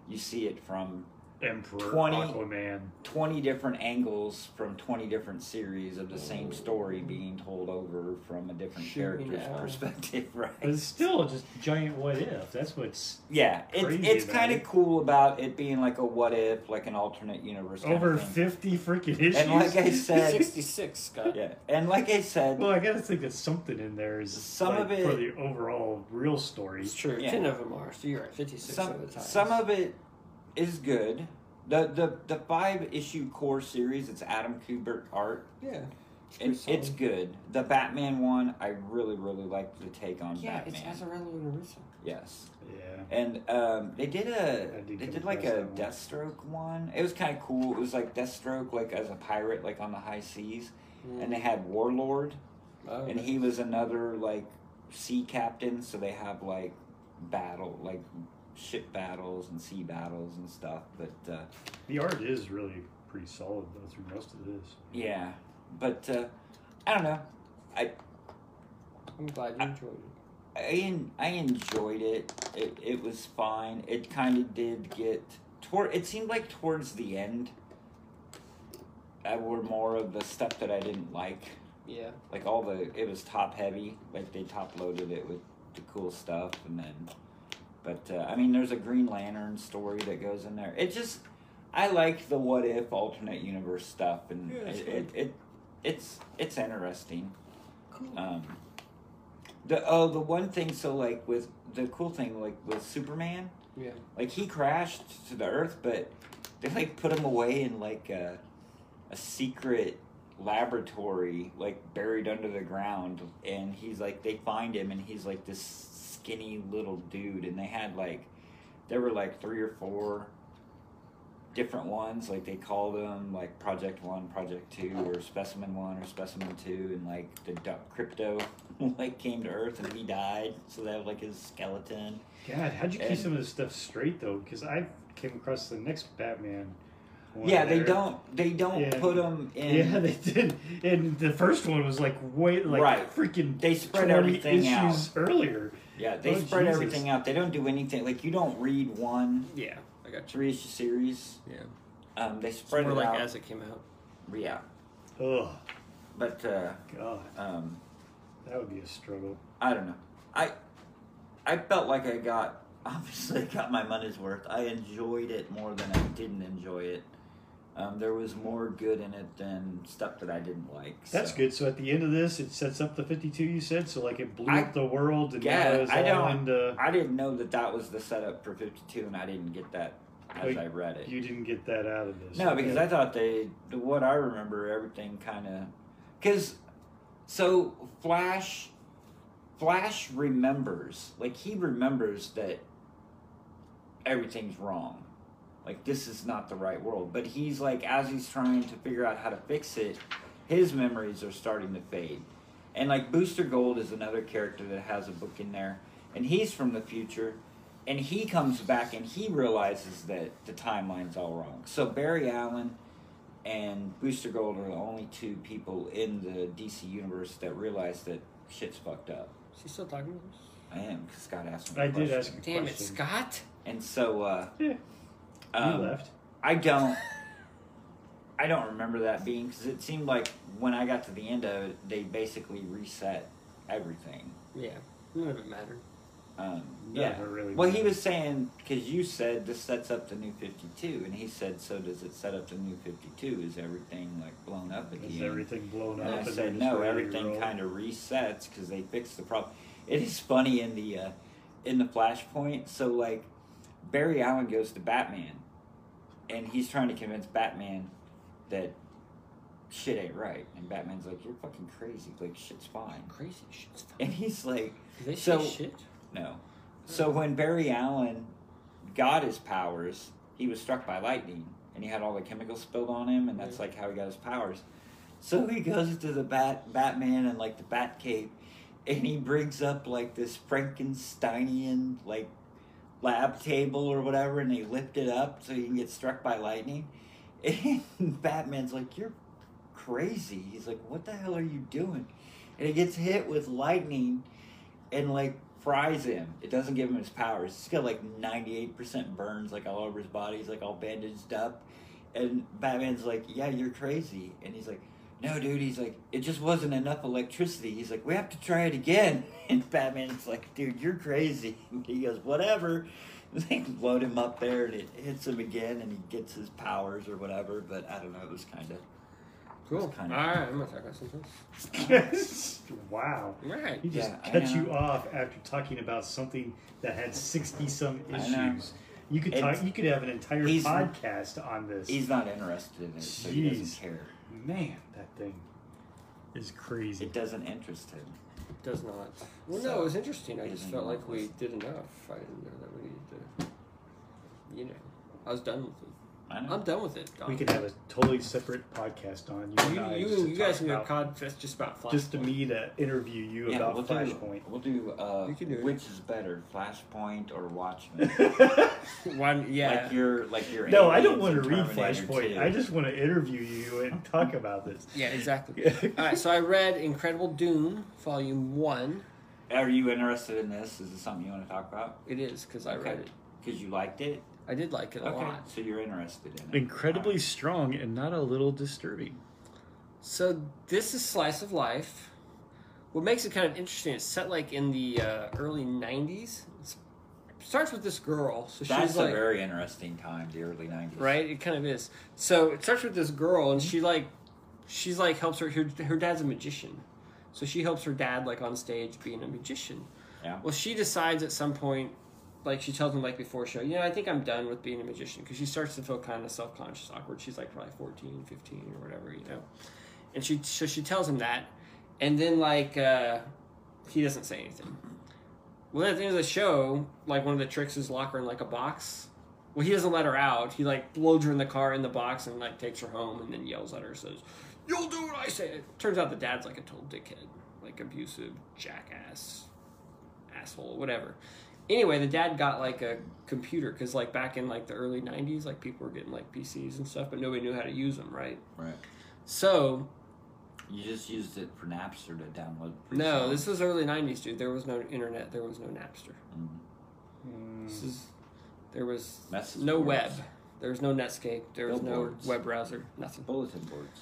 Speaker 3: you see it from
Speaker 2: Emperor
Speaker 3: 20
Speaker 2: Aquaman.
Speaker 3: 20 different angles from 20 different series of the same story being told over from a different
Speaker 1: Shooting
Speaker 3: character's
Speaker 1: out.
Speaker 3: perspective, (laughs) right?
Speaker 2: But it's still just giant what if. That's what's
Speaker 3: Yeah, it's it's kind of
Speaker 2: it.
Speaker 3: cool about it being like a what if, like an alternate universe.
Speaker 2: Over 50 freaking issues.
Speaker 3: And like I (laughs) said,
Speaker 1: 66, Scott.
Speaker 3: yeah, and like I said,
Speaker 2: well, I gotta think that something in there is
Speaker 3: Some
Speaker 2: like,
Speaker 3: of it-
Speaker 2: for the overall real story.
Speaker 1: It's true.
Speaker 3: Yeah.
Speaker 1: 10 of them are. So you're right. 56
Speaker 3: some
Speaker 1: of the time.
Speaker 3: some of it is good. The the the five issue core series, it's Adam Kubert art.
Speaker 1: Yeah.
Speaker 3: And
Speaker 1: pretty
Speaker 3: it's good. The Batman one, I really, really liked the take on
Speaker 1: Yeah,
Speaker 3: Batman.
Speaker 1: Yeah, it's Azzarello and Russo.
Speaker 3: Yes.
Speaker 2: Yeah.
Speaker 3: And um, they did a,
Speaker 2: did
Speaker 3: they did like a
Speaker 2: one.
Speaker 3: Deathstroke one. It was kind of cool. It was like Deathstroke like as a pirate like on the high seas, and they had Warlord,
Speaker 1: Oh,
Speaker 3: and he was another like sea captain. So they have like battle like ship battles and sea battles and stuff. But uh,
Speaker 2: The art is really pretty solid though through most of this.
Speaker 3: yeah, but uh, I don't know.
Speaker 1: I I'm glad you enjoyed it.
Speaker 3: I en- I enjoyed it. It it was fine. It kind of did get toward. It seemed like towards the end, I were more of the stuff that I didn't like.
Speaker 1: Yeah.
Speaker 3: Like all the it was top heavy. Like they top loaded it with the cool stuff, and then. But uh, I mean, there's a Green Lantern story that goes in there. It just, I like the what if alternate universe stuff, and
Speaker 1: Yeah, it's
Speaker 3: it, it, it it's it's interesting.
Speaker 1: Cool.
Speaker 3: Um, the oh the one thing so like with the cool thing like with Superman
Speaker 1: yeah.
Speaker 3: like he crashed to the earth but they like put him away in like a, a secret laboratory like buried under the ground and he's like they find him and he's like this skinny little dude and they had like there were like three or four different ones like they called them like project one project two or specimen one or specimen two and like the duck Krypto (laughs) like came to earth and he died so they have like his skeleton
Speaker 2: God, how'd you keep some of this stuff straight though? Because I came across the next Batman.
Speaker 3: yeah they
Speaker 2: there.
Speaker 3: don't they don't
Speaker 2: Yeah.
Speaker 3: put them in
Speaker 2: Yeah, (laughs) they did. And the first one was like way like
Speaker 3: Right.
Speaker 2: freaking
Speaker 3: They spread
Speaker 2: 20
Speaker 3: everything out.
Speaker 2: issues earlier.
Speaker 3: Yeah they
Speaker 2: Oh,
Speaker 3: spread
Speaker 2: Jesus.
Speaker 3: everything out they don't do anything like you don't read one
Speaker 1: Yeah. I got you.
Speaker 3: three issue series
Speaker 1: Yeah.
Speaker 3: um they
Speaker 1: It's
Speaker 3: spread
Speaker 1: more
Speaker 3: it
Speaker 1: like
Speaker 3: out
Speaker 1: as it came out.
Speaker 3: yeah
Speaker 2: Ugh,
Speaker 3: but uh
Speaker 2: God,
Speaker 3: um
Speaker 2: that would be a struggle.
Speaker 3: I don't know. I I felt like I got (laughs) obviously I got my money's worth. I enjoyed it more than I didn't enjoy it. Um, there was more good in it than stuff that I didn't like.
Speaker 2: That's good. So at the end of this, it sets up the 52 you said. So like it blew
Speaker 3: I-
Speaker 2: up the world and
Speaker 3: Yeah, I don't-
Speaker 2: into.
Speaker 3: I didn't know that that was the setup for Fifty Two, and I didn't get that as
Speaker 2: Oh,
Speaker 3: I read it.
Speaker 2: You didn't get that out of this.
Speaker 3: No, because. I thought they, what I remember, everything kind of, because, so Flash, Flash remembers, like he remembers that everything's wrong, like this is not the right world. But he's like, as he's trying to figure out how to fix it, his memories are starting to fade, and like Booster Gold is another character that has a book in there, and he's from the future, and he comes back and he realizes that the timeline's all wrong. So Barry Allen and Booster Gold are the only two people in the DC universe that realize that shit's fucked up.
Speaker 1: Is he still talking to us?
Speaker 3: I am because Scott asked me.
Speaker 2: I
Speaker 3: a
Speaker 2: did
Speaker 3: question.
Speaker 2: ask a
Speaker 1: Damn it. Scott.
Speaker 3: and so uh,
Speaker 2: Yeah,
Speaker 3: um,
Speaker 2: you left.
Speaker 3: I don't. (laughs) I don't remember that being because it seemed like when I got to the end of it, they basically reset everything.
Speaker 1: Yeah. None of it mattered.
Speaker 3: Um, yeah.
Speaker 2: really
Speaker 3: well, he was saying because you said this sets up the new Fifty Two, and he said, so does it set up the new Fifty Two? Is everything like blown up at the
Speaker 2: Is everything blown
Speaker 3: And
Speaker 2: up?
Speaker 3: I
Speaker 2: and
Speaker 3: said no, everything kind of resets because they fixed the problem. It is funny in the uh, in the Flashpoint. So like Barry Allen goes to Batman, and he's trying to convince Batman that shit ain't right, and Batman's like, "You're fucking crazy. Like shit's fine."
Speaker 1: Crazy shit's fun.
Speaker 3: And he's like,
Speaker 1: Do they
Speaker 3: So-
Speaker 1: say shit?
Speaker 3: "No." So when Barry Allen got his powers, he was struck by lightning, and he had all the chemicals spilled on him, and that's like how he got his powers. So he goes to the Bat Batman and like the Bat Cave, and he brings up like this Frankensteinian like lab table or whatever, and they lift it up so he can get struck by lightning. (laughs) And Batman's like, "You're crazy." He's like, "What the hell are you doing?" And he gets hit with lightning, and like fries him. It doesn't give him his powers. He's got like ninety eight percent burns like all over his body. He's like all bandaged up, and Batman's like, "Yeah, you're crazy," and he's like. No, dude. He's like, it just wasn't enough electricity. He's like, we have to try it again. (laughs) And Batman's like, dude, you're crazy. (laughs) He goes, whatever. (laughs) They load him up there, and it hits him again, and he gets his powers or whatever. But I don't know. It was kind of
Speaker 1: Cool.
Speaker 3: kind of-
Speaker 1: All right, I'm gonna talk about something.
Speaker 2: wow.
Speaker 1: Right.
Speaker 2: He just
Speaker 3: Yeah,
Speaker 2: cut you off after talking about something that had sixty some issues. You could
Speaker 3: It's-
Speaker 2: talk. You could have an entire podcast on this.
Speaker 3: he's not interested in it, so he doesn't care.
Speaker 2: Man, that thing is crazy.
Speaker 3: It doesn't interest him.
Speaker 1: It does not. Well,
Speaker 3: So,
Speaker 1: no, it was interesting. I just felt like we did enough. I didn't know that we needed to. You know, I was done with it.
Speaker 3: I know.
Speaker 1: I'm done with it. Don.
Speaker 2: We could have a totally separate podcast on you. and
Speaker 1: You,
Speaker 2: I
Speaker 1: you,
Speaker 2: just to
Speaker 1: you guys
Speaker 2: talk
Speaker 1: can go
Speaker 2: about-
Speaker 1: Codfest just about Flashpoint.
Speaker 2: just to me to interview you
Speaker 3: yeah,
Speaker 2: about
Speaker 3: we'll
Speaker 2: Flashpoint.
Speaker 3: do. We'll do. Uh,
Speaker 1: You can do it.
Speaker 3: which is better, Flashpoint or Watchmen? (laughs)
Speaker 1: One, yeah.
Speaker 3: Like your, like your.
Speaker 2: no, I don't
Speaker 3: aliens
Speaker 2: want to
Speaker 3: in
Speaker 2: read
Speaker 3: Terminator
Speaker 2: Flashpoint.
Speaker 3: 2.
Speaker 2: I just want to interview you and talk about this. (laughs)
Speaker 1: yeah, exactly. (laughs) All right, so I read Incredible Doom, Volume One.
Speaker 3: Are you interested in this? Is this something you want to talk about?
Speaker 1: It is because I read it.
Speaker 3: Because you liked it.
Speaker 1: I did like it a
Speaker 3: Okay,
Speaker 1: lot.
Speaker 3: so you're interested in it.
Speaker 2: Incredibly
Speaker 3: Alright.
Speaker 2: strong and not a little disturbing.
Speaker 1: So this is slice of life. What makes it kind of interesting? It's set like in the uh, early '90s. It's, starts with this girl. So
Speaker 3: That's
Speaker 1: she's
Speaker 3: a
Speaker 1: like,
Speaker 3: very interesting time, the early '90s.
Speaker 1: right? It kind of is. So it starts with this girl, and she like, she's like helps her. Her, her dad's a magician, so she helps her dad like on stage being a magician.
Speaker 3: Yeah.
Speaker 1: Well, she decides at some point, like she tells him like before show, you know, I think I'm done with being a magician because she starts to feel kind of self conscious, awkward. She's like probably 14, 15 or whatever, you know. And she so she tells him that, and then like uh, he doesn't say anything. Well, at the end of the show, like one of the tricks is lock her in like a box. Well, he doesn't let her out. He like loads her in the car in the box and like takes her home and then yells at her, says, "You'll do what I say." It Turns out the dad's like a total dickhead, like abusive jackass, asshole, whatever. Anyway, the dad got like a computer because like back in like the early '90s, like people were getting like PCs and stuff, but nobody knew how to use them, right?
Speaker 3: Right.
Speaker 1: So
Speaker 3: You just used it for Napster to download. free
Speaker 1: no, this was early '90s, dude. There was no internet. There was no Napster.
Speaker 3: Mhm.
Speaker 2: Mm.
Speaker 1: This is there was
Speaker 3: Message
Speaker 1: no
Speaker 3: boards.
Speaker 1: web. There was no Netscape. There was
Speaker 3: Billboards.
Speaker 1: no web browser. Nothing.
Speaker 3: bulletin boards.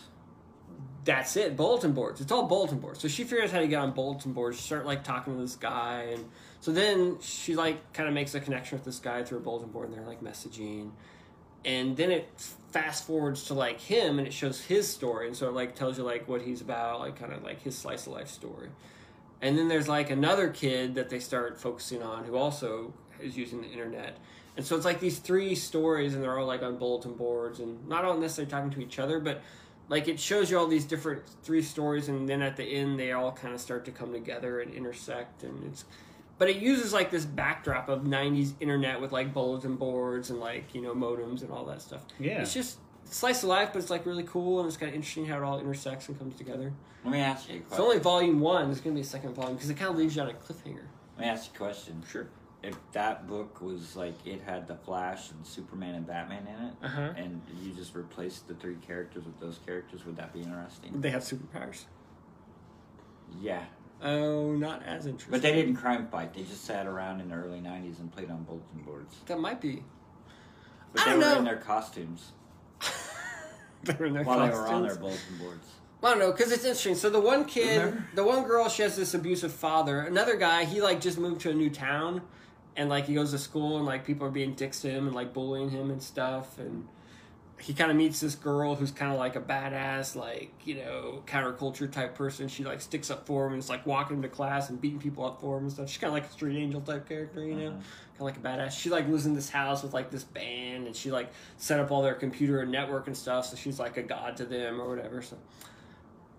Speaker 1: That's it. Bulletin boards. It's all bulletin boards. So she figures out how to get on bulletin boards. She start like talking to this guy, and so then she like kind of makes a connection with this guy through a bulletin board, and they're like messaging, and then it fast forwards to like him, and it shows his story, and so it like tells you like what he's about, like kind of like his slice of life story. And then there's like another kid that they start focusing on who also is using the internet. And so it's like these three stories, and they're all like on bulletin boards, and not all necessarily talking to each other, but like it shows you all these different three stories, and then at the end they all kind of start to come together and intersect, and it's. But it uses like this backdrop of '90s internet with like bulletin boards and like you know modems and all that stuff.
Speaker 2: Yeah.
Speaker 1: It's just slice of life, but it's like really cool, and it's kind of interesting how it all intersects and comes together.
Speaker 3: Let me ask you a question.
Speaker 1: It's only volume one. There's gonna be a second volume because it kind of leaves you on a cliffhanger.
Speaker 3: Let me ask you a question.
Speaker 1: Sure.
Speaker 3: If that book was like it had the Flash and Superman and Batman in it,
Speaker 1: Uh-huh.
Speaker 3: and you just replaced the three characters with those characters, would that be interesting?
Speaker 1: They have superpowers.
Speaker 3: Yeah,
Speaker 1: Oh, not as interesting.
Speaker 3: but they didn't crime fight. They just sat around in the early '90s and played on bulletin boards.
Speaker 1: That might be.
Speaker 3: But
Speaker 1: I
Speaker 3: they
Speaker 1: don't
Speaker 3: were
Speaker 1: know.
Speaker 3: in their costumes (laughs)
Speaker 1: They're in their
Speaker 3: while they were on
Speaker 1: costumes.
Speaker 3: their bulletin boards.
Speaker 1: I don't know, because it's interesting. So the one kid,
Speaker 3: Remember?
Speaker 1: the one girl, she has this abusive father. Another guy, he like just moved to a new town, and like he goes to school, and like people are being dicks to him and like bullying him and stuff, and he kind of meets this girl who's kind of like a badass, like you know, counterculture type person. She like sticks up for him and is like walking him to class and beating people up for him and stuff. She's kind of like a street angel type character, you know,
Speaker 3: Mhm.
Speaker 1: kind of like a badass. She like lives in this house with like this band, and she like set up all their computer and network and stuff. So she's like a god to them or whatever. So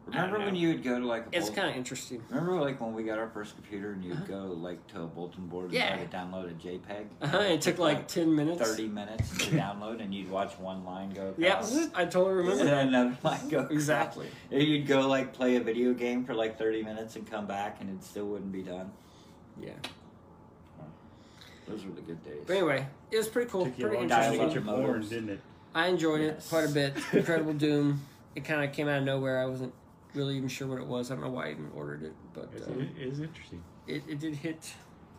Speaker 3: Remember when you would go to like a
Speaker 1: it's kind of interesting.
Speaker 3: Remember like when we got our first computer and you'd go like to a bulletin board and
Speaker 1: Yeah.
Speaker 3: try to download a JPEG?
Speaker 1: Uh-huh, it took like ten minutes.
Speaker 3: thirty minutes to (laughs) download and you'd watch one line go
Speaker 1: Yeah. I totally remember
Speaker 3: And
Speaker 1: that.
Speaker 3: then another line go.
Speaker 1: Exactly.
Speaker 3: And You'd go like play a video game for like thirty minutes and come back and it still wouldn't be done.
Speaker 1: Yeah.
Speaker 3: Those were the good days.
Speaker 1: But anyway, it was pretty cool.
Speaker 2: Took you
Speaker 1: Pretty
Speaker 2: long time to get your porn,
Speaker 3: Modems.
Speaker 2: didn't it?
Speaker 1: I enjoyed it quite a bit. (laughs) Incredible Doom. It kind of came out of nowhere. I wasn't really even sure what it was. I don't know why I even ordered it, but
Speaker 2: It's-
Speaker 1: uh,
Speaker 2: it is interesting.
Speaker 1: it, it did hit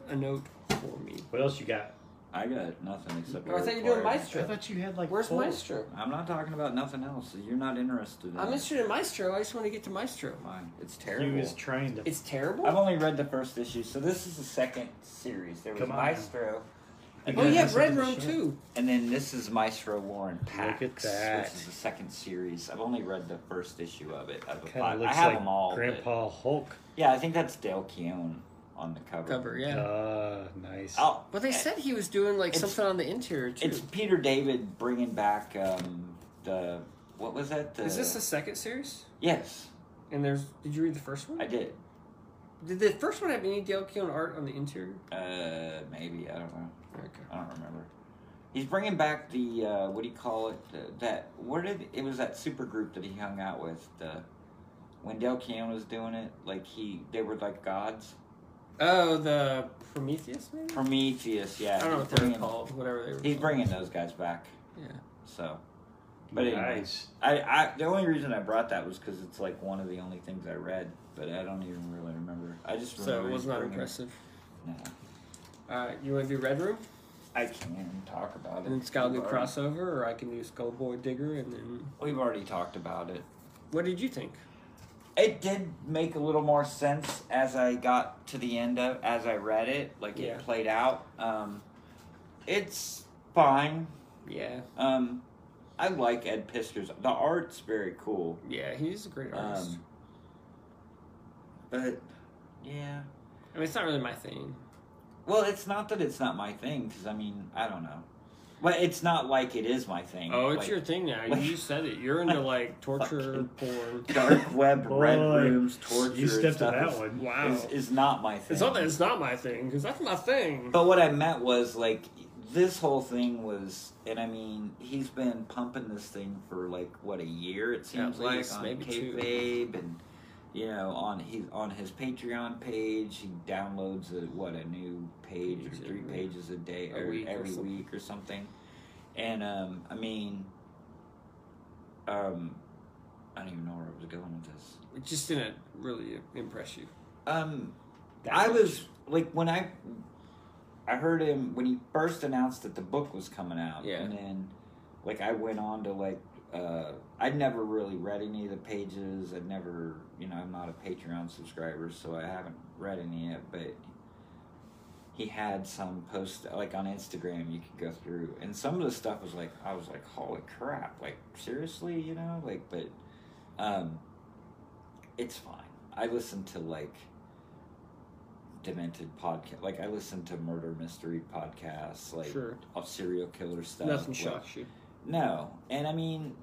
Speaker 1: a note for me.
Speaker 2: What else you got?
Speaker 3: I got nothing except.
Speaker 1: Oh, I
Speaker 3: a
Speaker 1: thought you were doing
Speaker 3: required-
Speaker 1: Maestro.
Speaker 2: I thought you had like.
Speaker 1: Where's
Speaker 2: full-
Speaker 1: Maestro?
Speaker 3: I'm not talking about nothing else. You're not interested in
Speaker 1: I'm
Speaker 3: it.
Speaker 1: interested in Maestro. I just want to get to Maestro.
Speaker 3: Fine. It's
Speaker 2: He
Speaker 3: terrible.
Speaker 2: was trying to.
Speaker 1: It's terrible.
Speaker 3: I've only read the first issue, so this is the second series. There was
Speaker 2: Come on.
Speaker 3: Maestro. And
Speaker 1: oh,
Speaker 3: then,
Speaker 1: yeah, Red Room too.
Speaker 3: and then this is Maestro Warren and
Speaker 2: Look
Speaker 3: Pax,
Speaker 2: at that.
Speaker 3: which is the second series. I've only read the first issue of it. Out of the
Speaker 2: Kind
Speaker 3: five.
Speaker 2: of
Speaker 3: I
Speaker 2: looks
Speaker 3: have
Speaker 2: like
Speaker 3: them all. but-
Speaker 2: Grandpa Hulk.
Speaker 3: yeah, I think that's Dale Keown on the cover.
Speaker 1: Cover, yeah.
Speaker 2: Uh, nice.
Speaker 3: Oh,
Speaker 1: But they said he was doing like
Speaker 3: It's-
Speaker 1: something on the interior too.
Speaker 3: it's Peter David bringing back um, the what was that? The,
Speaker 1: Is this the second series?
Speaker 3: yes?
Speaker 1: And there's. Did you read the first one?
Speaker 3: I did.
Speaker 1: Did the first one have any Dale Keown art on the interior?
Speaker 3: Uh, maybe I don't know.
Speaker 1: Okay.
Speaker 3: I don't remember. He's bringing back the uh, what do you call it? The, that what did it was that super group that he hung out with. The when Del Keown was doing it, like he they were like gods.
Speaker 1: Oh, the Prometheus, maybe.
Speaker 3: Prometheus, yeah.
Speaker 1: I don't know
Speaker 3: he's
Speaker 1: what they're
Speaker 3: bringing-
Speaker 1: called. Whatever they were.
Speaker 3: He's
Speaker 1: called.
Speaker 3: bringing those guys back.
Speaker 1: Yeah.
Speaker 3: So, but anyway.
Speaker 2: nice.
Speaker 3: I, I the only reason I brought that was because it's like one of the only things I read, but I don't even really remember. I just
Speaker 1: So it was
Speaker 3: he's
Speaker 1: not
Speaker 3: bringing-
Speaker 1: impressive.
Speaker 3: No,
Speaker 1: Right, you want to do Red Room
Speaker 3: I can talk about it.
Speaker 1: and then Skull
Speaker 3: We've
Speaker 1: do
Speaker 3: already-
Speaker 1: crossover, or I can do Skullboy Digger, and then
Speaker 3: We've already talked about it.
Speaker 1: what did you think?
Speaker 3: It did make a little more sense as I got to the end of as I read it, like
Speaker 1: Yeah.
Speaker 3: it played out. Um, it's fine.
Speaker 1: Yeah,
Speaker 3: Um, I like Ed Piskor's. The art's very cool.
Speaker 1: yeah, he's a great artist.
Speaker 3: Um, but yeah,
Speaker 1: I mean, it's not really my thing.
Speaker 3: Well, it's not that it's not my thing because I mean I don't know. But it's not like it is my thing.
Speaker 1: Oh, it's
Speaker 3: Like,
Speaker 1: your thing now.
Speaker 3: like-
Speaker 1: You said it. You're into like (laughs) torture porn.
Speaker 3: dark web, (laughs) red rooms, torture.
Speaker 2: You stepped to that
Speaker 3: is-
Speaker 2: one.
Speaker 1: Wow.
Speaker 3: Is, is not my thing.
Speaker 1: It's not that it's not my thing because that's my thing.
Speaker 3: But what I meant was like this whole thing was, and I mean, he's been pumping this thing for like what a year it seems like
Speaker 1: least,
Speaker 3: on
Speaker 1: maybe two.
Speaker 3: Kayfabe, and you know on he on his Patreon page he downloads a, what a new page
Speaker 1: Pages
Speaker 3: or three
Speaker 1: every-
Speaker 3: pages a day
Speaker 1: a
Speaker 3: or
Speaker 1: week
Speaker 3: every
Speaker 1: something.
Speaker 3: week or something, and um, I mean, um, I don't even know where I was going with this.
Speaker 1: it just didn't really impress you.
Speaker 3: Um, I
Speaker 2: much.
Speaker 3: was like when I I heard him when he first announced that the book was coming out,
Speaker 1: Yeah.
Speaker 3: and then like I went on to like uh, I'd never really read any of the pages. I'd never, you know, I'm not a Patreon subscriber, so I haven't read any yet. But he had some posts like on Instagram you could go through, and some of the stuff was like I was like, holy crap! Like seriously, you know, like but um, it's fine. I listen to like demented podcast. Like I listen to murder mystery podcasts, like
Speaker 1: Sure.
Speaker 3: serial killer stuff.
Speaker 1: Nothing
Speaker 3: like-
Speaker 1: shocks you.
Speaker 3: No, and I mean,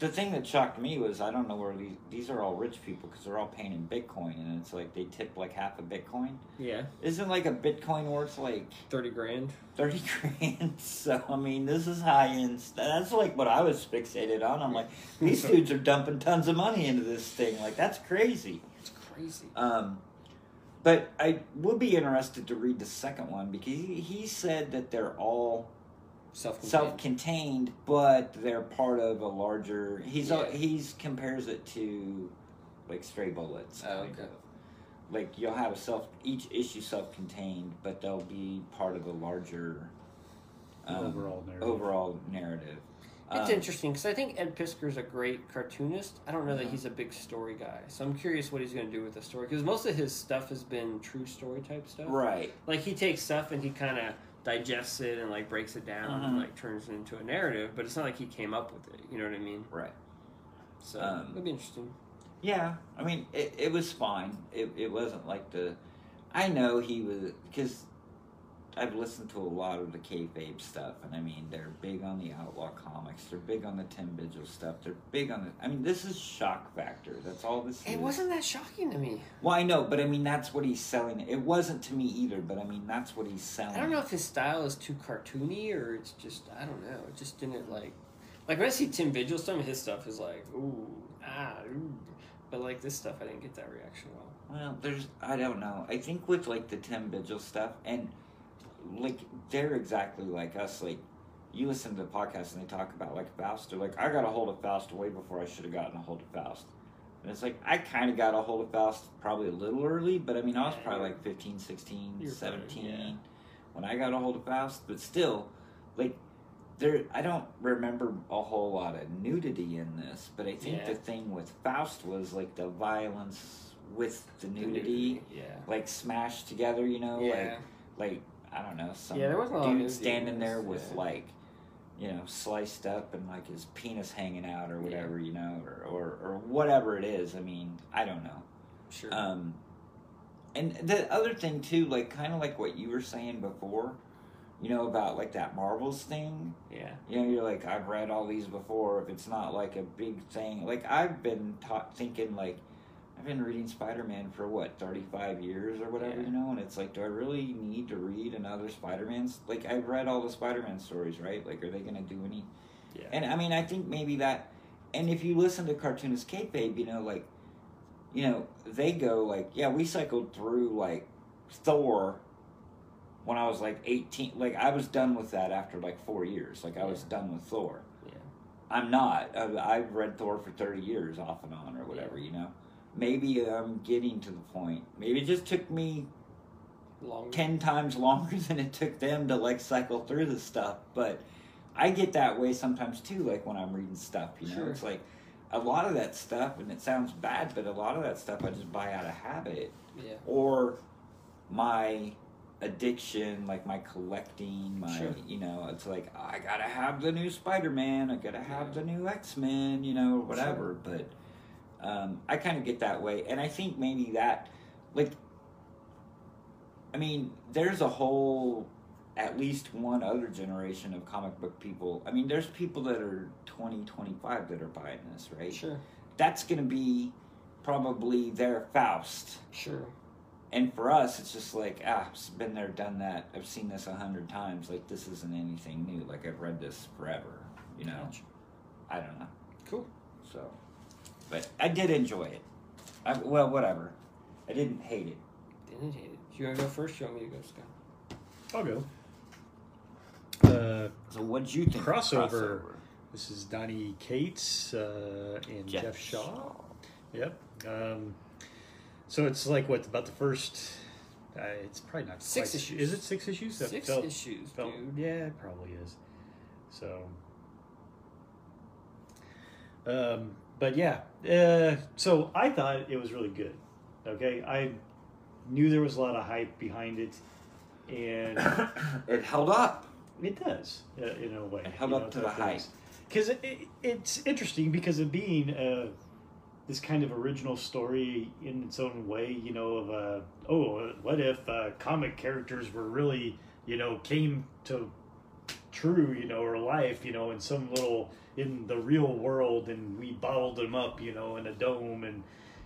Speaker 3: the thing that shocked me was I don't know where these these are all rich people because they're all paying in Bitcoin, and it's like they tip like half a Bitcoin.
Speaker 1: Yeah,
Speaker 3: Isn't like a Bitcoin worth like
Speaker 1: thirty grand.
Speaker 3: thirty (laughs) grand? So I mean, this is high end. That's like what I was fixated on. I'm like, (laughs) these dudes are dumping tons of money into this thing. Like that's crazy.
Speaker 1: It's crazy.
Speaker 3: Um, but I would be interested to read the second one because he, he said that they're all
Speaker 1: Self
Speaker 3: self-contained, but they're part of a larger. He's
Speaker 1: Yeah.
Speaker 3: he's compares it to like stray bullets.
Speaker 1: Oh, okay.
Speaker 3: of. Like you'll have a self each issue self-contained, but they'll be part of a larger um,
Speaker 2: Overall narrative.
Speaker 3: overall narrative.
Speaker 1: It's
Speaker 3: Um,
Speaker 1: interesting because I think Ed Piskor's a great cartoonist. I don't know that he's a big story guy, so I'm curious what he's going to do with the story because most of his stuff has been true story type stuff.
Speaker 3: Right.
Speaker 1: Like he takes stuff and he kind of digests it and like breaks it down and
Speaker 3: Mhm.
Speaker 1: like turns it into a narrative, but it's not like he came up with it. You know what I mean?
Speaker 3: Right.
Speaker 1: So
Speaker 3: Um,
Speaker 1: it'll be interesting.
Speaker 3: Yeah, I mean, it, it was fine. It, it wasn't like the. I know he was because I've listened to a lot of the kayfabe stuff, and I mean, they're big on the outlaw comics. They're big on the Tim Vigil stuff. They're big on the. I mean, this is shock factor. That's all this
Speaker 1: It
Speaker 3: is.
Speaker 1: wasn't that shocking to me.
Speaker 3: Well, I know, but I mean, that's what he's selling. It wasn't to me either, but I mean, that's what he's selling.
Speaker 1: I don't know if his style is too cartoony or it's just I don't know. It just didn't like like when I see Tim Vigil, some of his stuff is like ooh ah ooh, but like this stuff I didn't get that reaction at all.
Speaker 3: Well, there's I don't know. I think with like the Tim Vigil stuff and like they're exactly like us. Like you listen to the podcast and they talk about like Faust. They're like, I got a hold of Faust way before I should have gotten a hold of Faust. And it's like I kind of got a hold of Faust probably a little early, but I mean I was probably like 15, 16,
Speaker 1: you're probably-
Speaker 3: 17
Speaker 1: yeah.
Speaker 3: when I got a hold of Faust. But still, like there, I don't remember a whole lot of nudity in this. But I think
Speaker 1: Yeah.
Speaker 3: the thing with Faust was like the violence with the
Speaker 1: The
Speaker 3: nudity
Speaker 1: yeah.
Speaker 3: like smashed together, you know,
Speaker 1: Yeah.
Speaker 3: like like I don't know, some
Speaker 1: Yeah, there wasn't a
Speaker 3: dude standing there with
Speaker 1: yeah.
Speaker 3: like, you know, sliced up and like his penis hanging out or whatever, you know, or, or or whatever it is. I mean, I don't know.
Speaker 1: Sure.
Speaker 3: Um, and the other thing too, like kind of like what you were saying before, you know, about like that Marvels thing.
Speaker 1: yeah.
Speaker 3: You know, you're like, I've read all these before. If it's not like a big thing, like I've been taught thinking like, I've been reading Spider Man for what thirty five years or whatever,
Speaker 1: Yeah.
Speaker 3: you know, and it's like, do I really need to read another Spider Man's? Like I've read all the Spider Man stories, right? Like, are they gonna do any?
Speaker 1: Yeah.
Speaker 3: And I mean, I think maybe that, and if you listen to cartoonist kayfabe, you know, like, you know, they go like, yeah, we cycled through like Thor when I was like 18. Like, I was done with that after like four years. Like, I was done with Thor.
Speaker 1: Yeah.
Speaker 3: I'm not. I've read Thor for 30 years off and on or whatever, you know. Maybe I'm getting to the point. Maybe it just took me
Speaker 1: Long.
Speaker 3: 10 times longer than it took them to like cycle through the stuff but i get that way sometimes too like when i'm reading stuff you know
Speaker 1: Sure.
Speaker 3: it's like a lot of that stuff and it sounds bad but a lot of that stuff i just buy out of habit
Speaker 1: Yeah.
Speaker 3: or my addiction like my collecting my
Speaker 1: Sure.
Speaker 3: you know it's like i gotta have the new spider-man i gotta have the new x-men you know whatever but um, i kind of get that way and i think maybe that like I mean, there's a whole, at least one other generation of comic book people. I mean, there's people that are 20, 25 that are buying this, right?
Speaker 1: Sure.
Speaker 3: That's going to be probably their Faust.
Speaker 1: Sure.
Speaker 3: And for us, it's just like, ah, I've been there, done that. I've seen this a hundred times. Like, this isn't anything new. Like, I've read this forever, you know?
Speaker 1: Gotcha.
Speaker 3: I don't know.
Speaker 1: Cool.
Speaker 3: So, but I did enjoy it. I, well, whatever. I didn't hate it.
Speaker 1: Didn't hate it. Do you want to go first? Or you want me to go, Scott?
Speaker 2: I'll go. Uh,
Speaker 3: So, what'd you think? of
Speaker 2: Crossover. this is Donny Cates uh, and
Speaker 3: Geoff
Speaker 2: Geoff, Shaw. Yep. Um, so it's like what about the first? Uh, it's probably not
Speaker 1: Six
Speaker 2: quite-
Speaker 1: issues.
Speaker 2: Is it six issues? That
Speaker 1: Six
Speaker 2: felt-
Speaker 1: issues,
Speaker 2: felt-
Speaker 1: dude.
Speaker 2: Yeah, it probably is. So, um, but yeah, uh, so I thought it was really good. Okay, I knew there was a lot of hype behind it, and (coughs)
Speaker 3: it held up.
Speaker 2: it does uh, in a way.
Speaker 3: It held up to the hype.
Speaker 2: Because it, it, it's interesting because of being uh, this kind of original story in its own way. You know, of uh, oh, what if uh, comic characters were really you know came to true, you know, or life, you know, in some little in the real world, and we bottled them up, you know, in a dome, and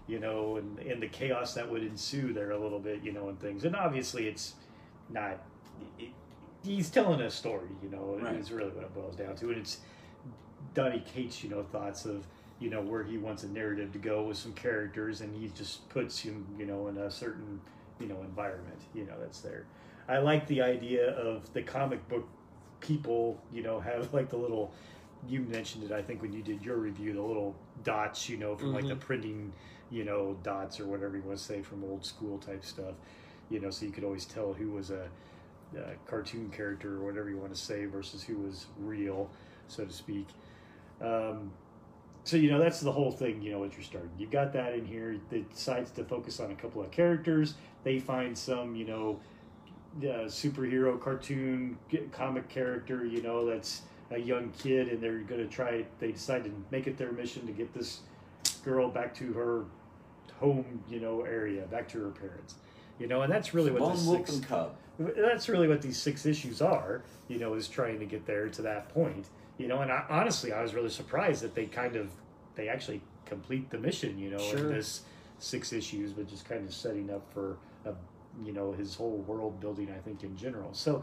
Speaker 2: you know, and and the chaos that would ensue there a little bit, you know, and things. And obviously, it's not. It, he's telling a story, you know,
Speaker 3: Right.
Speaker 2: is really what it boils down to, and it's Donny Cates, you know, thoughts of you know where he wants a narrative to go with some characters, and he just puts him, you know, in a certain you know environment, you know, that's there. I like the idea of the comic book people, you know, have like the little. You mentioned it, I think, when you did your review, the little dots, you know, from like the
Speaker 1: Mhm.
Speaker 2: printing, you know, dots or whatever you want to say from old school type stuff, you know, so you could always tell who was a, a cartoon character or whatever you want to say versus who was real, so to speak. Um, so you know that's the whole thing. You know what you're starting. you've got that in here. It decides to focus on a couple of characters. They find some, you know, uh, superhero cartoon comic character. You know that's a young kid, and they're going to try. They decide to make it their mission to get this girl back to her home, you know, area, back to her parents. You know, and that's really what
Speaker 3: Lone
Speaker 2: the six,
Speaker 3: and cub.
Speaker 2: that's really what these six issues are. You know, is trying to get there to that point. You know, and I, honestly, I was really surprised that they kind of they actually complete the mission. You know,
Speaker 1: Sure.
Speaker 2: in this six issues, but just kind of setting up for a, you know his whole world building. I think in general. So,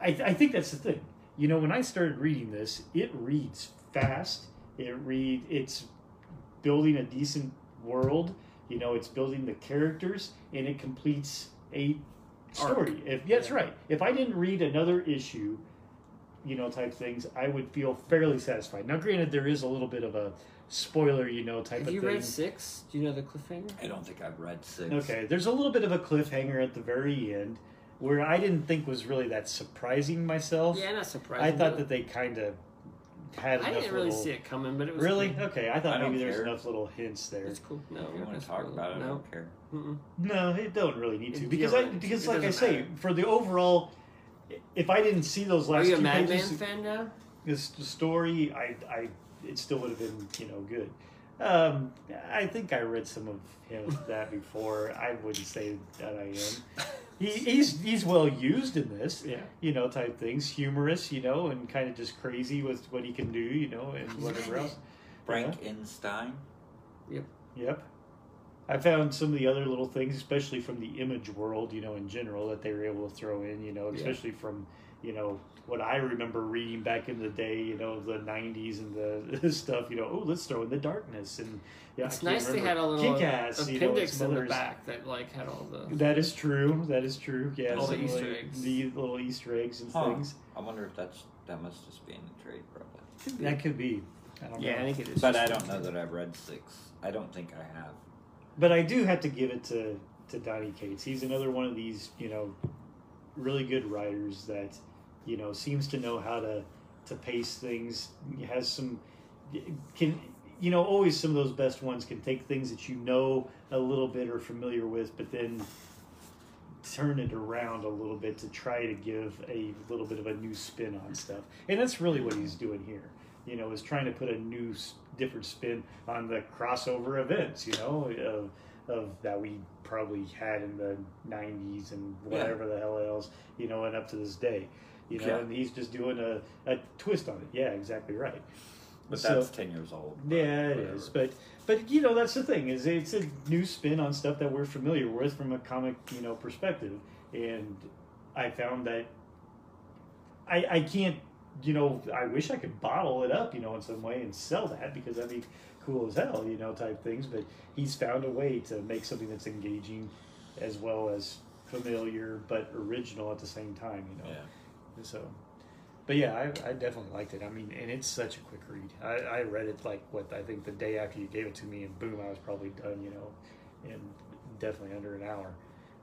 Speaker 2: I, I think that's the thing. You know, when I started reading this, it reads fast. It read it's building a decent world. You know, it's building the characters, and it completes a story. If yeah, that's right. If I didn't read another issue, you know, type things, I would feel fairly satisfied. Now, granted, there is a little bit of a spoiler, you know, type
Speaker 1: Have
Speaker 2: of
Speaker 1: you
Speaker 2: thing.
Speaker 1: read six? Do you know the cliffhanger?
Speaker 3: I don't think I've read six.
Speaker 2: Okay, there's a little bit of a cliffhanger at the very end where I didn't think was really that surprising myself.
Speaker 1: Yeah, not surprising.
Speaker 2: I thought that they kind of had
Speaker 1: I didn't really
Speaker 2: little-
Speaker 1: see it coming, but it was
Speaker 2: Really?
Speaker 1: Cool.
Speaker 2: Okay, I thought
Speaker 3: I
Speaker 2: maybe there's enough little hints there.
Speaker 1: It's cool. No,
Speaker 3: If you want to talk
Speaker 1: cool.
Speaker 3: about it, I don't care.
Speaker 1: Mm-mm.
Speaker 2: No, it don't really need to because
Speaker 1: yeah,
Speaker 2: I because
Speaker 1: It
Speaker 2: like I
Speaker 1: doesn't
Speaker 2: say
Speaker 1: matter.
Speaker 2: for the overall, if I didn't see those last.
Speaker 1: Are
Speaker 2: last
Speaker 1: you a
Speaker 2: two
Speaker 1: Madman
Speaker 2: pages,
Speaker 1: fan now?
Speaker 2: this story, I I it still would have been you know good. Um, I think I read some of him (laughs) that before. I wouldn't say that I am. He, he's he's well used in this,
Speaker 1: Yeah.
Speaker 2: you know, type things, humorous, you know, and kind of just crazy with what he can do, you know, and whatever else.
Speaker 3: Frankenstein.
Speaker 2: Yep. Yep. I found some of the other little things, especially from the image world, you know, in general, that they were able to throw in, you know,
Speaker 1: Yeah.
Speaker 2: especially from, you know, what I remember reading back in the day, you know, the 90s and the (laughs) stuff, you know, oh, let's throw in the darkness. And yeah,
Speaker 1: it's
Speaker 2: I can't
Speaker 1: nice they had a little
Speaker 2: Kick-Ass, you know,
Speaker 1: appendix in the back that like had all the.
Speaker 2: That is true. That is true. Yeah,
Speaker 1: All the
Speaker 2: some of
Speaker 1: Easter eggs.
Speaker 2: The little Easter eggs and
Speaker 3: Huh.
Speaker 2: things.
Speaker 3: I wonder if that's that must just be in the trade, probably.
Speaker 2: That could be. I don't
Speaker 1: Yeah, I think it is.
Speaker 3: But I don't know that I've read six. I don't think I have.
Speaker 2: But I do have to give it to to Donny Cates. He's another one of these, you know, really good writers that, you know, seems to know how to to pace things. He has some can you know always some of those best ones can take things that you know a little bit or familiar with, but then turn it around a little bit to try to give a little bit of a new spin on stuff. And that's really what he's doing here. You know, is trying to put a new, different spin on the crossover events. You know, of of that we probably had in the '90s and whatever the hell else. You know, and up to this day. You know,
Speaker 3: Yeah.
Speaker 2: and he's just doing a, a twist on it. Yeah, exactly right.
Speaker 3: But
Speaker 2: So-
Speaker 3: that's ten years old.
Speaker 2: yeah, it
Speaker 3: whatever.
Speaker 2: is. But but you know that's the thing is it's a new spin on stuff that we're familiar with from a comic you know perspective, and I found that I I can't you know I wish I could bottle it up you know in some way and sell that because that'd be cool as hell you know type things. But he's found a way to make something that's engaging as well as familiar but original at the same time. You know.
Speaker 3: yeah.
Speaker 2: So, but yeah, I, I definitely liked it. I mean, and it's such a quick read. I, I read it like what I think the day after you gave it to me, and boom, I was probably done. You know, in definitely under an hour.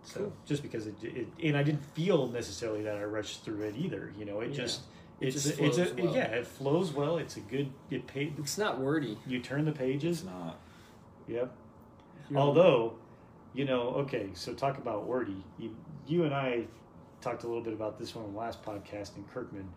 Speaker 2: So
Speaker 1: Cool.
Speaker 2: just because it, it, and I didn't feel necessarily that I rushed through it either. You know, it
Speaker 1: Yeah.
Speaker 2: just
Speaker 1: It
Speaker 2: it's
Speaker 1: just
Speaker 2: it's a,
Speaker 1: well.
Speaker 2: yeah, it flows well. It's a good it paid.
Speaker 1: It's not wordy.
Speaker 2: You turn the
Speaker 3: It's
Speaker 2: pages.
Speaker 3: not.
Speaker 2: Yep.
Speaker 1: You-
Speaker 2: Although, you know, okay, so talk about wordy. You, you and I talked a little bit about this one on the last podcast in Kirkman.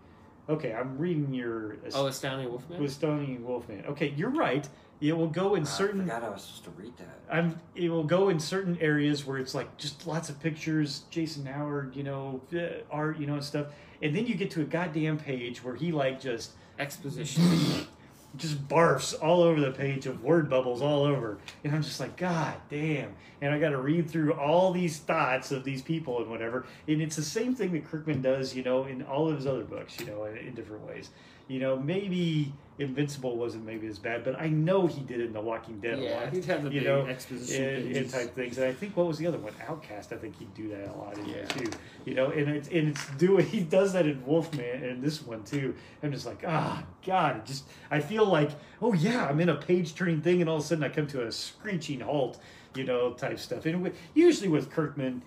Speaker 2: Okay, I'm reading your
Speaker 1: oh, Astounding Wolfman.
Speaker 2: with Stony Wolfman. Okay, you're right. It will go in
Speaker 3: I
Speaker 2: certain.
Speaker 3: forgot I was supposed to read that.
Speaker 2: I'm. It will go in certain areas where it's like just lots of pictures, Jason Howard, you know, uh, art, you know, and stuff. And then you get to a goddamn page where he like just
Speaker 1: Exposition. (laughs)
Speaker 2: just barfs all over the page of word bubbles all over. And I'm just like, God damn. And I got to read through all these thoughts of these people and whatever. And it's the same thing that Kirkman does, you know, in all of his other books, you know, in, in different ways. You know, maybe Invincible wasn't maybe as bad, but I know he did it in The Walking Dead a
Speaker 1: yeah,
Speaker 2: lot.
Speaker 1: he'd have the
Speaker 2: you
Speaker 1: big
Speaker 2: know,
Speaker 1: exposition
Speaker 2: and, and type things. And I think what was the other one? Outcast. I think he'd do that a lot in
Speaker 1: Yeah.
Speaker 2: too. You know, and it's and it's doing he does that in Wolfman and this one too. I'm just like, ah, God, it just I feel like, oh yeah, I'm in a page turning thing, and all of a sudden I come to a screeching halt, you know, type stuff. And usually with Kirkman,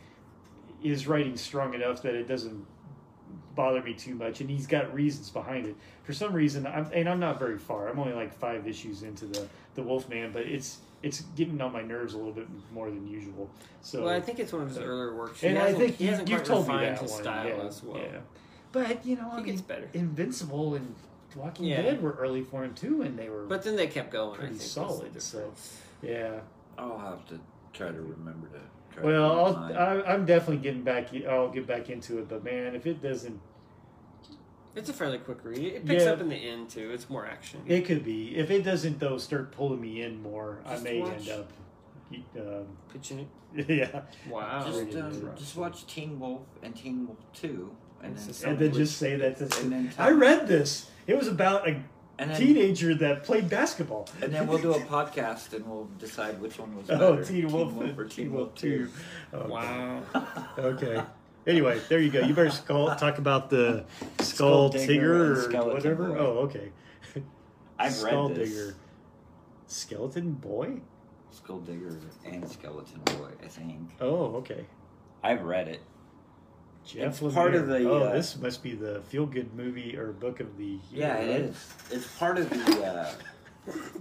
Speaker 2: is writing strong enough that it doesn't bother me too much, and he's got reasons behind it. For some reason, I'm and I'm not very far. I'm only like five issues into the the Wolfman, but it's it's getting on my nerves a little bit more than usual. So
Speaker 1: well, I think it's one of his uh, earlier works.
Speaker 2: and I think
Speaker 1: he
Speaker 2: you,
Speaker 1: hasn't
Speaker 2: you've
Speaker 1: quite
Speaker 2: told me
Speaker 1: refined
Speaker 2: that
Speaker 1: his
Speaker 2: one.
Speaker 1: style
Speaker 2: yeah,
Speaker 1: as well.
Speaker 2: yeah. But you know, I mean,
Speaker 1: gets better.
Speaker 2: Invincible and Walking
Speaker 1: Yeah.
Speaker 2: Dead were early for him too, and they were
Speaker 1: But then they kept going. I
Speaker 2: Pretty
Speaker 1: think,
Speaker 2: solid, so- yeah.
Speaker 3: I'll have to try to remember to. Try
Speaker 2: Well, I'll, I, I'm definitely getting back. I'll get back into it, but man, if it doesn't,
Speaker 1: It's a fairly quick read. It picks
Speaker 2: Yeah.
Speaker 1: up in the end too. It's more action.
Speaker 2: it could be. If it doesn't though, start pulling me in more, I may
Speaker 1: watch-
Speaker 2: end up. Um,
Speaker 1: Pitching it. (laughs) yeah. Wow.
Speaker 3: just,
Speaker 2: really
Speaker 3: um, just watch Teen Wolf and Teen Wolf Two, and
Speaker 1: It's
Speaker 3: then
Speaker 1: just-
Speaker 2: and then just say that. This,
Speaker 3: and then
Speaker 2: I read this. It was about a
Speaker 3: and then
Speaker 2: teenager that played basketball.
Speaker 3: and then we'll do a podcast and we'll decide which one was better. (laughs)
Speaker 2: Oh,
Speaker 3: better.
Speaker 2: Teen Wolf,
Speaker 3: or Teen Wolf Two.
Speaker 2: Okay.
Speaker 1: Oh, wow. (laughs)
Speaker 2: Okay. Anyway, there you go. You better skull, talk about the skull,
Speaker 3: Skull Digger
Speaker 2: digger or whatever.
Speaker 3: Boy.
Speaker 2: Oh, okay. (laughs)
Speaker 3: I've
Speaker 2: skull
Speaker 3: read this.
Speaker 2: digger, skeleton boy.
Speaker 3: Skull Digger and Skeleton Boy, I think.
Speaker 2: Oh, okay.
Speaker 3: I've read it.
Speaker 2: Jeff
Speaker 3: It's part of the,
Speaker 2: Oh,
Speaker 3: uh,
Speaker 2: this must be the feel-good movie or book of the year.
Speaker 3: Yeah, it
Speaker 2: right?
Speaker 3: is. It's part of the. Uh, (laughs)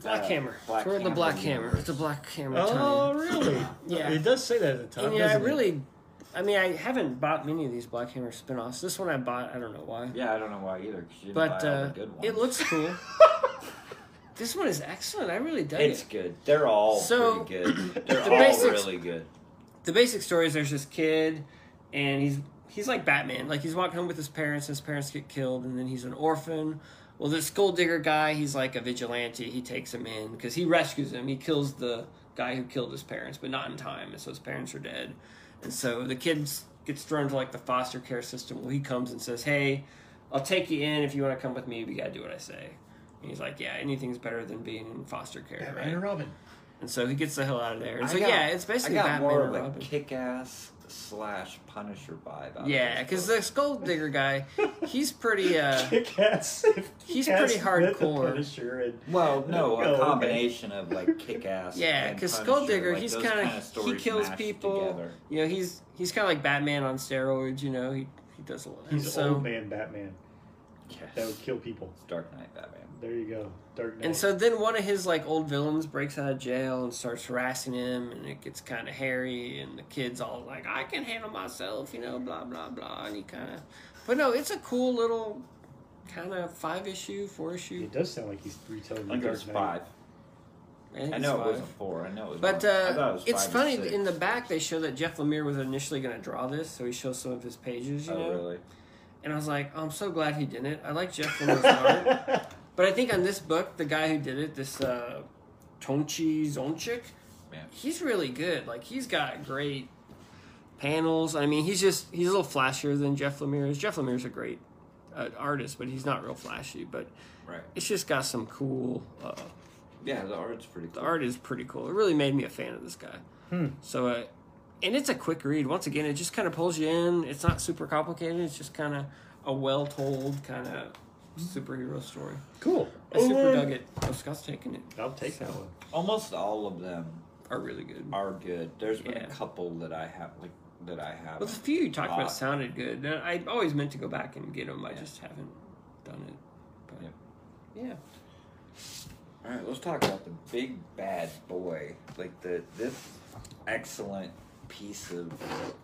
Speaker 1: Black
Speaker 3: uh,
Speaker 1: Hammer.
Speaker 3: Black
Speaker 1: We're in the
Speaker 3: Hammer
Speaker 1: Black Hammer. It's a Black Hammer.
Speaker 2: Oh,
Speaker 1: tie-in.
Speaker 2: really? (clears throat)
Speaker 1: Yeah.
Speaker 2: It does say that at the top.
Speaker 1: And yeah, I
Speaker 2: doesn't it?
Speaker 1: really, I mean, I haven't bought many of these Black Hammer spin-offs. This one I bought. I don't know why.
Speaker 3: Yeah, I don't know why either. you
Speaker 1: But uh,
Speaker 3: good ones.
Speaker 1: it looks cool. (laughs) this one is excellent. I really dug
Speaker 3: It's
Speaker 1: it.
Speaker 3: good. They're all
Speaker 1: So,
Speaker 3: pretty good. (clears throat) They're
Speaker 1: the
Speaker 3: all
Speaker 1: basics-
Speaker 3: really good.
Speaker 1: the basic story is there's this kid and he's he's like Batman. Like he's walking home with his parents, his parents get killed, and then he's an orphan. Well, this gold digger guy, he's like a vigilante. He takes him in because he rescues him. He kills the guy who killed his parents, but not in time, and so his parents are dead. And so the kid gets thrown into like the foster care system. Well, he comes and says, "Hey, I'll take you in if you want to come with me. We gotta do what I say." And he's like, "Yeah, anything's better than being in foster care,
Speaker 2: Batman
Speaker 1: right?"
Speaker 2: and Robin.
Speaker 1: And so he gets the hell out of there. And
Speaker 3: I
Speaker 1: so
Speaker 3: got-
Speaker 1: yeah, it's basically
Speaker 3: I got
Speaker 1: Batman
Speaker 3: more of a
Speaker 1: Robin.
Speaker 3: kick-ass slash Punisher vibe. out
Speaker 1: Yeah, because
Speaker 3: book.
Speaker 1: the Skull Digger guy, he's pretty. uh (laughs)
Speaker 2: Kick-ass.
Speaker 1: He's
Speaker 2: Kick-ass
Speaker 1: pretty hardcore.
Speaker 2: Punisher and
Speaker 3: Well, no,
Speaker 2: Oh,
Speaker 3: a
Speaker 2: okay.
Speaker 3: combination of like kick-ass. (laughs)
Speaker 1: Yeah, because
Speaker 3: Punisher,
Speaker 1: Skull Digger,
Speaker 3: like,
Speaker 1: he's kind
Speaker 3: kinda
Speaker 1: he kills people.
Speaker 3: together.
Speaker 1: You know, he's he's kind of like Batman on steroids. You know, he he does a lot.
Speaker 2: he's
Speaker 1: so,
Speaker 2: old man Batman
Speaker 3: Yes.
Speaker 2: that would kill people.
Speaker 3: It's Dark Knight Batman.
Speaker 2: There you go. Dark Knight.
Speaker 1: And so then one of his like old villains breaks out of jail and starts harassing him, and it gets kind of hairy, and the kid's all like, "I can handle myself," you know, blah blah blah, and he kind of. But no, it's a cool little kind of five issue, four issue.
Speaker 2: it does sound like he's retelling
Speaker 3: I think it
Speaker 2: Dark
Speaker 3: was five.
Speaker 1: think
Speaker 3: I
Speaker 1: it's
Speaker 3: know it wasn't four. I know it was.
Speaker 1: But
Speaker 3: one. I
Speaker 1: uh,
Speaker 3: it was
Speaker 1: it's funny
Speaker 3: six.
Speaker 1: in the back they show that Jeff Lemire was initially going to draw this, so he shows some of his pages, you
Speaker 3: Oh
Speaker 1: know.
Speaker 3: really?
Speaker 1: And I was like, oh, I'm so glad he didn't. I like Jeff (laughs) Lemire's art, but I think on this book, the guy who did it, this uh, Tonci Zonjic,
Speaker 3: Yeah.
Speaker 1: he's really good. Like he's got great panels. I mean, he's just he's a little flashier than Jeff Lemire is. Jeff Lemire's a great uh, artist, but he's not real flashy. But
Speaker 3: Right.
Speaker 1: it's just got some cool. Uh,
Speaker 3: Yeah, the art's pretty
Speaker 1: the art is pretty cool. It really made me a fan of this guy.
Speaker 2: Hmm.
Speaker 1: So, uh, and it's a quick read. Once again, it just kind of pulls you in. It's not super complicated. It's just kind of a well told kind of superhero story.
Speaker 2: Cool.
Speaker 1: I super dug it. Oh, Scott's taking it.
Speaker 2: I'll take that one.
Speaker 3: Almost all of them
Speaker 1: Are really good.
Speaker 3: are good. There's been a couple that I have like that I have.
Speaker 1: Well, the few you talked about sounded good. And I always meant to go back and get them. I
Speaker 3: Yeah.
Speaker 1: just haven't done it. But
Speaker 3: Yep.
Speaker 1: yeah.
Speaker 3: All right, let's talk about the big bad boy. Like the this excellent piece of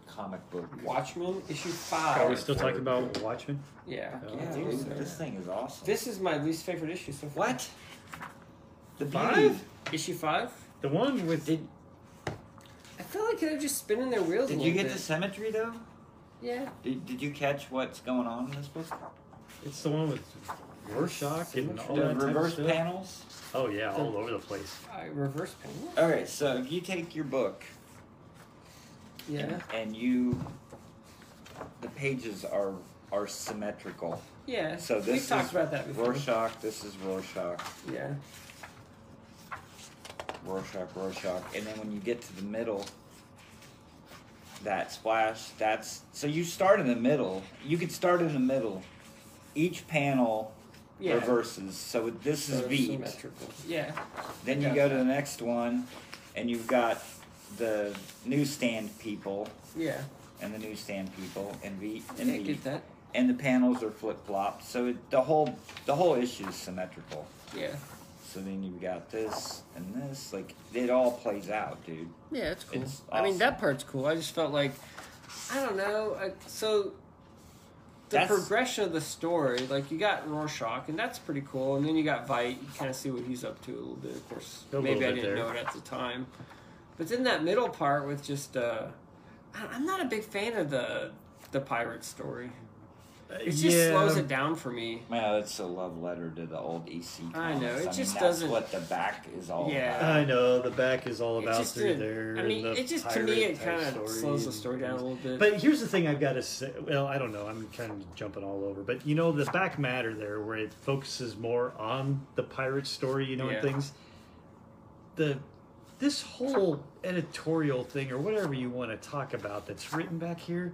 Speaker 3: comic book.
Speaker 1: Watchmen issue five.
Speaker 2: Are we still talking about Watchmen?
Speaker 1: Yeah.
Speaker 2: Oh,
Speaker 3: Yeah, dude,
Speaker 1: so.
Speaker 3: this thing is awesome.
Speaker 1: This is my least favorite issue so far.
Speaker 3: what? The
Speaker 2: Five?
Speaker 3: beauty.
Speaker 1: Issue five.
Speaker 2: The one with
Speaker 3: Did
Speaker 1: I feel like they're just spinning their wheels. a
Speaker 3: Did you get
Speaker 1: bit.
Speaker 3: the symmetry though?
Speaker 1: Yeah.
Speaker 3: Did, did you catch what's going on in this book?
Speaker 2: it's the one with Rorschach and all
Speaker 3: the
Speaker 2: that type of
Speaker 3: reverse
Speaker 2: stuff.
Speaker 3: panels.
Speaker 2: Oh yeah, all over the place.
Speaker 1: I reverse panel.
Speaker 3: Okay, so you take your book
Speaker 1: Yeah.
Speaker 3: and you, the pages are are symmetrical.
Speaker 1: Yeah.
Speaker 3: So
Speaker 1: We've
Speaker 3: this
Speaker 1: talked
Speaker 3: is
Speaker 1: about that before.
Speaker 3: Rorschach. This is Rorschach.
Speaker 1: Yeah.
Speaker 3: Rorschach, Rorschach, and then when you get to the middle, that splash, that's so you start in the middle. You could start in the middle. Each panel
Speaker 1: Yeah.
Speaker 3: reverses, so this
Speaker 1: So
Speaker 3: is beat.
Speaker 1: symmetrical. Yeah.
Speaker 3: Then you go to the next one, and you've got the newsstand people
Speaker 1: Yeah.
Speaker 3: and the newsstand people and beat
Speaker 1: I
Speaker 3: and
Speaker 1: get that.
Speaker 3: and the panels are flip flopped, so it, the whole the whole issue is symmetrical.
Speaker 1: Yeah.
Speaker 3: So then you've got this and this, like it all plays out, dude.
Speaker 1: Yeah, it's cool.
Speaker 3: It's
Speaker 1: I mean,
Speaker 3: awesome.
Speaker 1: that part's cool. I just felt like, I don't know. I, so, the
Speaker 3: That's-
Speaker 1: progression of the story, like you got Rorschach, and that's pretty cool. And then you got Veidt. You kind of see what he's up to a little bit. Of course,
Speaker 2: A little
Speaker 1: maybe I
Speaker 2: bit
Speaker 1: didn't
Speaker 2: there.
Speaker 1: know it at the time. But then that middle part with just, uh, I- I'm not a big fan of the the pirate story. It just
Speaker 2: yeah.
Speaker 1: slows it down for me.
Speaker 3: Well, it's a love letter to the old EC. Comics.
Speaker 1: I know, it
Speaker 3: mean,
Speaker 1: just
Speaker 3: that's
Speaker 1: doesn't-
Speaker 3: what the back is all
Speaker 1: Yeah.
Speaker 3: about.
Speaker 2: I know the back is all
Speaker 1: It
Speaker 2: about
Speaker 1: just
Speaker 2: through there.
Speaker 1: I mean,
Speaker 2: and the
Speaker 1: it just to me it kind of slows the story down a little bit.
Speaker 2: But here's the thing I've got to say. Well, I don't know. I'm kind of jumping all over. But you know, the back matter there, where it focuses more on the pirate story, you know,
Speaker 1: Yeah.
Speaker 2: and things. The this whole editorial thing, or whatever you want to talk about, that's written back here,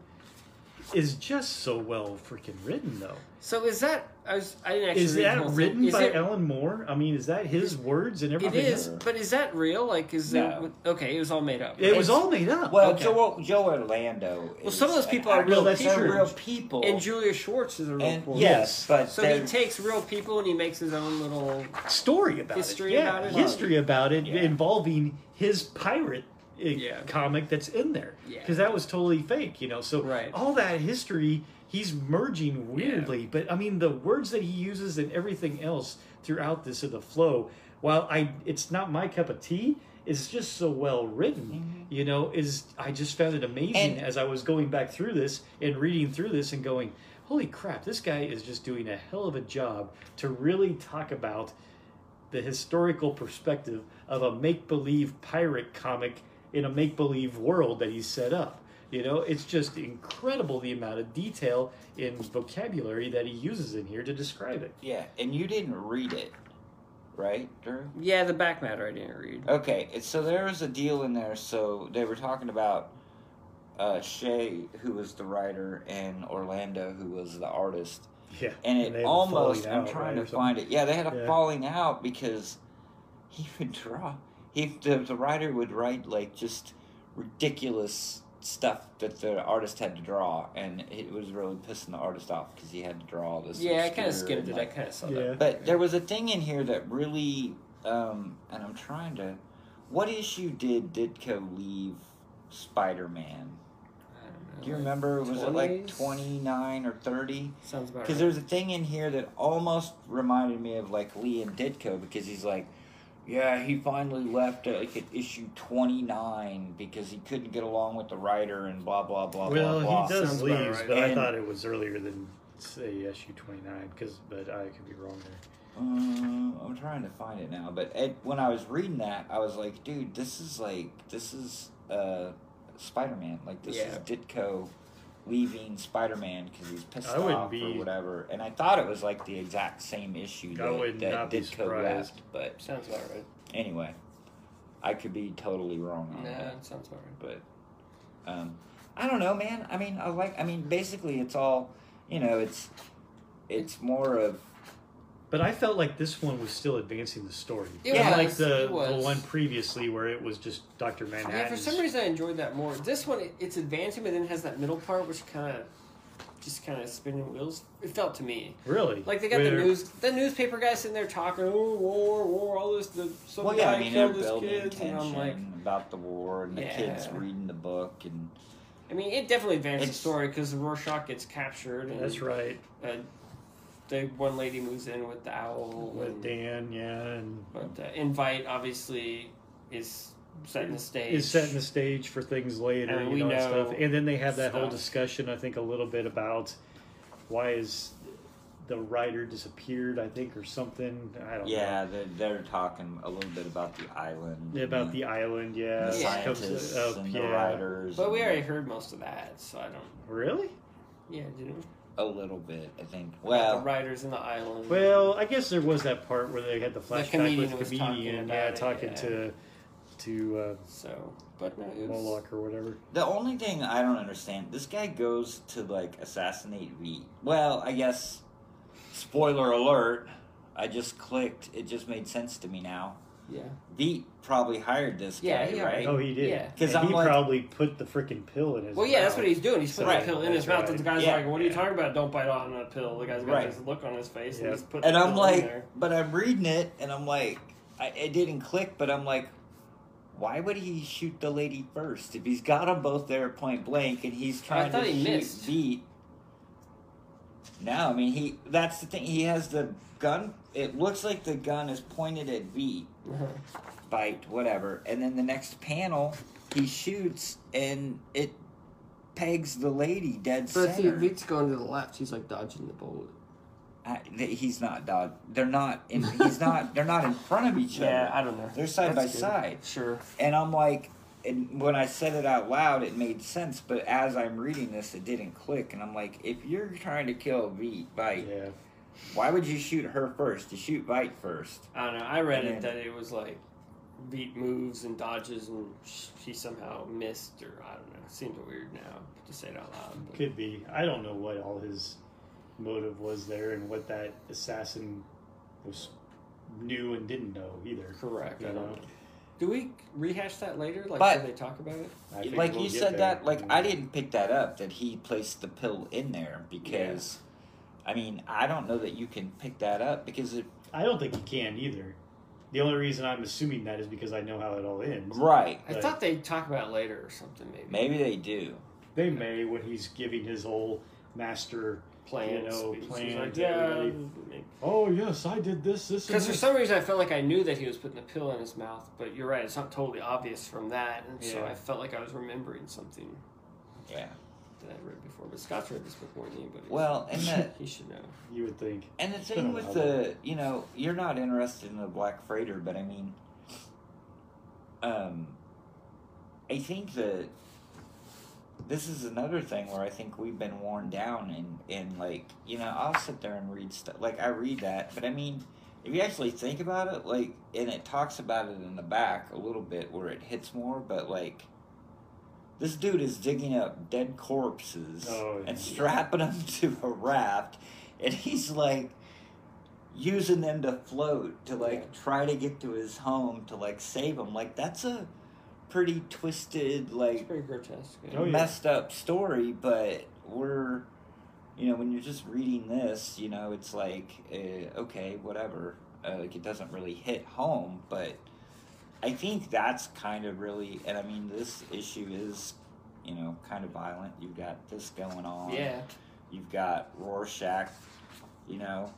Speaker 2: is just so well freaking written, though.
Speaker 1: so is that? I was. I didn't actually.
Speaker 2: Is
Speaker 1: read the
Speaker 2: that
Speaker 1: whole thing.
Speaker 2: written
Speaker 1: Is
Speaker 2: by
Speaker 1: it-
Speaker 2: Alan Moore? I mean, is that his words and
Speaker 1: It
Speaker 2: everything?
Speaker 1: is, but is that real? Like, is
Speaker 3: No.
Speaker 1: it okay? It was all made up.
Speaker 2: It was all made up.
Speaker 3: Well,
Speaker 1: Okay.
Speaker 3: Joe Joe Orlando.
Speaker 1: Well, some of those people are real
Speaker 3: actor.
Speaker 2: people.
Speaker 3: Real people.
Speaker 1: and Julius Schwartz is a real
Speaker 3: And-
Speaker 1: cool.
Speaker 3: yes, but
Speaker 1: So he takes real people and he makes his own little.
Speaker 2: story about
Speaker 1: History
Speaker 2: it. Yeah,
Speaker 1: about it?
Speaker 2: history about it
Speaker 3: Yeah.
Speaker 2: involving his pirate
Speaker 1: Yeah.
Speaker 2: comic that's in there
Speaker 1: Yeah.
Speaker 2: because that was totally fake, you know. So
Speaker 1: Right.
Speaker 2: all that history he's merging weirdly, but I mean the words that he uses and everything else throughout this of the flow. While I, it's not my cup of tea. It's just so well written, mm-hmm. you know. Is I just found it amazing
Speaker 3: And-
Speaker 2: as I was going back through this and reading through this and going, "Holy crap! This guy is just doing a hell of a job to really talk about the historical perspective of a make believe pirate comic in a make believe world that he's set up. You know, it's just incredible the amount of detail in vocabulary that he uses in here to describe it.
Speaker 3: Yeah, and you didn't read it, right, Drew?
Speaker 1: Yeah, the back matter I didn't read.
Speaker 3: Okay, so there was a deal in there. So they were talking about uh, Shea, who was the writer, and Orlando, who was the artist. (laughs)
Speaker 2: Yeah,
Speaker 3: And it
Speaker 2: have
Speaker 3: almost, I'm
Speaker 2: out,
Speaker 3: trying
Speaker 2: right,
Speaker 3: to find it. Yeah, they had a
Speaker 2: Yeah.
Speaker 3: falling out because (laughs) he would draw. He the, the writer would write like just ridiculous stuff that the artist had to draw, and it was really pissing the artist off because he had to draw all this.
Speaker 1: Yeah, I kind of
Speaker 3: obscure
Speaker 1: skimmed
Speaker 3: and,
Speaker 1: it. I kind of saw
Speaker 2: Yeah.
Speaker 1: that.
Speaker 3: but there was a thing in here that really, um, and I'm trying to. What issue did Ditko leave Spider Man?
Speaker 1: Don't know,
Speaker 3: Do you
Speaker 1: like
Speaker 3: remember? Was it like 29 or 30?
Speaker 1: Sounds about
Speaker 3: Because
Speaker 1: right.
Speaker 3: there's a thing in here that almost reminded me of like Lee and Ditko because he's like, yeah, he finally left uh, like at issue 29 because he couldn't get along with the writer and blah, blah, blah,
Speaker 2: Well,
Speaker 3: blah, blah.
Speaker 2: he does
Speaker 1: Sounds
Speaker 2: leave,
Speaker 1: right.
Speaker 2: but I thought it was earlier than say SU twenty nine. Because, but I could be wrong there.
Speaker 3: Uh, I'm trying to find it now, but it, when I was reading that, I was like, dude, this is like this is uh, Spider-Man. Like this is Ditko leaving Spider-Man because he's pissed
Speaker 2: I wouldn't
Speaker 3: off or whatever. And I thought it was like the exact same issue that,
Speaker 2: would
Speaker 3: that
Speaker 2: not be
Speaker 3: Ditko left. But
Speaker 1: Sounds about right.
Speaker 3: anyway, I could be totally wrong on
Speaker 1: Nah,
Speaker 3: that.
Speaker 1: it sounds about right.
Speaker 3: But um, I don't know, man. I mean, I like. I mean, basically, it's all you know. It's it's more of
Speaker 2: But I felt like this one was still advancing the story.
Speaker 1: It
Speaker 3: Yeah.
Speaker 2: Unlike
Speaker 1: was,
Speaker 2: the,
Speaker 1: was.
Speaker 2: the one previously where it was just Doctor Manhattan.
Speaker 1: Yeah, for some reason I enjoyed that more. This one, it, it's advancing, but then it has that middle part, which kind of, just kind of spinning wheels. It felt to me
Speaker 2: Really?
Speaker 1: like they got the news, the newspaper guy sitting there talking, oh war, war, all this. The some
Speaker 3: well, yeah.
Speaker 1: guy
Speaker 3: I mean, they're
Speaker 1: killed his
Speaker 3: building
Speaker 1: kids,
Speaker 3: tension
Speaker 1: and I'm like,
Speaker 3: about the war and the kids reading the book and
Speaker 1: I mean, it definitely advanced the story because Rorschach gets captured, and
Speaker 2: That's right.
Speaker 1: uh, the one lady moves in with the owl,
Speaker 2: With
Speaker 1: and,
Speaker 2: Dan, yeah, and
Speaker 1: but uh, invite obviously is setting the stage.
Speaker 2: is setting the stage for things later,
Speaker 1: I mean,
Speaker 2: you
Speaker 1: we
Speaker 2: know, and stuff. And then they have that whole discussion, I think, a little bit about why is the writer disappeared, I think, or something. I don't know.
Speaker 3: yeah, they're, they're talking a little bit about the island,
Speaker 2: know. About
Speaker 3: and
Speaker 2: the island, yeah.
Speaker 3: the
Speaker 1: Yeah.
Speaker 3: scientists
Speaker 2: up,
Speaker 3: and the writers.
Speaker 1: But we
Speaker 3: and
Speaker 1: already heard most of that, so I don't.
Speaker 2: Really?
Speaker 1: Yeah, didn't we?
Speaker 3: A little bit, I think.
Speaker 1: About
Speaker 3: Well,
Speaker 1: the writers in the island.
Speaker 2: Well, I guess there was that part where they had the flashback
Speaker 1: comedian
Speaker 2: with
Speaker 1: was
Speaker 2: the
Speaker 1: talking
Speaker 2: comedian,
Speaker 1: about
Speaker 2: yeah,
Speaker 1: it,
Speaker 2: talking
Speaker 1: yeah.
Speaker 2: to to uh,
Speaker 1: so, but no, it was.
Speaker 2: Moloch or whatever.
Speaker 3: The only thing I don't understand, this guy goes to like assassinate Veidt. Well, I guess spoiler alert, I just clicked, it just made sense to me now.
Speaker 1: Yeah.
Speaker 3: Veidt probably hired this
Speaker 1: Yeah,
Speaker 3: guy,
Speaker 1: he
Speaker 3: right?
Speaker 2: Oh, he did.
Speaker 1: Yeah.
Speaker 3: 'Cause
Speaker 2: And
Speaker 3: I'm
Speaker 2: he
Speaker 3: like-
Speaker 2: probably put the freaking pill in his.
Speaker 1: Well, yeah, that's what he's doing. He's putting
Speaker 3: Right.
Speaker 1: a pill in his
Speaker 2: That's
Speaker 1: mouth. And the guy's
Speaker 3: Yeah.
Speaker 1: like, "What are you
Speaker 2: Yeah.
Speaker 1: talking about? Don't bite on a pill." The guy's got
Speaker 3: Right.
Speaker 1: this look on his face,
Speaker 2: Yeah.
Speaker 1: and he's put.
Speaker 3: And
Speaker 1: the
Speaker 3: I'm
Speaker 1: pill in
Speaker 3: like,
Speaker 1: there.
Speaker 3: but I'm reading it, and I'm like, I, it didn't click, but I'm like, why would he shoot the lady first if he's got them both there point blank and he's trying
Speaker 1: thought
Speaker 3: to
Speaker 1: he
Speaker 3: shoot
Speaker 1: missed.
Speaker 3: Veidt? No, I mean he. That's the thing. He has the gun. It looks like the gun is pointed at Veidt.
Speaker 1: Uh-huh. (laughs)
Speaker 3: bite, whatever. And then the next panel, he shoots and it pegs the lady dead
Speaker 1: But see,
Speaker 3: center.
Speaker 1: Veidt's going to the left. He's like dodging the bullet.
Speaker 3: I, th- he's not dog. They're not. In, he's not. They're not in front of each (laughs)
Speaker 1: Yeah,
Speaker 3: other.
Speaker 1: Yeah, I don't know.
Speaker 3: They're side
Speaker 1: That's
Speaker 3: by
Speaker 1: good.
Speaker 3: side.
Speaker 1: Sure.
Speaker 3: And I'm like, and when I said it out loud, it made sense. But as I'm reading this, it didn't click. And I'm like, if you're trying to kill V Bite,
Speaker 2: Yeah.
Speaker 3: Why would you shoot her first? You shoot Veidt first.
Speaker 1: I don't know. I read
Speaker 3: And
Speaker 1: it
Speaker 3: then-
Speaker 1: that it was like Veidt moves and dodges, and she somehow missed, or I don't know. It seems weird now to say it out loud. But
Speaker 2: Could be. I don't know what all his motive was there and what that assassin was knew and didn't know either.
Speaker 1: correct. I
Speaker 2: You
Speaker 1: don't
Speaker 2: know?
Speaker 1: know. Do we rehash that later? Like,
Speaker 3: But-
Speaker 1: do they talk about it?
Speaker 3: Like
Speaker 2: we'll
Speaker 3: you said
Speaker 2: there.
Speaker 3: that like i mm. didn't pick that up that he placed the pill in there because i mean i don't know that you can pick that up because it
Speaker 2: I don't think you can either. The only reason I'm assuming that is because I know how it all ends.
Speaker 3: right
Speaker 1: I
Speaker 2: Right.
Speaker 1: thought they'd talk about it later or something. Maybe
Speaker 3: maybe they do
Speaker 2: They may when he's giving his whole master.
Speaker 1: plans.
Speaker 2: you know.
Speaker 1: He's
Speaker 2: plan
Speaker 1: like, yeah.
Speaker 2: everybody- Oh yes, I did this. This.
Speaker 1: Because for
Speaker 2: this."
Speaker 1: some reason I felt like I knew that he was putting a pill in his mouth, but you're right, it's not totally obvious from that, and so
Speaker 2: Yeah.
Speaker 1: I felt like I was remembering something
Speaker 3: yeah
Speaker 1: that I'd read before. But Scott's read this book more than anybody.
Speaker 3: well and the (laughs)
Speaker 1: he should know.
Speaker 2: you would think.
Speaker 3: and the (laughs) thing with the you know you're not interested in the black freighter but i mean um i think that this is another thing where I think we've been worn down and and like you know I'll sit there and read stuff like I read that but I mean if you actually think about it like and it talks about it in the back a little bit where it hits more but like this dude is digging up dead corpses
Speaker 2: Oh,
Speaker 3: and strapping them to a raft and he's like using them to float to like
Speaker 1: Yeah.
Speaker 3: try to get to his home to like save him like that's a pretty twisted
Speaker 1: It's
Speaker 3: like
Speaker 1: very grotesque.
Speaker 2: Oh, yeah.
Speaker 3: messed up story, but we're, you know, when you're just reading this, you know, it's like, uh, okay, whatever. Uh, like it doesn't really hit home, but I think that's kind of really, and I mean, this issue is, you know, kind of violent. You've got this going on.
Speaker 1: Yeah.
Speaker 3: You've got Rorschach, you know,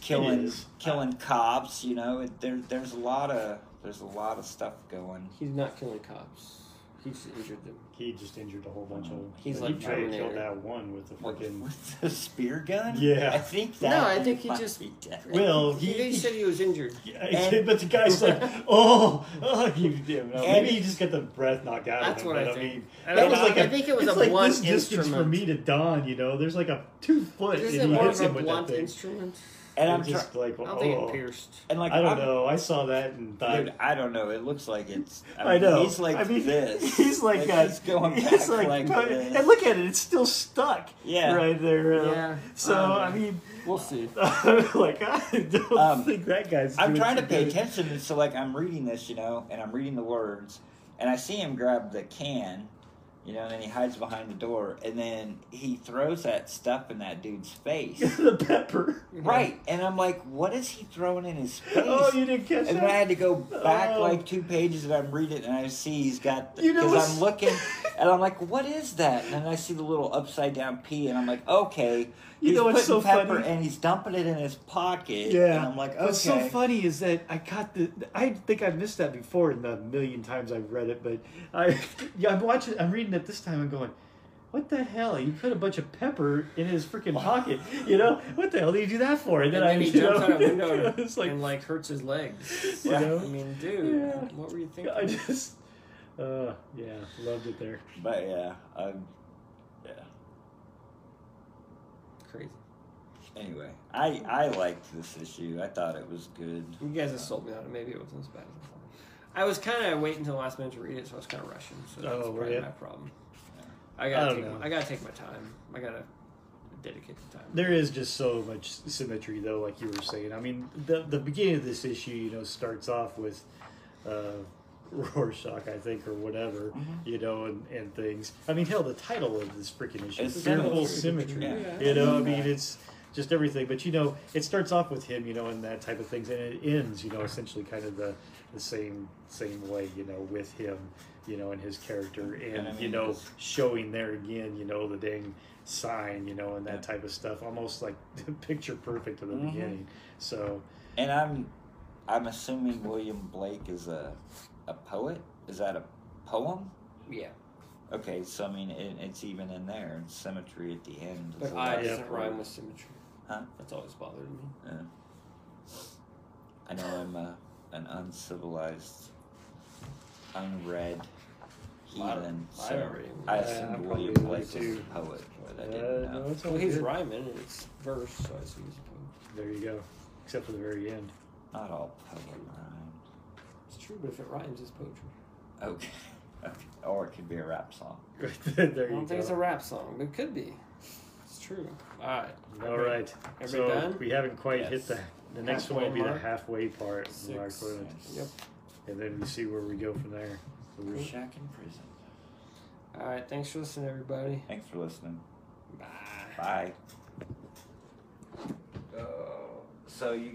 Speaker 3: killing killing cops. You know, it, there there's a lot of there's a lot of stuff going.
Speaker 1: He's not killing cops. He's injured them.
Speaker 2: He just injured a whole bunch of them.
Speaker 1: He's like
Speaker 2: he have
Speaker 1: Terminator.
Speaker 2: killed that one with the freaking.
Speaker 3: with the spear gun?
Speaker 2: Yeah.
Speaker 3: I think that.
Speaker 1: No, I think he just-.
Speaker 2: Well,
Speaker 1: he,
Speaker 2: he-
Speaker 1: said he was injured.
Speaker 2: Yeah,
Speaker 3: And-
Speaker 2: but the guy's like, (laughs) oh, oh, you, no, maybe he just got the breath knocked out of him.
Speaker 1: what I
Speaker 2: but,
Speaker 1: think.
Speaker 2: mean,
Speaker 1: And
Speaker 2: that
Speaker 1: I-
Speaker 2: was like
Speaker 1: I
Speaker 2: a,
Speaker 1: think it was a
Speaker 2: like
Speaker 1: blunt
Speaker 2: this distance for me to Don. You know, there's like a two foot,
Speaker 1: Isn't it more of a blunt instrument?
Speaker 3: And I'm
Speaker 2: just like,
Speaker 1: I don't
Speaker 2: oh,
Speaker 1: think it pierced.
Speaker 3: and like
Speaker 2: I don't
Speaker 3: I'm-
Speaker 2: know. I saw that and thought.
Speaker 3: Dude, I don't know. It looks like it's. I,
Speaker 2: I know.
Speaker 3: He's like
Speaker 2: I mean,
Speaker 3: this. (laughs)
Speaker 2: He's like, uh,
Speaker 3: he's going back
Speaker 2: he's
Speaker 3: like,
Speaker 2: like,
Speaker 3: this.
Speaker 2: and look at it, it's still stuck.
Speaker 3: Yeah.
Speaker 2: right there. uh,
Speaker 1: Yeah,
Speaker 2: So
Speaker 1: um,
Speaker 2: I mean,
Speaker 1: We'll see. (laughs)
Speaker 2: like I don't
Speaker 3: Um,
Speaker 2: think that guy's.
Speaker 3: I'm trying to pay
Speaker 2: good.
Speaker 3: attention, and so like I'm reading this, you know, and I'm reading the words, and I see him grab the can, you know, and then he hides behind the door, and then he throws that stuff in that dude's face. (laughs)
Speaker 2: the pepper. Mm-hmm.
Speaker 3: right, and I'm like, what is he throwing in his face?
Speaker 2: Oh, you didn't catch
Speaker 3: And
Speaker 2: that.
Speaker 3: then I had to go back
Speaker 2: Oh.
Speaker 3: like two pages, and I'm reading it, and I see he's got
Speaker 2: You know
Speaker 3: because I'm looking, (laughs) and I'm like, "What is that?" And then I see the little upside down P, and I'm like, "Okay."
Speaker 2: You
Speaker 3: he's
Speaker 2: know what's so
Speaker 3: pepper,
Speaker 2: funny?
Speaker 3: and he's dumping it in his pocket.
Speaker 2: Yeah.
Speaker 3: and I'm like, "Okay."
Speaker 2: What's so funny is that I got the. I think I've missed that before in the million times I've read it, but I, (laughs) yeah, I'm watching. I'm reading it this time. I'm going, what the hell? He put a bunch of pepper in his freaking pocket. You know what the hell did you do that for?
Speaker 1: And then
Speaker 2: I,
Speaker 1: he jumps
Speaker 2: know,
Speaker 1: out a window (laughs) and,
Speaker 2: it's like,
Speaker 1: and like hurts his legs. (laughs)
Speaker 2: you know,
Speaker 1: I mean, dude,
Speaker 2: Yeah.
Speaker 1: what were you thinking?
Speaker 2: I just, uh, yeah, loved it there.
Speaker 3: But yeah, um, yeah.
Speaker 1: Crazy.
Speaker 3: Anyway, I I liked this issue. I thought it was good.
Speaker 1: You guys have sold me on it. Maybe it wasn't as bad as I thought. I was kind of waiting until the last minute to read it, so I was kind of rushing. So that's
Speaker 2: Oh, were
Speaker 1: probably
Speaker 2: ya?
Speaker 1: my problem. I
Speaker 2: I
Speaker 1: gotta
Speaker 2: don't
Speaker 1: take.
Speaker 2: know.
Speaker 1: I gotta take my time. I gotta dedicate the time.
Speaker 2: There is just so much symmetry, though, like you were saying. I mean, the the beginning of this issue, you know, starts off with uh, (laughs) Rorschach, I think, or whatever,
Speaker 3: Mhm.
Speaker 2: you know, and, and things. I mean, hell, the title of this freaking issue
Speaker 3: It's
Speaker 2: is
Speaker 3: Symmetry.
Speaker 2: Symmetry.
Speaker 3: Yeah.
Speaker 2: You know, I mean, it's just everything. But you know, it starts off with him, you know, and that type of things, and it ends, you know, essentially kind of the the same same way, you know, with him, you know, and his character, and,
Speaker 3: And I
Speaker 2: you know, showing there again, you know, the dang sign, you know, and that
Speaker 3: Yeah.
Speaker 2: type of stuff, almost like (laughs) picture perfect in the
Speaker 3: Mhm.
Speaker 2: beginning. So
Speaker 3: And I'm I'm assuming William Blake is a a poet. Is that a poem?
Speaker 1: Yeah,
Speaker 3: Okay, so I mean it, it's even in there. and Symmetry at the end.
Speaker 1: but
Speaker 3: the
Speaker 1: I doesn't rhyme with symmetry.
Speaker 3: Huh?
Speaker 1: That's always bothered me.
Speaker 3: Yeah. I know I'm a, an uncivilized, unread heathen,
Speaker 1: I
Speaker 3: so
Speaker 1: don't.
Speaker 3: I
Speaker 2: Yeah,
Speaker 3: assumed
Speaker 2: I'm
Speaker 3: William
Speaker 2: probably
Speaker 3: Blake was a poet, but I
Speaker 2: uh,
Speaker 3: didn't know.
Speaker 2: no,
Speaker 1: Well, he's
Speaker 2: good.
Speaker 1: rhyming and it's verse, so I assume he's a poem.
Speaker 2: There you go. Except for the very end.
Speaker 3: Not all poet rhyme.
Speaker 1: It's true, but if it rhymes, it's poetry.
Speaker 3: Okay. (laughs) okay. Or it could be a rap song. (laughs)
Speaker 2: there
Speaker 1: I don't think it's a rap song, but it could be. It's true. All right.
Speaker 2: All right.
Speaker 1: Everybody
Speaker 2: So
Speaker 1: done?
Speaker 2: we haven't quite hit the. The next one will
Speaker 1: Halfway
Speaker 2: be the halfway part, Mark,
Speaker 1: Six.
Speaker 2: wouldn't it?
Speaker 1: Yep.
Speaker 2: and then we see where we go from there. So we're-
Speaker 3: Shack in prison.
Speaker 1: All right. Thanks for listening, everybody.
Speaker 3: Thanks for listening.
Speaker 1: Bye.
Speaker 3: Bye. Oh. so you